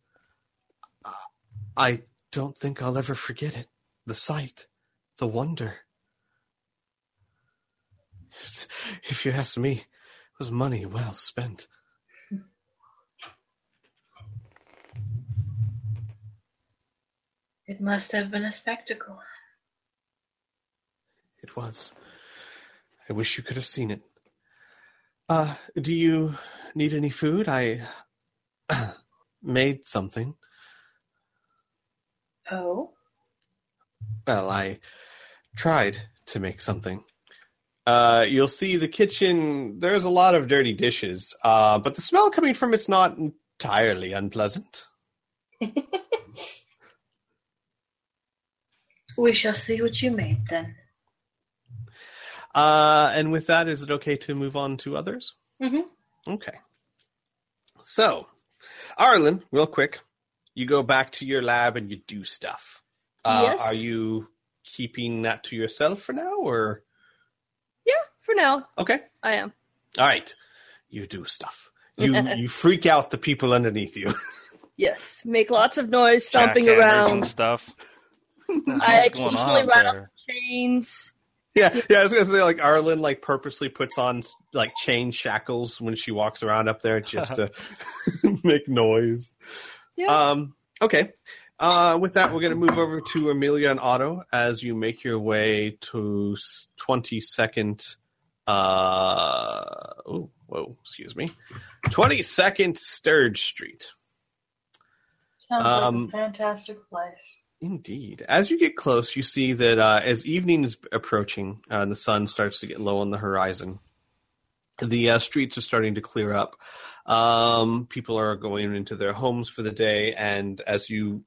I don't think I'll ever forget it. The sight, the wonder. If you ask me, it was money well spent. It must have been a spectacle. It was. I wish you could have seen it. Uh, do you need any food? I <clears throat> made something. Oh? Well, I tried to make something. Uh, you'll see the kitchen, there's a lot of dirty dishes, uh, but the smell coming from it's not entirely unpleasant. <laughs> We shall see what you made then. Uh, and with that, is it okay to move on to others? Mm-hmm. Okay. So, Arlen, real quick, you go back to your lab and you do stuff. Uh, Yes. Are you keeping that to yourself for now, or Yeah, for now, okay? I am. All right, you do stuff. You <laughs> you freak out the people underneath you. <laughs> Yes, make lots of noise, stomping around. and stuff. <laughs> I What's going occasionally on run off chains. yeah, yeah. I was gonna say like Arlen like purposely puts on like chain shackles when she walks around up there just to make noise. Yeah. Um. Okay. Uh, with that, we're going to move over to Amelia and Otto as you make your way to twenty second. Uh, oh, whoa, excuse me, twenty second Sturge Street. Sounds Um, like a fantastic place. Indeed. As you get close, you see that uh, as evening is approaching uh, and the sun starts to get low on the horizon, the uh, streets are starting to clear up. Um, people are going into their homes for the day, and as you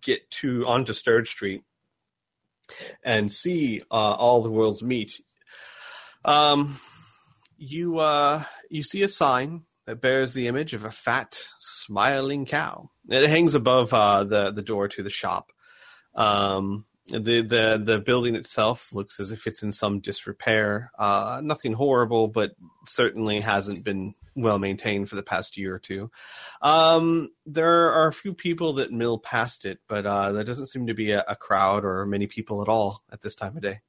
get to onto Sturge Street and see uh, all the worlds meet, um, you uh, you see a sign that bears the image of a fat, smiling cow. It hangs above uh, the the door to the shop. Um, the the the building itself looks as if it's in some disrepair. Uh, nothing horrible, but certainly hasn't been well maintained for the past year or two. Um, there are a few people that mill past it, but uh, there doesn't seem to be a, a crowd or many people at all at this time of day.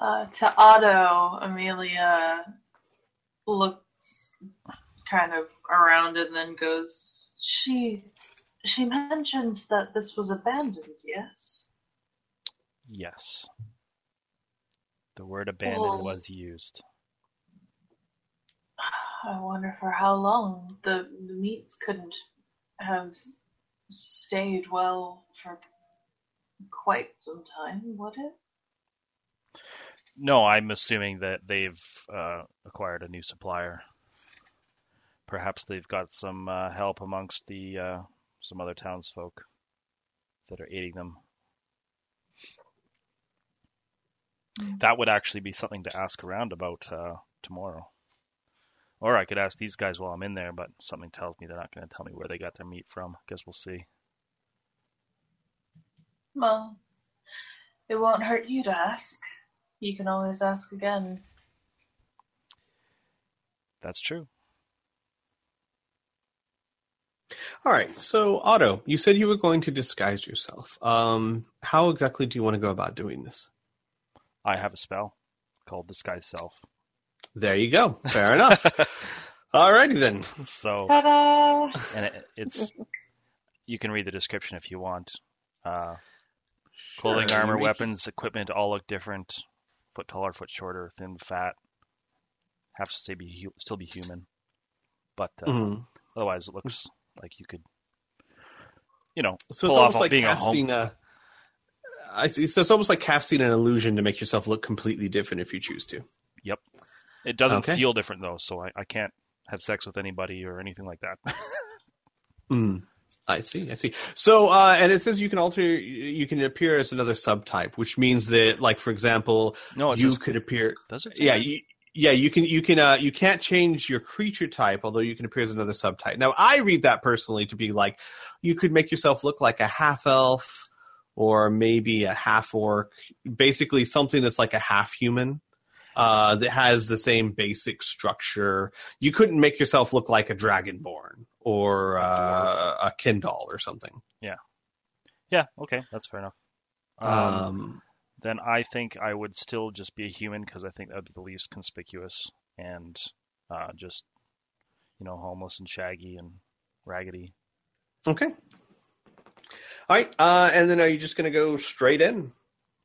Uh, to Otto, Amelia looks kind of around and then goes, "She, she mentioned that this was abandoned. Yes." Yes. The word abandoned Oh. was used. I wonder for how long the the meats couldn't have stayed well for quite some time, would it? No, I'm assuming that they've uh, acquired a new supplier. Perhaps they've got some uh, help amongst the uh, some other townsfolk that are aiding them. That would actually be something to ask around about uh, tomorrow. Or I could ask these guys while I'm in there, but something tells me they're not going to tell me where they got their meat from. Guess we'll see. Well, it won't hurt you to ask. You can always ask again. That's true. All right, so Otto, you said you were going to disguise yourself. Um, how exactly do you want to go about doing this? I have a spell called Disguise Self. There you go. Fair enough. <laughs> Alrighty then. So Ta-da! and it, it's you can read the description if you want. Uh, clothing, Sure, armor, you weapons, equipment all look different. Foot taller, foot shorter, thin, fat. Have to say be still be human, but uh, Mhm. otherwise it looks like you could, you know, So pull it's off almost like being a home. casting a. I see. So it's almost like casting an illusion to make yourself look completely different if you choose to. It doesn't Okay. feel different though, so I, I can't have sex with anybody or anything like that. <laughs> Mm. I see. I see. So, uh, and it says you can alter. You can appear as another subtype, which means that, like, for example, no, you says, could appear. does it? Yeah, you, yeah, you can. You can. Uh, you can't change your creature type, although you can appear as another subtype. Now, I read that personally to be like, you could make yourself look like a half elf, or maybe a half orc. Basically, something that's like a half human. Uh, that has the same basic structure. You couldn't make yourself look like a dragonborn or uh, a Kindle or something. yeah, Yeah. okay, that's fair enough. Um, Um, then I think I would still just be a human because I think that would be the least conspicuous and uh, just, you know, homeless and shaggy and raggedy. Okay. All right, uh, and then are you just going to go straight in?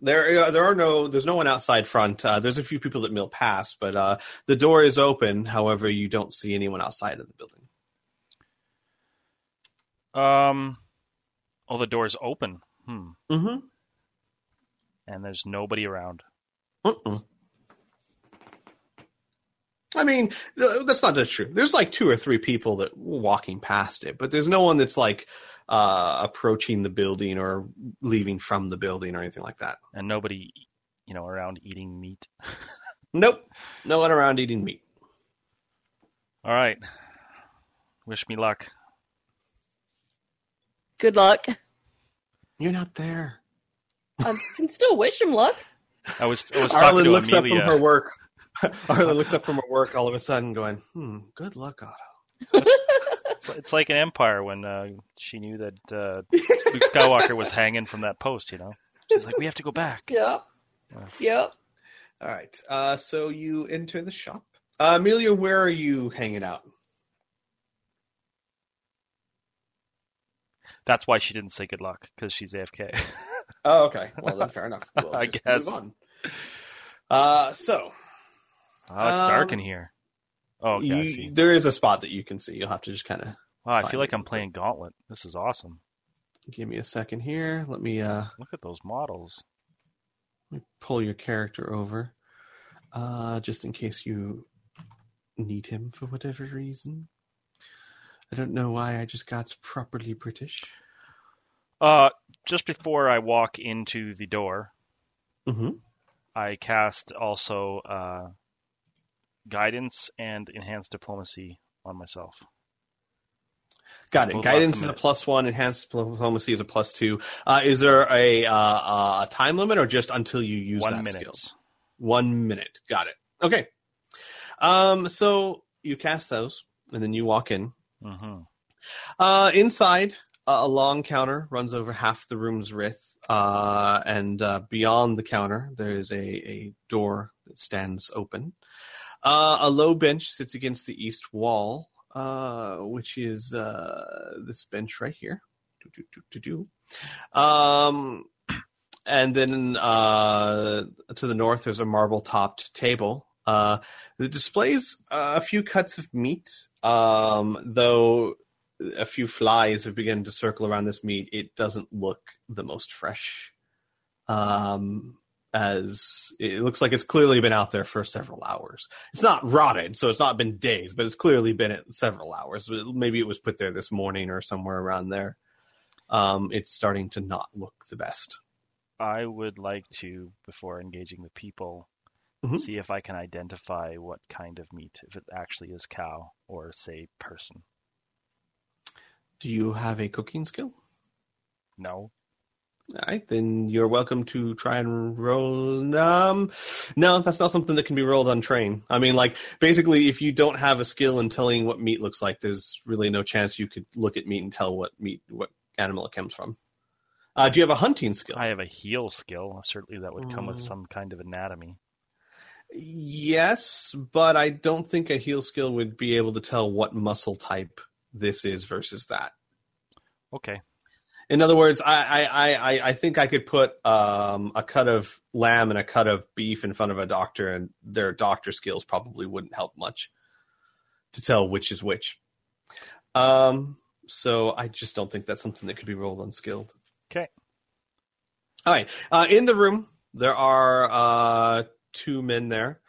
There, uh, there are no, there's no one outside front. Uh, there's a few people that mill past, but uh, the door is open. However, you don't see anyone outside of the building. Um, oh, the door's open. Hmm. Mm-hmm. And there's nobody around. Uh-uh. All I mean, th- that's not just true. There's like two or three people that were walking past it, but there's no one that's like uh, approaching the building or leaving from the building or anything like that. And nobody, you know, around eating meat. <laughs> Nope, no one around eating meat. All right. Wish me luck. Good luck. You're not there. I can still wish him luck. I was I was talking Arlen to looks up Amelia. from her work. <laughs> Arlen looks up from her work all of a sudden, going, "Hmm, good luck, Otto." It's, it's like an empire when uh, she knew that uh, Luke Skywalker was hanging from that post. You know, she's like, we have to go back. Yep. Yep. All right. Uh, so you enter the shop. Uh, Amelia, where are you hanging out? That's why she didn't say good luck because she's AFK. Oh, okay. Well, then fair enough. <laughs> We'll I guess. Move on. Uh, so Oh, it's dark Um, in here. Oh, okay, I you, see. there is a spot that you can see. You'll have to just kind of Wow, I feel like I'm playing Gauntlet. This is awesome. give me a second here. Let me uh, Look at those models. let me pull your character over, uh, just in case you need him for whatever reason. I don't know why I just got properly British. Uh, just before I walk into the door, Mm-hmm. I cast also uh, guidance and enhanced diplomacy on myself. Got it. Guidance is a plus one. Enhanced diplomacy is a plus two. Uh, is there a uh, uh, time limit or just until you use One that minute. skill? One minute. Got it. Okay. Um, so you cast those, and then you walk in. hmm Uh, inside, uh, a long counter runs over half the room's width, uh, and uh, beyond the counter, there is a, a door that stands open. Uh, a low bench sits against the east wall, uh, which is uh, this bench right here. Do, do, do. Um, and then uh, to the north, there's a marble topped table. Uh, that displays uh, a few cuts of meat, um, though a few flies have begun to circle around this meat. It doesn't look the most fresh. Um, as it looks like it's clearly been out there for several hours. It's not rotted, so it's not been days, but it's clearly been at several hours. Maybe it was put there this morning or somewhere around there. Um, it's starting to not look the best. I would like to, before engaging the people, Mhm. see if I can identify what kind of meat, if it actually is cow or, say, person. Do you have a cooking skill? No. All right, then you're welcome to try and roll. Um, no, that's not something that can be rolled untrained. I mean, like basically, if you don't have a skill in telling what meat looks like, there's really no chance you could look at meat and tell what meat, what animal it comes from. Uh, do you have a hunting skill? I have a heal skill. Certainly that would come with Mm. some kind of anatomy. Yes, but I don't think a heal skill would be able to tell what muscle type this is versus that. Okay. In other words, I I, I, I think I could put um, a cut of lamb and a cut of beef in front of a doctor, and their doctor skills probably wouldn't help much to tell which is which. Um, so I just don't think that's something that could be rolled unskilled. Okay. All right. Uh, in the room, there are uh, two men there.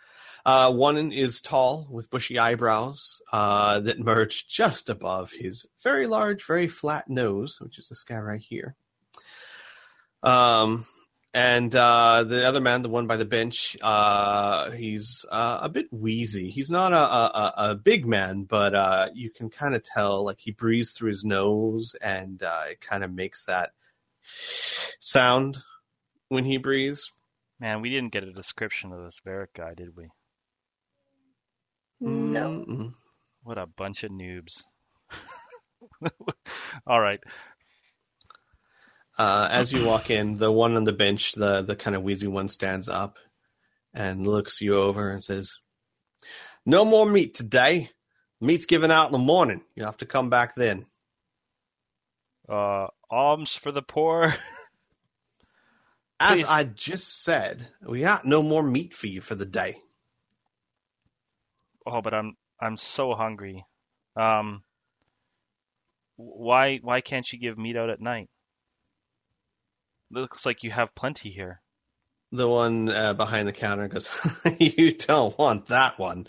Uh, one is tall with bushy eyebrows uh, that merge just above his very large, very flat nose, which is this guy right here. Um, and uh, the other man, the one by the bench, uh, he's uh, a bit wheezy. He's not a, a, a- big man, but uh, you can kind of tell, like he breathes through his nose, and uh, it kind of makes that sound when he breathes. Man, we didn't get a description of this Verik guy, did we? No. Mm-mm. What a bunch of noobs. <laughs> All right. Uh, as you walk in, the one on the bench, the the kind of wheezy one, stands up and looks you over and says, "No more meat today. Meat's given out in the morning. You have to come back then." Uh, alms for the poor. <laughs> As I just said, we got no more meat for you for the day. Oh, but I'm I'm so hungry. Um, why why can't you give meat out at night? Looks like you have plenty here. the one uh, behind the counter goes, <laughs> "You don't want that one.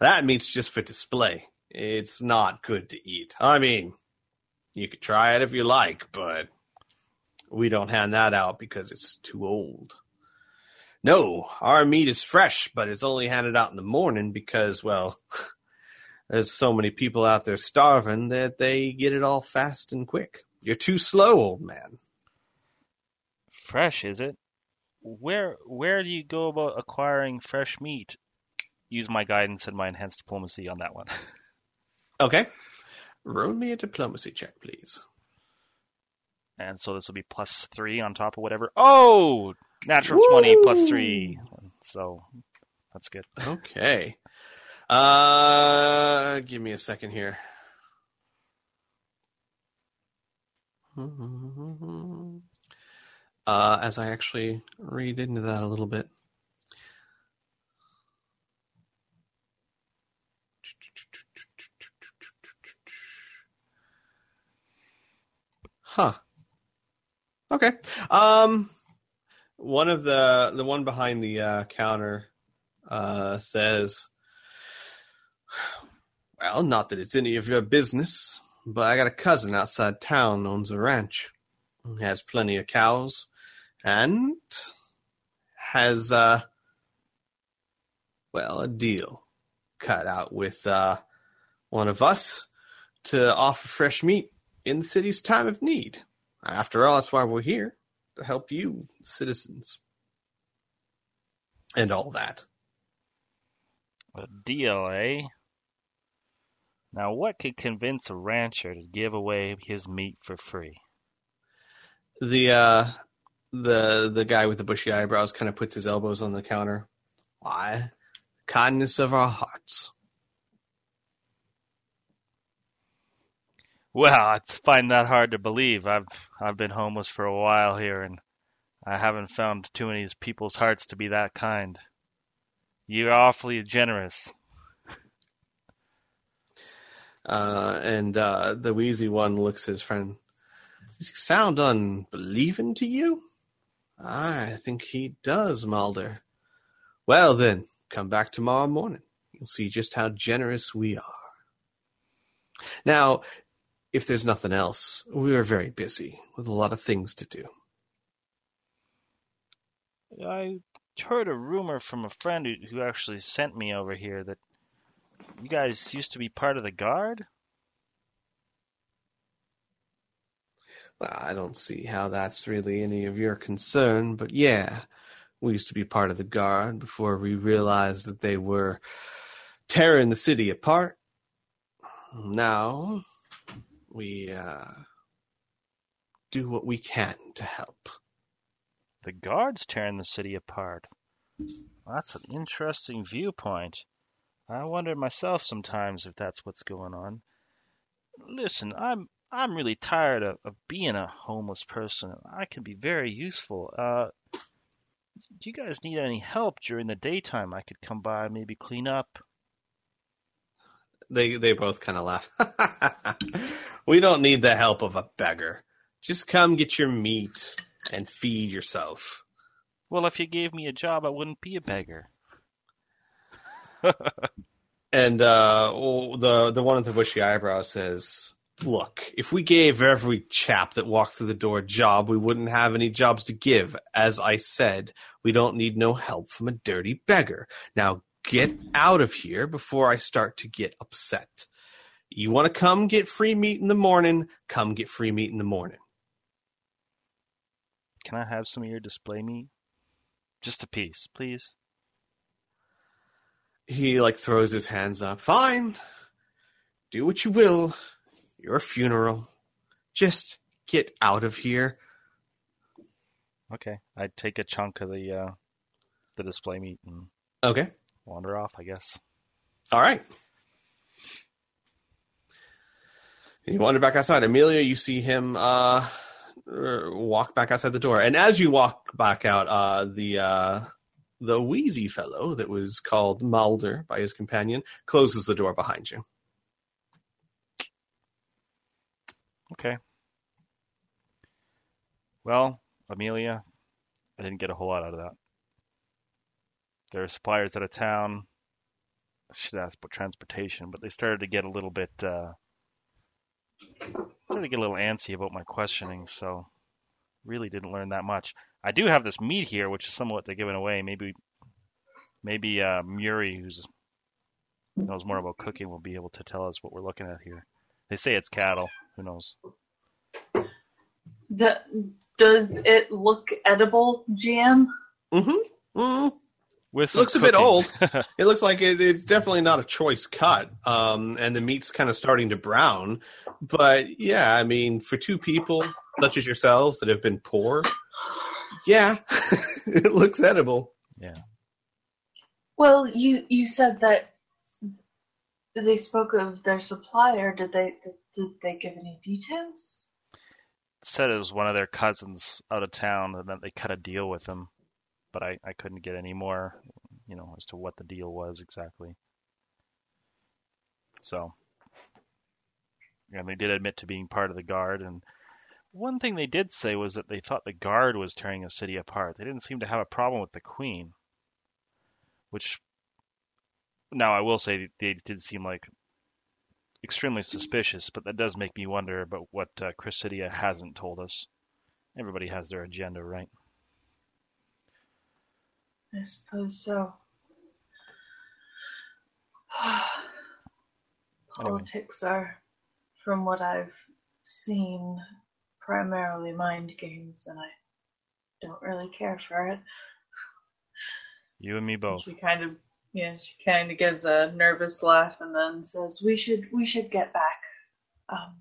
That meat's just for display. It's not good to eat. I mean, you could try it if you like, but we don't hand that out because it's too old." No, our meat is fresh, but it's only handed out in the morning because, well, <laughs> there's so many people out there starving that they get it all fast and quick. You're too slow, old man. Fresh, is it? Where where do you go about acquiring fresh meat? Use my guidance and my enhanced diplomacy on that one. <laughs> Okay. Roll me a diplomacy check, please. And so this will be plus three on top of whatever. Oh, natural twenty plus three. So that's good. Okay. Uh, give me a second here. <laughs> Uh, as I actually read into that a little bit. Huh. Okay. Um, one of the the one behind the uh, counter uh, says, "Well, not that it's any of your business, but I got a cousin outside town owns a ranch, has plenty of cows, and has uh, well, a deal cut out with uh, one of us to offer fresh meat in the city's time of need. After all, that's why we're here help you, citizens, and all that." A deal, eh? Now, what could convince a rancher to give away his meat for free? the uh the the guy with the bushy eyebrows kind of puts his elbows on the counter. Why? Kindness of our hearts. Well, I find that hard to believe. I've I've been homeless for a while here, and I haven't found too many people's hearts to be that kind. You're awfully generous. Uh, and uh, the wheezy one looks at his friend. Does he sound unbelieving to you? I think he does, Mulder. Well, then, come back tomorrow morning. You'll see just how generous we are. Now, if there's nothing else, we are very busy with a lot of things to do. I heard a rumor from a friend who, who actually sent me over here that you guys used to be part of the guard. Well, I don't see how that's really any of your concern, but yeah, we used to be part of the guard before we realized that they were tearing the city apart. Now, we uh, do what we can to help. The guard's tearing the city apart. That's an interesting viewpoint. I wonder myself sometimes if that's what's going on. Listen, I'm I'm really tired of, of being a homeless person. I can be very useful. Uh, do you guys need any help during the daytime? I could come by, maybe clean up. They they both kind of laugh. <laughs> we don't need the help of a beggar. Just come get your meat and feed yourself. Well, if you gave me a job, I wouldn't be a beggar. <laughs> And uh, the the one with the bushy eyebrow says, "Look, if we gave every chap that walked through the door a job, we wouldn't have any jobs to give. As I said, we don't need no help from a dirty beggar. Now get out of here before I start to get upset. You want to come get free meat in the morning? Come get free meat in the morning." Can I have some of your display meat? Just a piece, please. He like throws his hands up. Fine, do what you will. Your funeral. Just get out of here. Okay, I'd take a chunk of the uh, the display meat and Okay. Wander off. I guess. All right. You wander back outside. Amelia, you see him uh, walk back outside the door, and as you walk back out, uh, the uh, the wheezy fellow that was called Mulder by his companion closes the door behind you. Okay. Well, Amelia, I didn't get a whole lot out of that. There are suppliers out of town. I should ask about transportation, but they started to get a little bit uh, started to get a little antsy about my questioning, so really didn't learn that much. I do have this meat here, which is somewhat they're giving away. Maybe maybe uh, Muri, who's knows more about cooking, will be able to tell us what we're looking at here. They say it's cattle. Who knows? D- does it look edible, GM? Mm-hmm. mm With some Looks a bit old. <laughs> It looks like it, it's definitely not a choice cut, um, and the meat's kind of starting to brown. But yeah, I mean, for two people such as yourselves that have been poor, yeah, <laughs> it looks edible. Yeah. Well, you you said that they spoke of their supplier. Did they did they give any details? said it was one of their cousins out of town and that they cut a deal with him, but I, I couldn't get any more, you know, as to what the deal was exactly. So, and they did admit to being part of the guard. And one thing they did say was that they thought the guard was tearing the city apart. They didn't seem to have a problem with the queen, which now I will say they did seem like extremely suspicious, but that does make me wonder about what uh, hasn't told us. Everybody has their agenda, right? I suppose so. Anyway. <sighs> Politics are, from what I've seen, primarily mind games, and I don't really care for it. <sighs> You and me both. She kind of, yeah, she kind of gives a nervous laugh and then says, "We should, we should get back, um,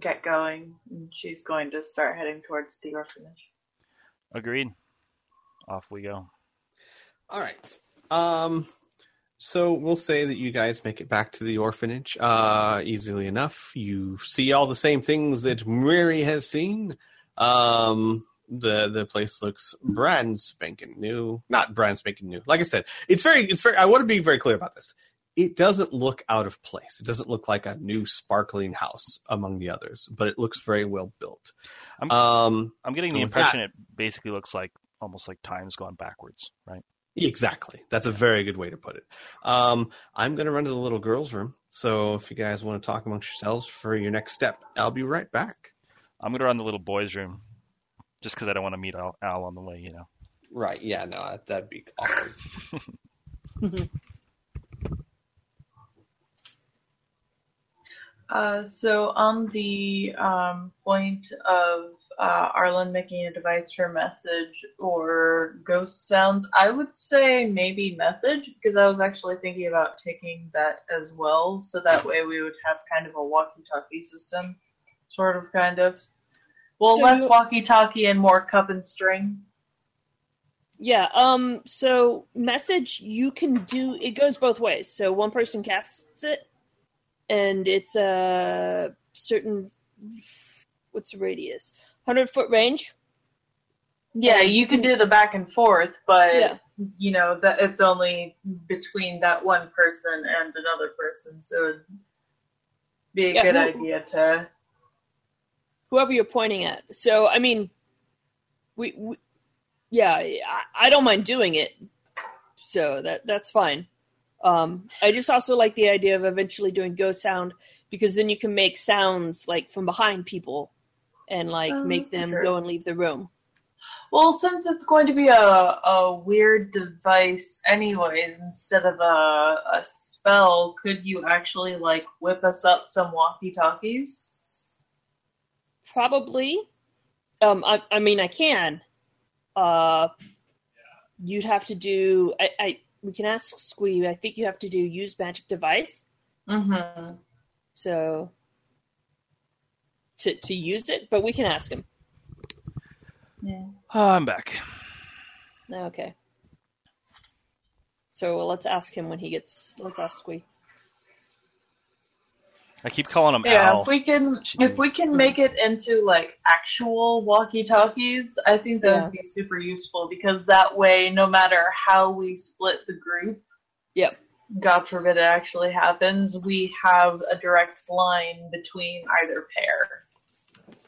get going." And she's going to start heading towards the orphanage. Agreed. Off we go. All right. Um, so we'll say that you guys make it back to the orphanage uh, easily enough. You see all the same things that Mary has seen. Um, the the place looks brand spanking new. Not brand spanking new. Like I said, it's very it's very. I want to be very clear about this. It doesn't look out of place. It doesn't look like a new sparkling house among the others, but it looks very well built. I'm- Um, I'm getting the impression it basically looks like almost like time's gone backwards, right? Exactly. That's a very good way to put it. Um, I'm going to run to the little girls' room. So if you guys want to talk amongst yourselves for your next step, I'll be right back. I'm gonna run the little boys' room, just because I don't want to meet Al, Al on the way, you know. Right. Yeah. No, that- that'd be awkward. <laughs> Uh, so on the um, point of uh, Arlen making a device for message or ghost sounds, I would say maybe message because I was actually thinking about taking that as well, so that way we would have kind of a walkie-talkie system, sort of, kind of. Well, So less you- walkie-talkie and more cup and string. Yeah, um so message you can do it goes both ways. So one person casts it and it's a certain what's the radius? 100 foot range. Yeah, you can do the back and forth, but Yeah. you know that it's only between that one person and another person, so it'd be a Yeah, good who- idea to. Whoever you're pointing at. So I mean we, we yeah, I, I don't mind doing it. So that that's fine. Um I just also like the idea of eventually doing ghost sound because then you can make sounds like from behind people and like Oh, make them true. go and leave the room. Well, since it's going to be a a weird device, anyways, instead of a a spell, could you actually like whip us up some walkie talkies? Probably. Um, I, I mean, I can. Uh, you'd have to do. I, I we can ask Squee. I think you have to do use magic device. Mm-hmm. So to to use it, but we can ask him. Yeah. Ah, I'm back. Okay. So well, let's ask him when he gets. Let's ask Squee. I keep calling him Yeah, Al. if we can if we can make it into like actual walkie talkies, I think that Yeah. would be super useful because that way, no matter how we split the group, Yep. God forbid it actually happens, we have a direct line between either pair.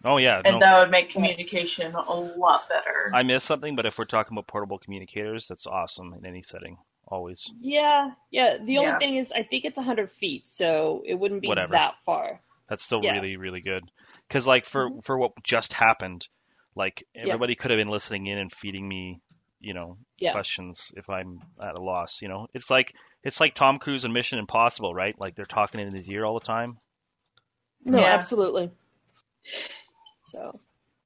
Oh yeah, and no, that would make communication a lot better. I missed something, but if we're talking about portable communicators, that's awesome in any setting, always. Yeah, yeah. The only Yeah. thing is, I think it's 100 feet, so it wouldn't be Whatever. that far. That's still Yeah. really, really good. Because like for Mhm. for what just happened, like Yeah. everybody could have been listening in and feeding me, you know, Yeah. questions if I'm at a loss. You know, it's like it's like Tom Cruise and Mission Impossible, right? Like they're talking in his ear all the time. No, Yeah. absolutely. So,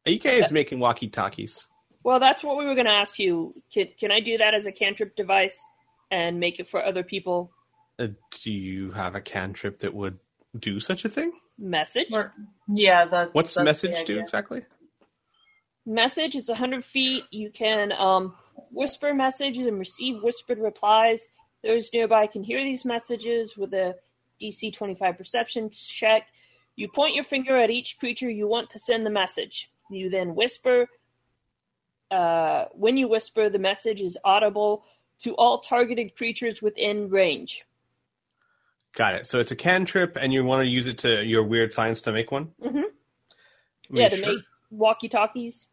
Are you guys making walkie talkies? well, that's what we were going to ask you. Can, can I do that as a cantrip device and make it for other people? Uh, do you have a cantrip that would do such a thing? Message. Or- yeah, that, What's that's message do exactly? message. It's 100 feet. You can um, whisper messages and receive whispered replies. Those nearby can hear these messages with a DC 25 perception check. You point your finger at each creature you want to send the message. You then whisper. Uh, when you whisper, the message is audible to all targeted creatures within range. Got it. So it's a cantrip, and you want to use it to your weird science to make one. Mhm. I Yeah, to sure. make walkie talkies.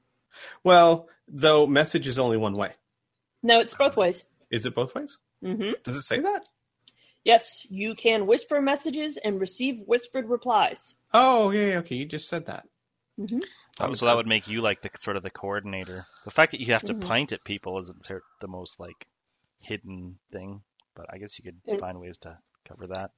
Well, though, message is only one way. No, it's both ways. Is it both ways? hmm Does it say that? Yes, you can whisper messages and receive whispered replies. Oh, yeah, yeah, okay. You just said that. hmm Um, so that would make you like the sort of the coordinator. The fact that you have to Mhm. point at people isn't the most like hidden thing, but I guess you could It- find ways to cover that.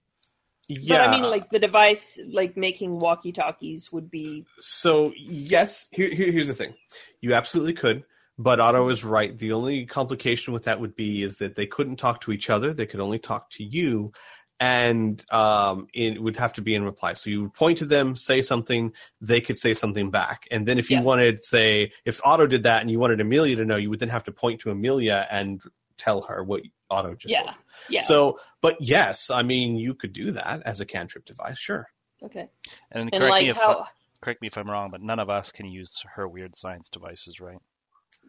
Yeah. But I mean, like the device, like making walkie talkies would be. So yes, here, here here's the thing. You absolutely could, but Otto is right. The only complication with that would be is that they couldn't talk to each other. They could only talk to you, and um, it would have to be in reply. So you would point to them, say something, they could say something back, and then if you Yeah. wanted, say, if Otto did that and you wanted Amelia to know, you would then have to point to Amelia and tell her what Otto just Yeah. told you. Yeah. So, but yes, I mean, you could do that as a cantrip device, sure. okay. And, And correct like me if how? correct me if I'm wrong, but none of us can use her weird science devices, right?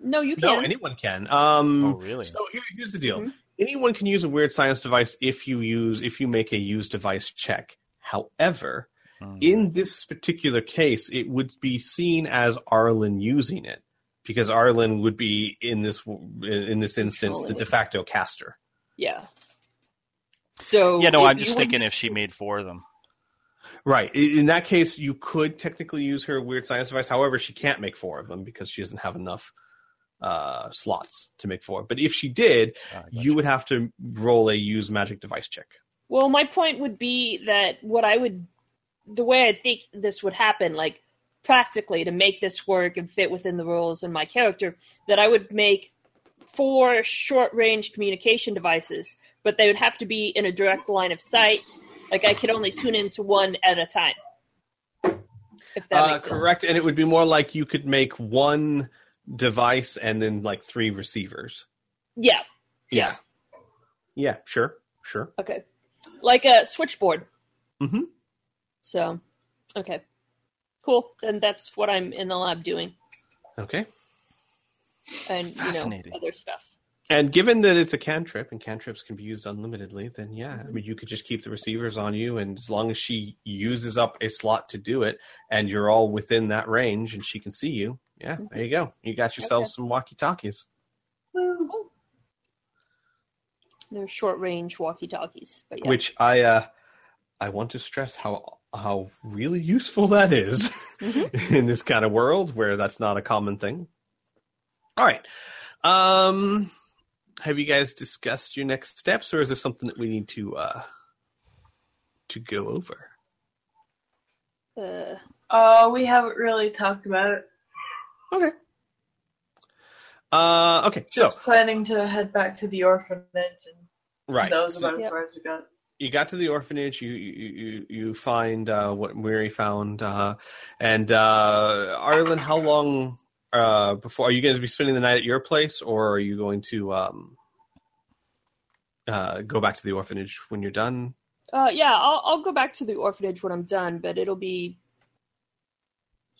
No, you can. No, anyone can. Um, oh, really? So here, here's the deal. Mhm. Anyone can use a weird science device if you use if you make a use device check. However, Hmm. in this particular case, it would be seen as Arlen using it because Arlen would be in this in this instance the de facto caster. Yeah. So yeah, no, I'm you just would- thinking if she made four of them. Right. In that case, you could technically use her weird science device. However, she can't make four of them because she doesn't have enough uh, slots to make four. But if she did, Ah, gotcha. you would have to roll a use magic device check. Well, my point would be that what I would, the way I think this would happen, like practically to make this work and fit within the rules and my character, that I would make four short range communication devices, but they would have to be in a direct line of sight. Like I could only tune into one at a time. If that Uh, makes sense. correct, and it would be more like you could make one device and then like three receivers. Yeah. Yeah. Yeah, sure, sure. Okay. Like a switchboard. Mhm. So, okay. Cool. Then that's what I'm in the lab doing. Okay. And, you know, Fascinating. other stuff. And given that it's a cantrip and cantrips can be used unlimitedly, then yeah, I mean you could just keep the receivers on you, and as long as she uses up a slot to do it, and you're all within that range, and she can see you, yeah, there you go. You got yourself Okay. some walkie talkies. They're short range walkie talkies. But yeah. Which I uh, I want to stress how how really useful that is Mhm. <laughs> in this kind of world where that's not a common thing. All right. Um have you guys discussed your next steps or is this something that we need to uh to go over? Uh, Oh, we haven't really talked about it. Okay. Uh okay. So, planning to head back to the orphanage, and right. that was So- about as Yep. far as we got. you got to the orphanage. You you you, you find uh, what Mary found, uh, and uh, Arlen. How long uh, before are you going to be spending the night at your place, or are you going to um, uh, go back to the orphanage when you're done? uh, yeah, I'll, I'll go back to the orphanage when I'm done, but it'll be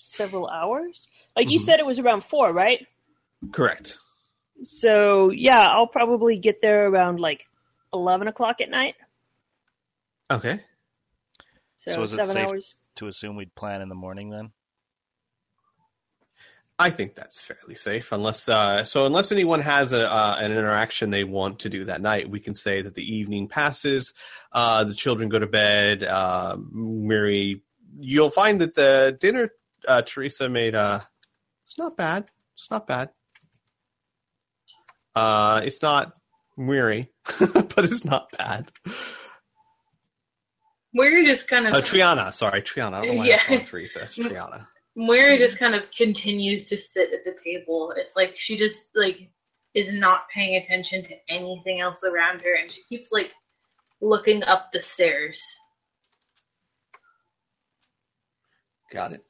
several hours. Like you Mhm. said, it was around four, right? Correct. So yeah, I'll probably get there around like eleven o'clock at night. Okay. So, So is it seven safe- hours. To assume we'd plan in the morning then. I think that's fairly safe, unless uh, so unless anyone has a, uh, an interaction they want to do that night, we can say that the evening passes, uh, the children go to bed. Uh, Mary, you'll find that the dinner uh, Teresa made, a. it's not bad. It's not bad. Uh, it's not weary, <laughs> but it's not bad. Moira just kind of Uh, Trinia, sorry, Trinia. I don't know why Yeah. Called Teresa. It's Trinia. Moira just kind of continues to sit at the table. It's like she just like is not paying attention to anything else around her, and she keeps like looking up the stairs. Got it.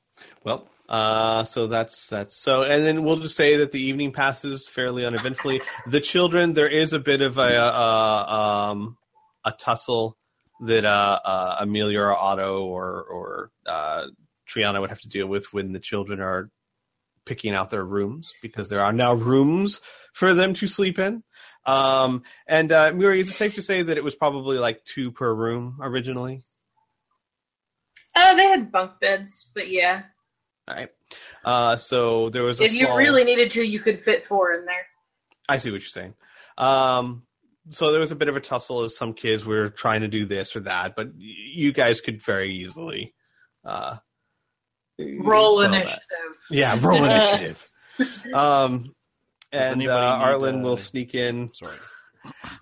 Well, uh, so that's that's so, and then we'll just say that the evening passes fairly uneventfully. The children, there is a bit of a uh, um, a tussle that uh, uh, Amelia or Otto or or uh, Trinia would have to deal with when the children are picking out their rooms because there are now rooms for them to sleep in. Um, and uh, Muri, is it safe to say that it was probably like two per room originally? Oh, they had bunk beds, but yeah, All right. Uh, so there was a if you really needed to, you could fit four in there. I see what you're saying. Um, so there was a bit of a tussle as some kids were trying to do this or that, but y- you guys could very easily uh, Roll well, initiative. Yeah, roll <laughs> initiative. um, and anybody uh, Arlen uh, will sneak in Sorry.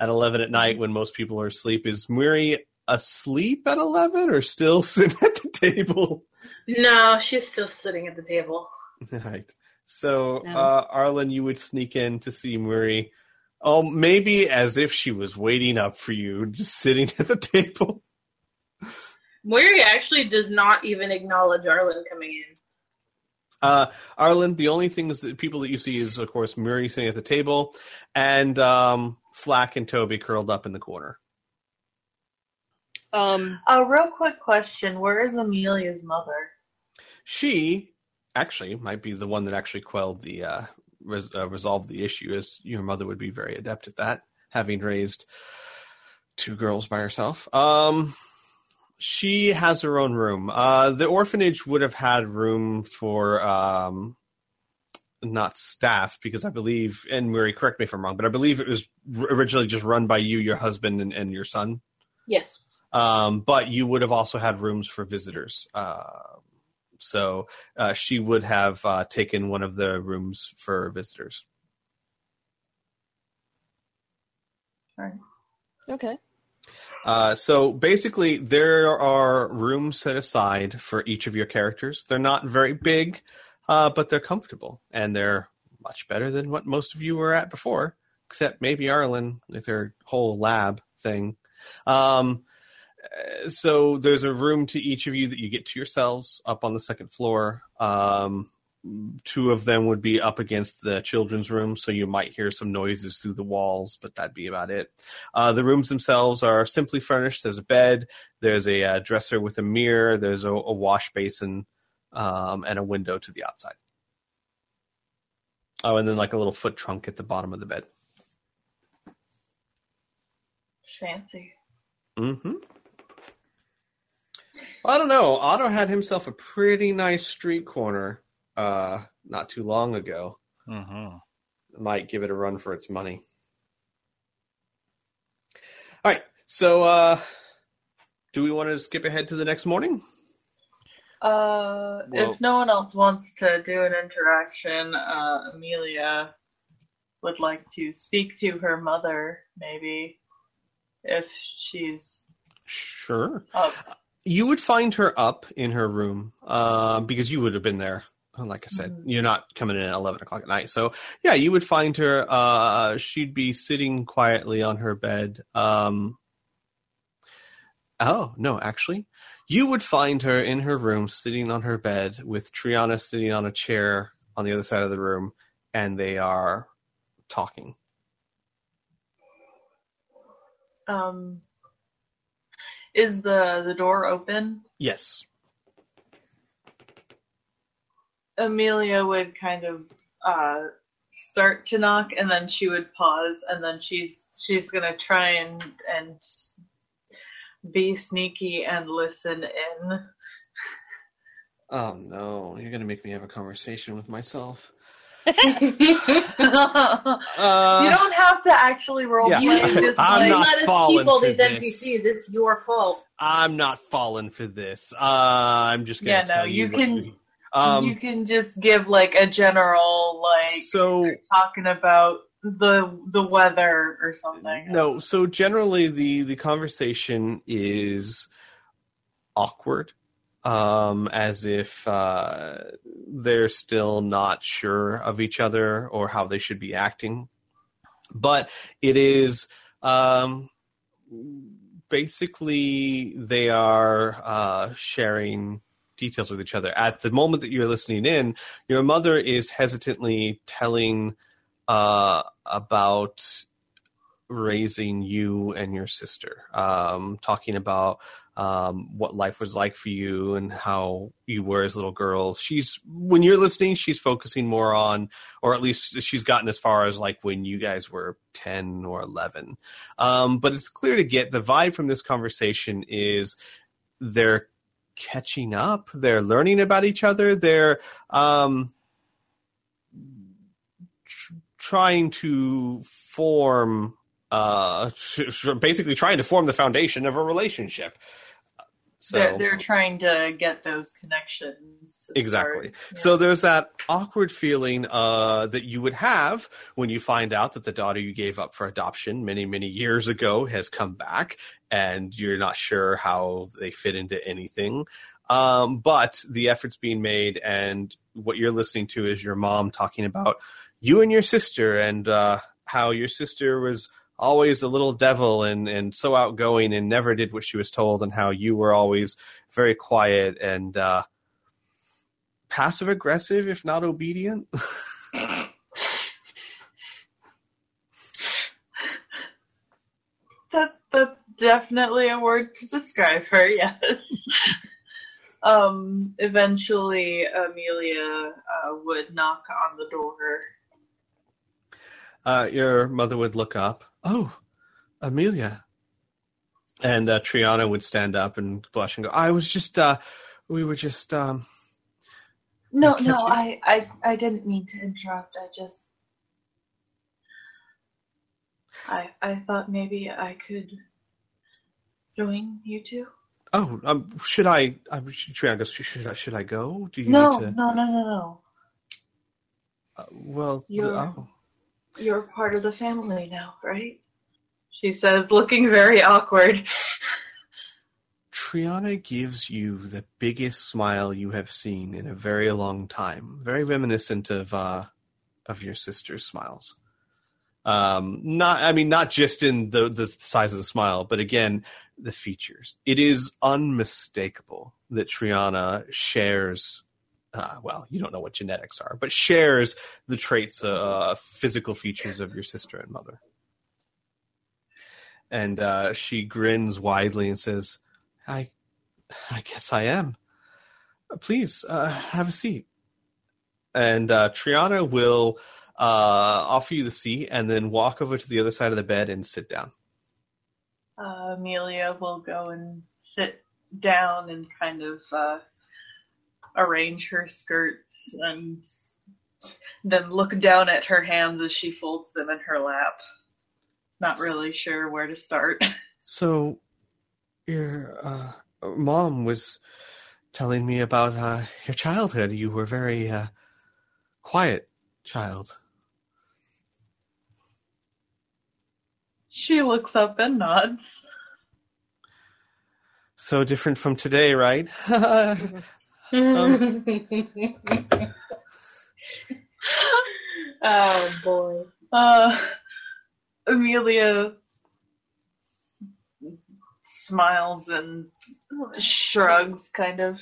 at 11 at night when most people are asleep. Is Muri asleep at 11 or still <laughs> sitting at the table? No, she's still sitting at the table. Right. So, No. uh, Arlen, you would sneak in to see Muri. Oh, maybe as if she was waiting up for you, just sitting <laughs> at the table. Moira actually does not even acknowledge Arlen coming in. Uh, Arlen, the only things that people that you see is, of course, Muri sitting at the table, and um, Flack and Toby curled up in the corner. Um, A real quick question: Where is Amelia's mother? She actually might be the one that actually quelled the uh, res- uh, resolved the issue, as your mother would be very adept at that, having raised two girls by herself. Um, she has her own room. Uh, the orphanage would have had room for um, not staff because I believe, and Murray, correct me if I'm wrong, but I believe it was r- originally just run by you, your husband, and, and your son. Yes. Um, but you would have also had rooms for visitors. Uh, so uh, she would have uh, taken one of the rooms for visitors. okay. Uh, so basically, there are rooms set aside for each of your characters. They're not very big, uh, but they're comfortable and they're much better than what most of you were at before, except maybe Arlen with her whole lab thing. Um, so there's a room to each of you that you get to yourselves up on the second floor. Um, two of them would be up against the children's room, so you might hear some noises through the walls, but that'd be about it. Uh, the rooms themselves are simply furnished. There's a bed, there's a uh, dresser with a mirror, there's a, a wash basin, um, and a window to the outside. Oh, and then like a little foot trunk at the bottom of the bed. Fancy. Mm-hmm. I don't know. Otto had himself a pretty nice street corner uh, not too long ago. Mm-hmm. Might give it a run for its money. All right. So, uh, do we want to skip ahead to the next morning? Uh, Well- if no one else wants to do an interaction, uh, Amelia would like to speak to her mother, maybe, if she's Sure. up. You would find her up in her room uh, because you would have been there. Like I said, Mhm. you're not coming in at 11 o'clock at night. So, yeah, you would find her. Uh, she'd be sitting quietly on her bed. Um, oh, no, actually. You would find her in her room sitting on her bed with Trinia sitting on a chair on the other side of the room, and they are talking. Um, is the the door open? Yes. Amelia would kind of uh start to knock, and then she would pause, and then she's she's gonna try and and be sneaky and listen in. Oh no, you're gonna make me have a conversation with myself. Uh, you don't have to actually roll. Yeah. play. Just I'm you not let us keep all these this. NPCs. It's your fault. I'm not falling for this. Uh, I'm just gonna Yeah, no, you. you can- we- Um, you can just give like a general like so talking about the the weather or something. no, so generally the the conversation is awkward, um, as if uh, they're still not sure of each other or how they should be acting. But it is um, basically they are uh, sharing details with each other. At the moment that you're listening in, your mother is hesitantly telling uh, about raising you and your sister, um, talking about um, what life was like for you and how you were as little girls. She's when you're listening, she's focusing more on, or at least she's gotten as far as like when you guys were ten or eleven. Um, but it's clear to get the vibe from this conversation is they're catching up, they're learning about each other, they're um, tr- trying to form uh <laughs> basically trying to form the foundation of a relationship so they're, they're trying to get those connections. Exactly. Yeah. So there's that awkward feeling uh, that you would have when you find out that the daughter you gave up for adoption many, many years ago has come back, and you're not sure how they fit into anything. Um, but the effort's being made, and what you're listening to is your mom talking about you and your sister, and uh, how your sister was always a little devil and and so outgoing and never did what she was told, and how you were always very quiet and. Uh, passive aggressive if not obedient <laughs> That that's definitely a word to describe her. <laughs> Yes. um. Eventually, Amelia uh, would knock on the door. uh, your mother would look up oh amelia and uh, trinia would stand up and blush and go i was just uh we were just um No, I no, you. I, I, I didn't mean to interrupt. I just, I, I thought maybe I could join you two. oh um should i um, should, trinia goes should i should i go do you No, need to no, no, no, no. uh, well You're- oh You're part of the family now, right? She says, looking very awkward. Trinia gives you the biggest smile you have seen in a very long time. Very reminiscent of uh, of your sister's smiles. Um, not, I mean, not just in the the size of the smile, but again, the features. It is unmistakable that Trinia shares. Uh, well, you don't know what genetics are, but shares the traits, uh, physical features of your sister and mother. And uh, she grins widely and says, I, I guess I am. Uh, Please uh, have a seat. And uh, Trinia will uh, offer you the seat and then walk over to the other side of the bed and sit down. Uh, Amelia will go and sit down and kind of uh, arrange her skirts and then look down at her hands as she folds them in her lap. Not really sure where to start. <laughs> So, your uh, mom was telling me about uh, your childhood. You were a very uh, quiet child. She looks up and nods. So different from today, right? <laughs> <laughs> oh boy. Uh, Amelia smiles and shrugs, kind of.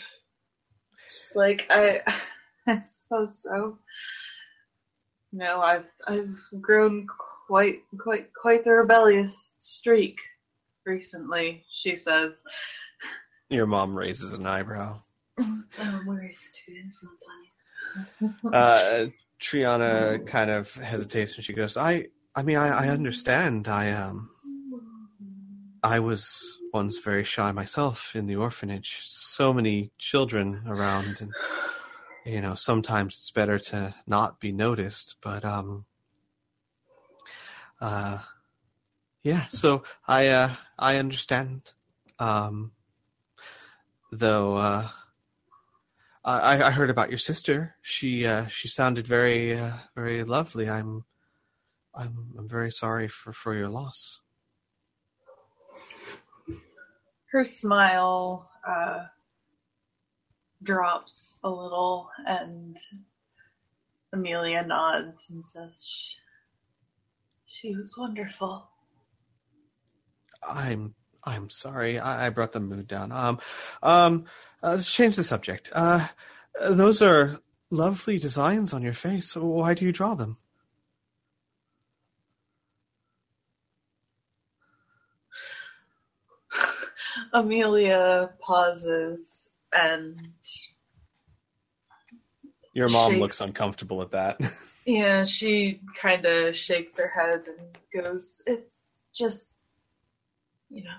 Just like I, <laughs> I suppose so. No, I've I've grown quite quite quite the rebellious streak recently. She says. your mom raises an eyebrow. <laughs> Uh, Trinia kind of hesitates and she goes, "I, I mean, I, I understand. I um, I was once very shy myself in the orphanage. So many children around, and you know, sometimes it's better to not be noticed. But um, uh, yeah. So I uh, I understand. Um, though uh, I I heard about your sister. She uh, she sounded very uh, very lovely. I'm I'm I'm very sorry for for your loss. Her smile uh, drops a little, and Amelia nods and says, "She was wonderful." I'm I'm sorry. I, I brought the mood down. Um, um, uh, let's change the subject. Uh, those are lovely designs on your face. Why do you draw them? <laughs> Amelia pauses and Your mom Shakes. looks uncomfortable at that. <laughs> yeah, she kind of shakes her head and goes, "It's just, you know,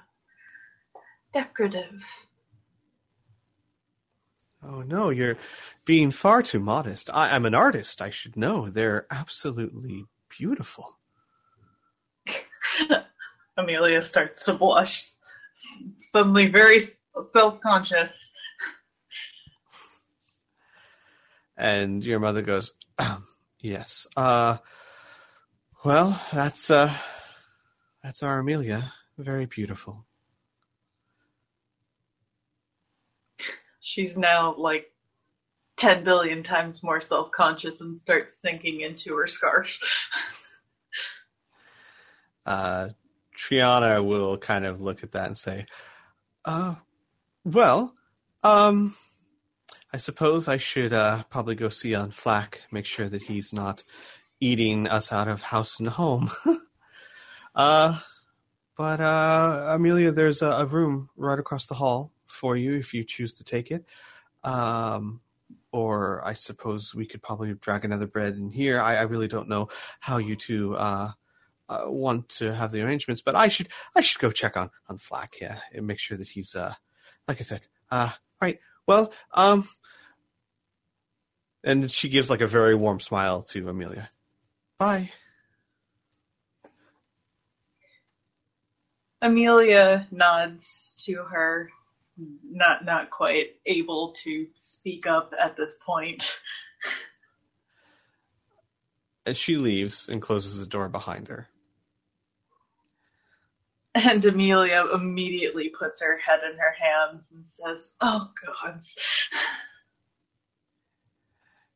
decorative." oh no, you're being far too modest. I, I'm an artist. I should know. They're absolutely beautiful. <laughs> Amelia starts to blush, suddenly very self-conscious. And your mother goes, "Yes. Uh, well, that's uh, that's our Amelia. Very beautiful." She's now like 10 billion times more self-conscious and starts sinking into her scarf. <laughs> uh, Trinia will kind of look at that and say, uh, well, um, I suppose I should uh, probably go see on Flack, make sure that he's not eating us out of house and home. <laughs> uh, but uh, Amelia, there's a, a room right across the hall for you if you choose to take it. Um, or I suppose we could probably drag another bread in here. I, I really don't know how you two uh, uh, want to have the arrangements, but I should I should go check on on Flack, yeah, and make sure that he's uh like I said. Uh right. Well, um and she gives like a very warm smile to Amelia. Bye. Amelia nods to her, not not quite able to speak up at this point. As she leaves and closes the door behind her. And Amelia immediately puts her head in her hands and says, "Oh God."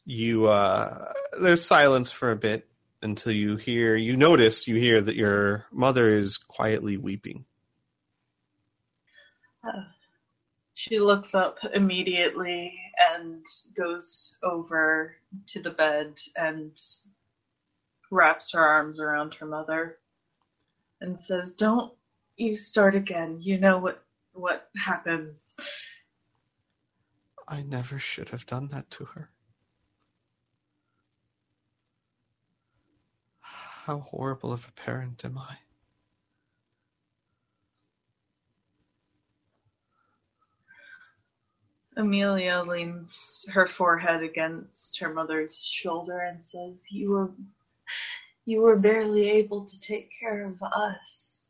You uh there's silence for a bit until you hear you notice you hear that your mother is quietly weeping. Uh, she looks up immediately and goes over to the bed and wraps her arms around her mother and says, "Don't you start again. You know what what happens." I never should have done that to her. How horrible of a parent am I? Amelia leans her forehead against her mother's shoulder and says, "You were you were barely able to take care of us.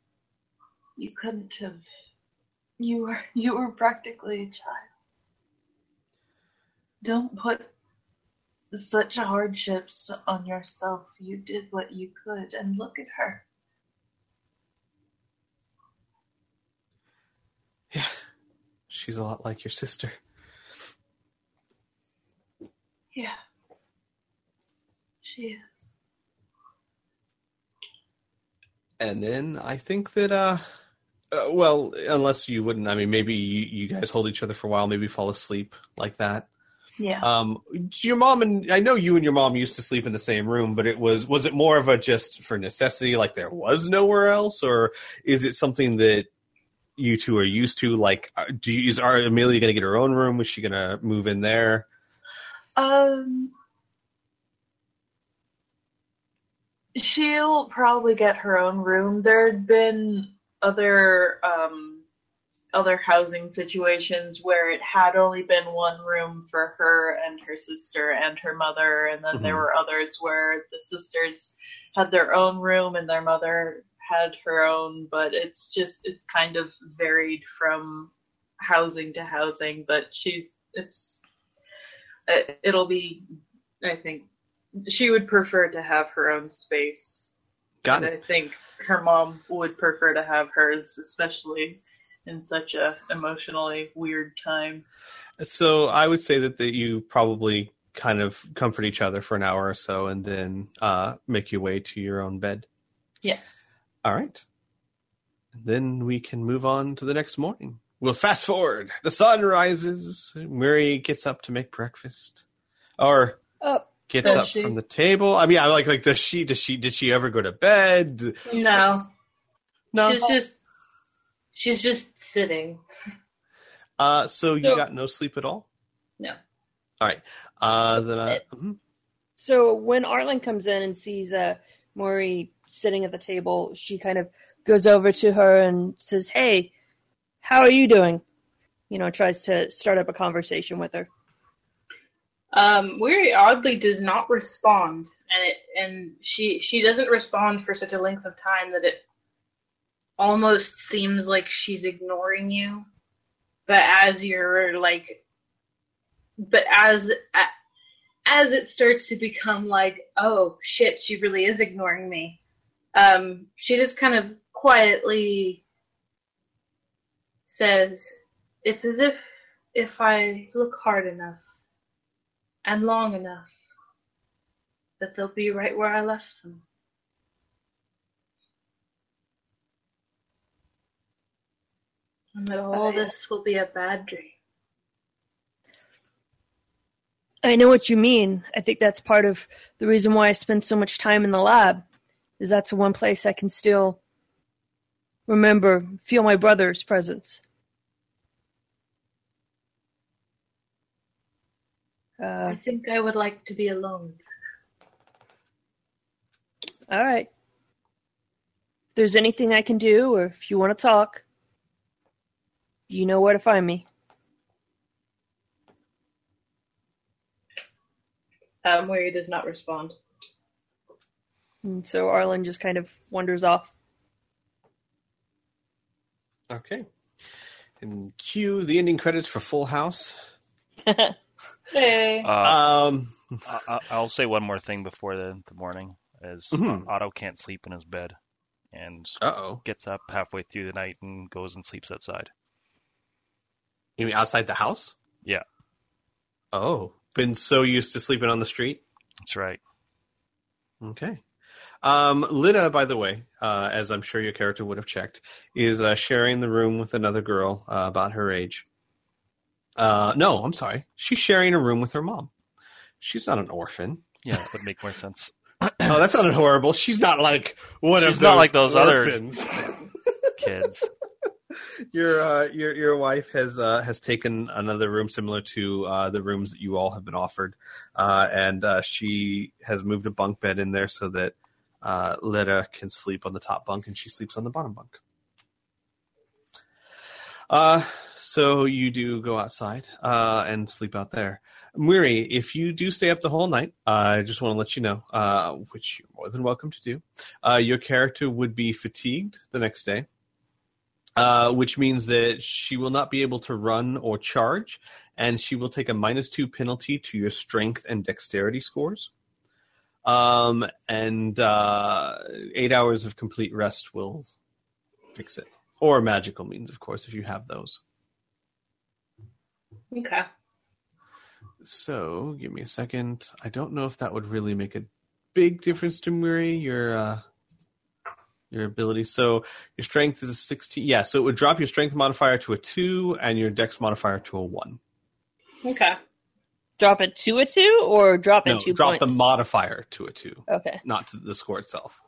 You couldn't have. You were you were practically a child. Don't put such hardships on yourself. You did what you could, and look at her. Yeah, she's a lot like your sister. Yeah, she is." And then I think that, uh, uh, well, unless you wouldn't, I mean, maybe you, you guys hold each other for a while, maybe fall asleep like that. Yeah. Um, your mom and I know you and your mom used to sleep in the same room, but it was was it more of a just for necessity, like there was nowhere else, or is it something that you two are used to? Like, uh, do you, is our Amelia going to get her own room? Is she going to move in there? Um, she'll probably get her own room. There had been other um, other housing situations where it had only been one room for her and her sister and her mother, and then there Mhm. were others where the sisters had their own room and their mother had her own, but it's just it's kind of varied from housing to housing. But she's it's it- it'll be I think she would prefer to have her own space. Got and it. I think her mom would prefer to have hers, especially in such a emotionally weird time. So I would say that, that you probably kind of comfort each other for an hour or so and then uh, make your way to your own bed. Yes. All right. Then we can move on to the next morning. We'll fast forward. The sun rises. Mary gets up to make breakfast. Or Up. gets Does up she? from the table. I mean, I like like does she does she did she ever go to bed? No, No. she's just she's just sitting. Uh so you So- got no sleep at all? No. All right. Uh So then uh, it- mhm. So when Arlen comes in and sees uh, Muri sitting at the table, she kind of goes over to her and says, "Hey, how are you doing?" You know, tries to start up a conversation with her. Um, Muri oddly does not respond, and it and she she doesn't respond for such a length of time that it almost seems like she's ignoring you. But as you're like, but as as it starts to become like, oh shit, she really is ignoring me. Um, she just kind of quietly says, "It's as if if I look hard enough." and long enough that they'll be right where I left them. And that all I- this will be a bad dream. I know what you mean. I think that's part of the reason why I spend so much time in the lab. Is that's the one place I can still remember, feel my brother's presence. Uh, I think I would like to be alone. all right. If there's anything I can do, or if you want to talk, you know where to find me. Um, where he does not respond. And so Arlen just kind of wanders off. Okay. And cue the ending credits for Full House. <laughs> Hey. Uh, Um I, I- I'll say one more thing before the, the morning is Mhm. Otto can't sleep in his bed and uh-oh. gets up halfway through the night and goes and sleeps outside. You mean outside the house? Yeah. Oh. Been so used to sleeping on the street? That's right. Okay. Um, Lida, by the way, uh, as I'm sure your character would have checked, is uh, sharing the room with another girl uh, about her age. Uh, no, I'm sorry. She's sharing a room with her mom. She's not an orphan. Yeah, that would make more sense. <coughs> Oh, that's not horrible. She's not like one of She's those not like those other- orphans. <laughs> Kids. your uh, your your wife has uh, has taken another room similar to uh, the rooms that you all have been offered, uh, and uh, she has moved a bunk bed in there so that uh, Lita can sleep on the top bunk and she sleeps on the bottom bunk. Uh, so you do go outside uh, and sleep out there. Muri, if you do stay up the whole night, uh, I just want to let you know, uh, which you're more than welcome to do. Uh, your character would be fatigued the next day uh, which means that she will not be able to run or charge, and she will take a minus two penalty to your strength and dexterity scores. Um, and uh, eight hours of complete rest will fix it, or magical means, of course, if you have those. Okay. So, give me a second. I don't know if that would really make a big difference to Muri. Your uh, your ability. So your strength is a sixteen. Yeah, so it would drop your strength modifier to a two and your dex modifier to a one. Okay. Drop it to a two, or drop it No, two drop points. the modifier to a two, okay. not to the score itself.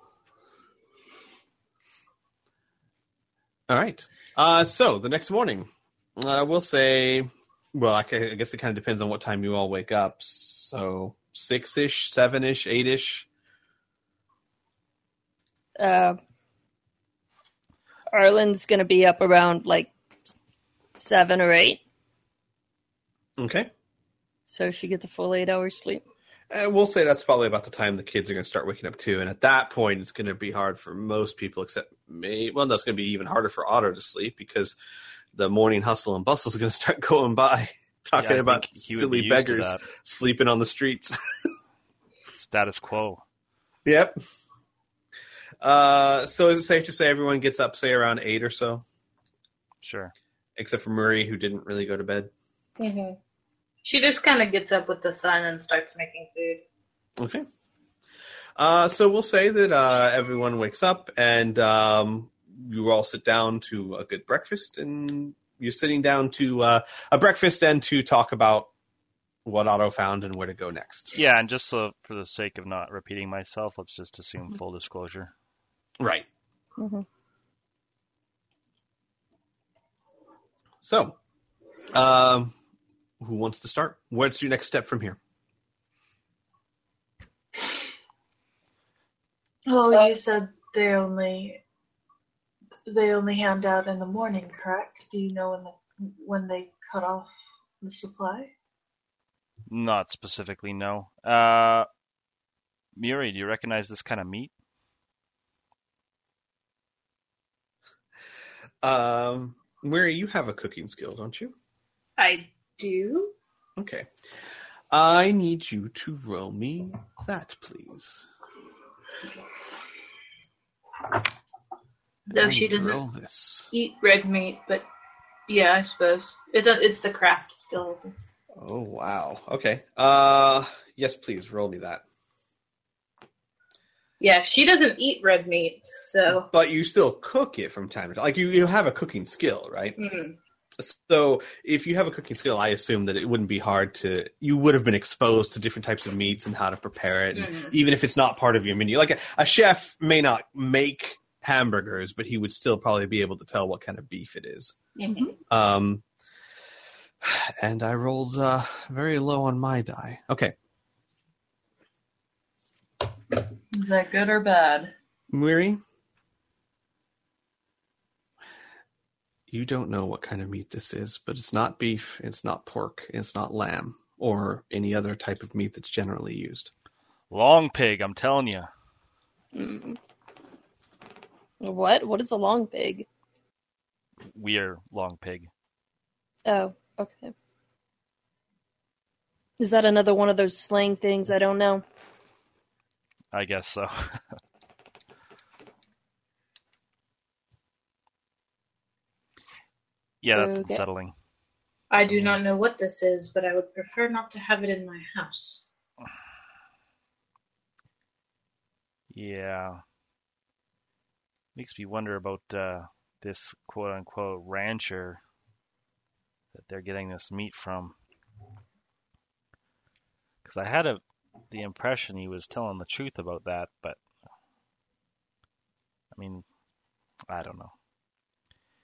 All right. Uh, so the next morning, uh, we'll say, well, I, I guess it kind of depends on what time you all wake up. So six ish, seven ish, eight ish. Uh, Arlen's gonna be up around like seven or eight. Okay. So she gets a full eight hours sleep. And we'll say that's probably about the time the kids are going to start waking up too. And at that point, it's going to be hard for most people, except me. Well, that's going to be even harder for Otto to sleep because the morning hustle and bustle is going <laughs> to start going by, talking Yeah, about think silly be used to beggars sleeping on the streets. <laughs> Status quo. yep. Uh, so is it safe to say everyone gets up, say around eight or so, Sure. except for Muri, who didn't really go to bed? hmm She just kind of gets up with the sun and starts making food. Okay. Uh, so we'll say that uh, everyone wakes up and um, you all sit down to a good breakfast, and you're sitting down to uh, a breakfast and to talk about what Otto found and where to go next. Yeah, and just so for the sake of not repeating myself, let's just assume Mm-hmm. full disclosure. Right. hmm So, um, who wants to start? What's your next step from here? Oh, Uh, you said they only they only hand out in the morning, correct? Do you know when the, when they cut off the supply? Not specifically, no. Uh, Muri, do you recognize this kind of meat? Um, Mary, you have a cooking skill, don't you? I do. Okay. I need you to roll me that, please. Though she And doesn't roll this. eat red meat, but yeah, I suppose it's a, it's the craft skill. Oh wow. Okay. Uh yes, please roll me that. Yeah, she doesn't eat red meat, so But you still cook it from time to time. Like you, you have a cooking skill, right? mm, So if you have a cooking skill, I assume that it wouldn't be hard to. You would have been exposed to different types of meats and how to prepare it, and Mhm. even if it's not part of your menu. Like a, a chef may not make hamburgers, but he would still probably be able to tell what kind of beef it is. mhm. Um, and I rolled uh, very low on my die. Okay, Is that good or bad? Muri, you don't know what kind of meat this is, but it's not beef, it's not pork, it's not lamb, or any other type of meat that's generally used. Long pig, I'm telling you. Mm. What? What is a long pig? We're long pig. Oh, okay. Is that another one of those slang things? I don't know. I guess so. <laughs> yeah, that's Okay. unsettling. I do not know what this is, but I would prefer not to have it in my house. <sighs> Yeah. Makes me wonder about uh, this quote unquote rancher that they're getting this meat from. Because I had a, the impression he was telling the truth about that, but I mean, I don't know.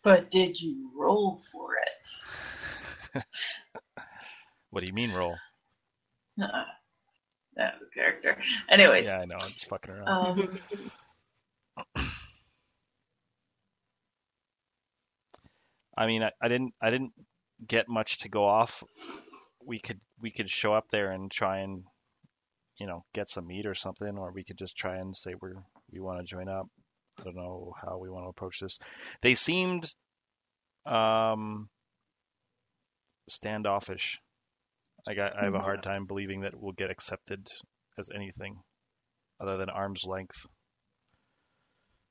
But did you roll for it? <laughs> What do you mean roll? Uh, <laughs> that was a character. Anyways, Yeah, I know. I'm just fucking around. um, <laughs> I mean, I, I didn't I didn't get much to go off. We could we could show up there and try and you know get some meat or something, or we could just try and say we're we want to join up. I don't know how we want to approach this. They seemed um standoffish. I got I have a hard time believing that we'll get accepted as anything other than arm's length.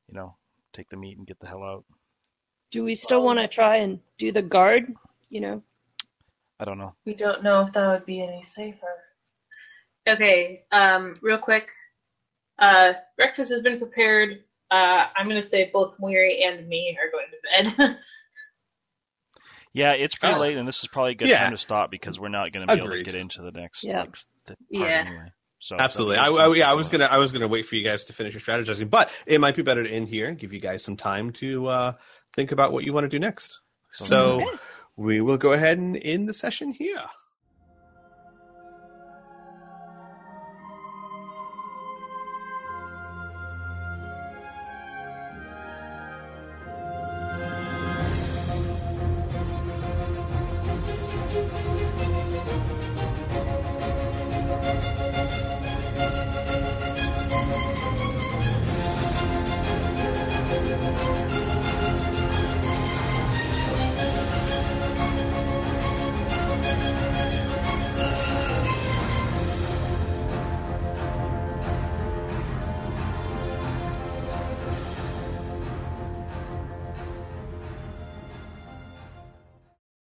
You know, take the meat and get the hell out. Do we still want to try and do the guard? You know, I don't know. we don't know if that would be any safer. Okay, um, real quick. Uh, breakfast has been prepared. Uh, I'm gonna say both Moiri and me are going to bed. <laughs> Yeah, it's pretty Oh. late, and this is probably a good Yeah. time to stop because we're not going to be able to get into the next Yeah. like, s- the part Yeah. anyway. So Absolutely. that'll I, I- yeah, I was gonna I was gonna wait for you guys to finish your strategizing, but it might be better to end here and give you guys some time to uh, think about what you want to do next. Sounds So good. we will go ahead and end the session here.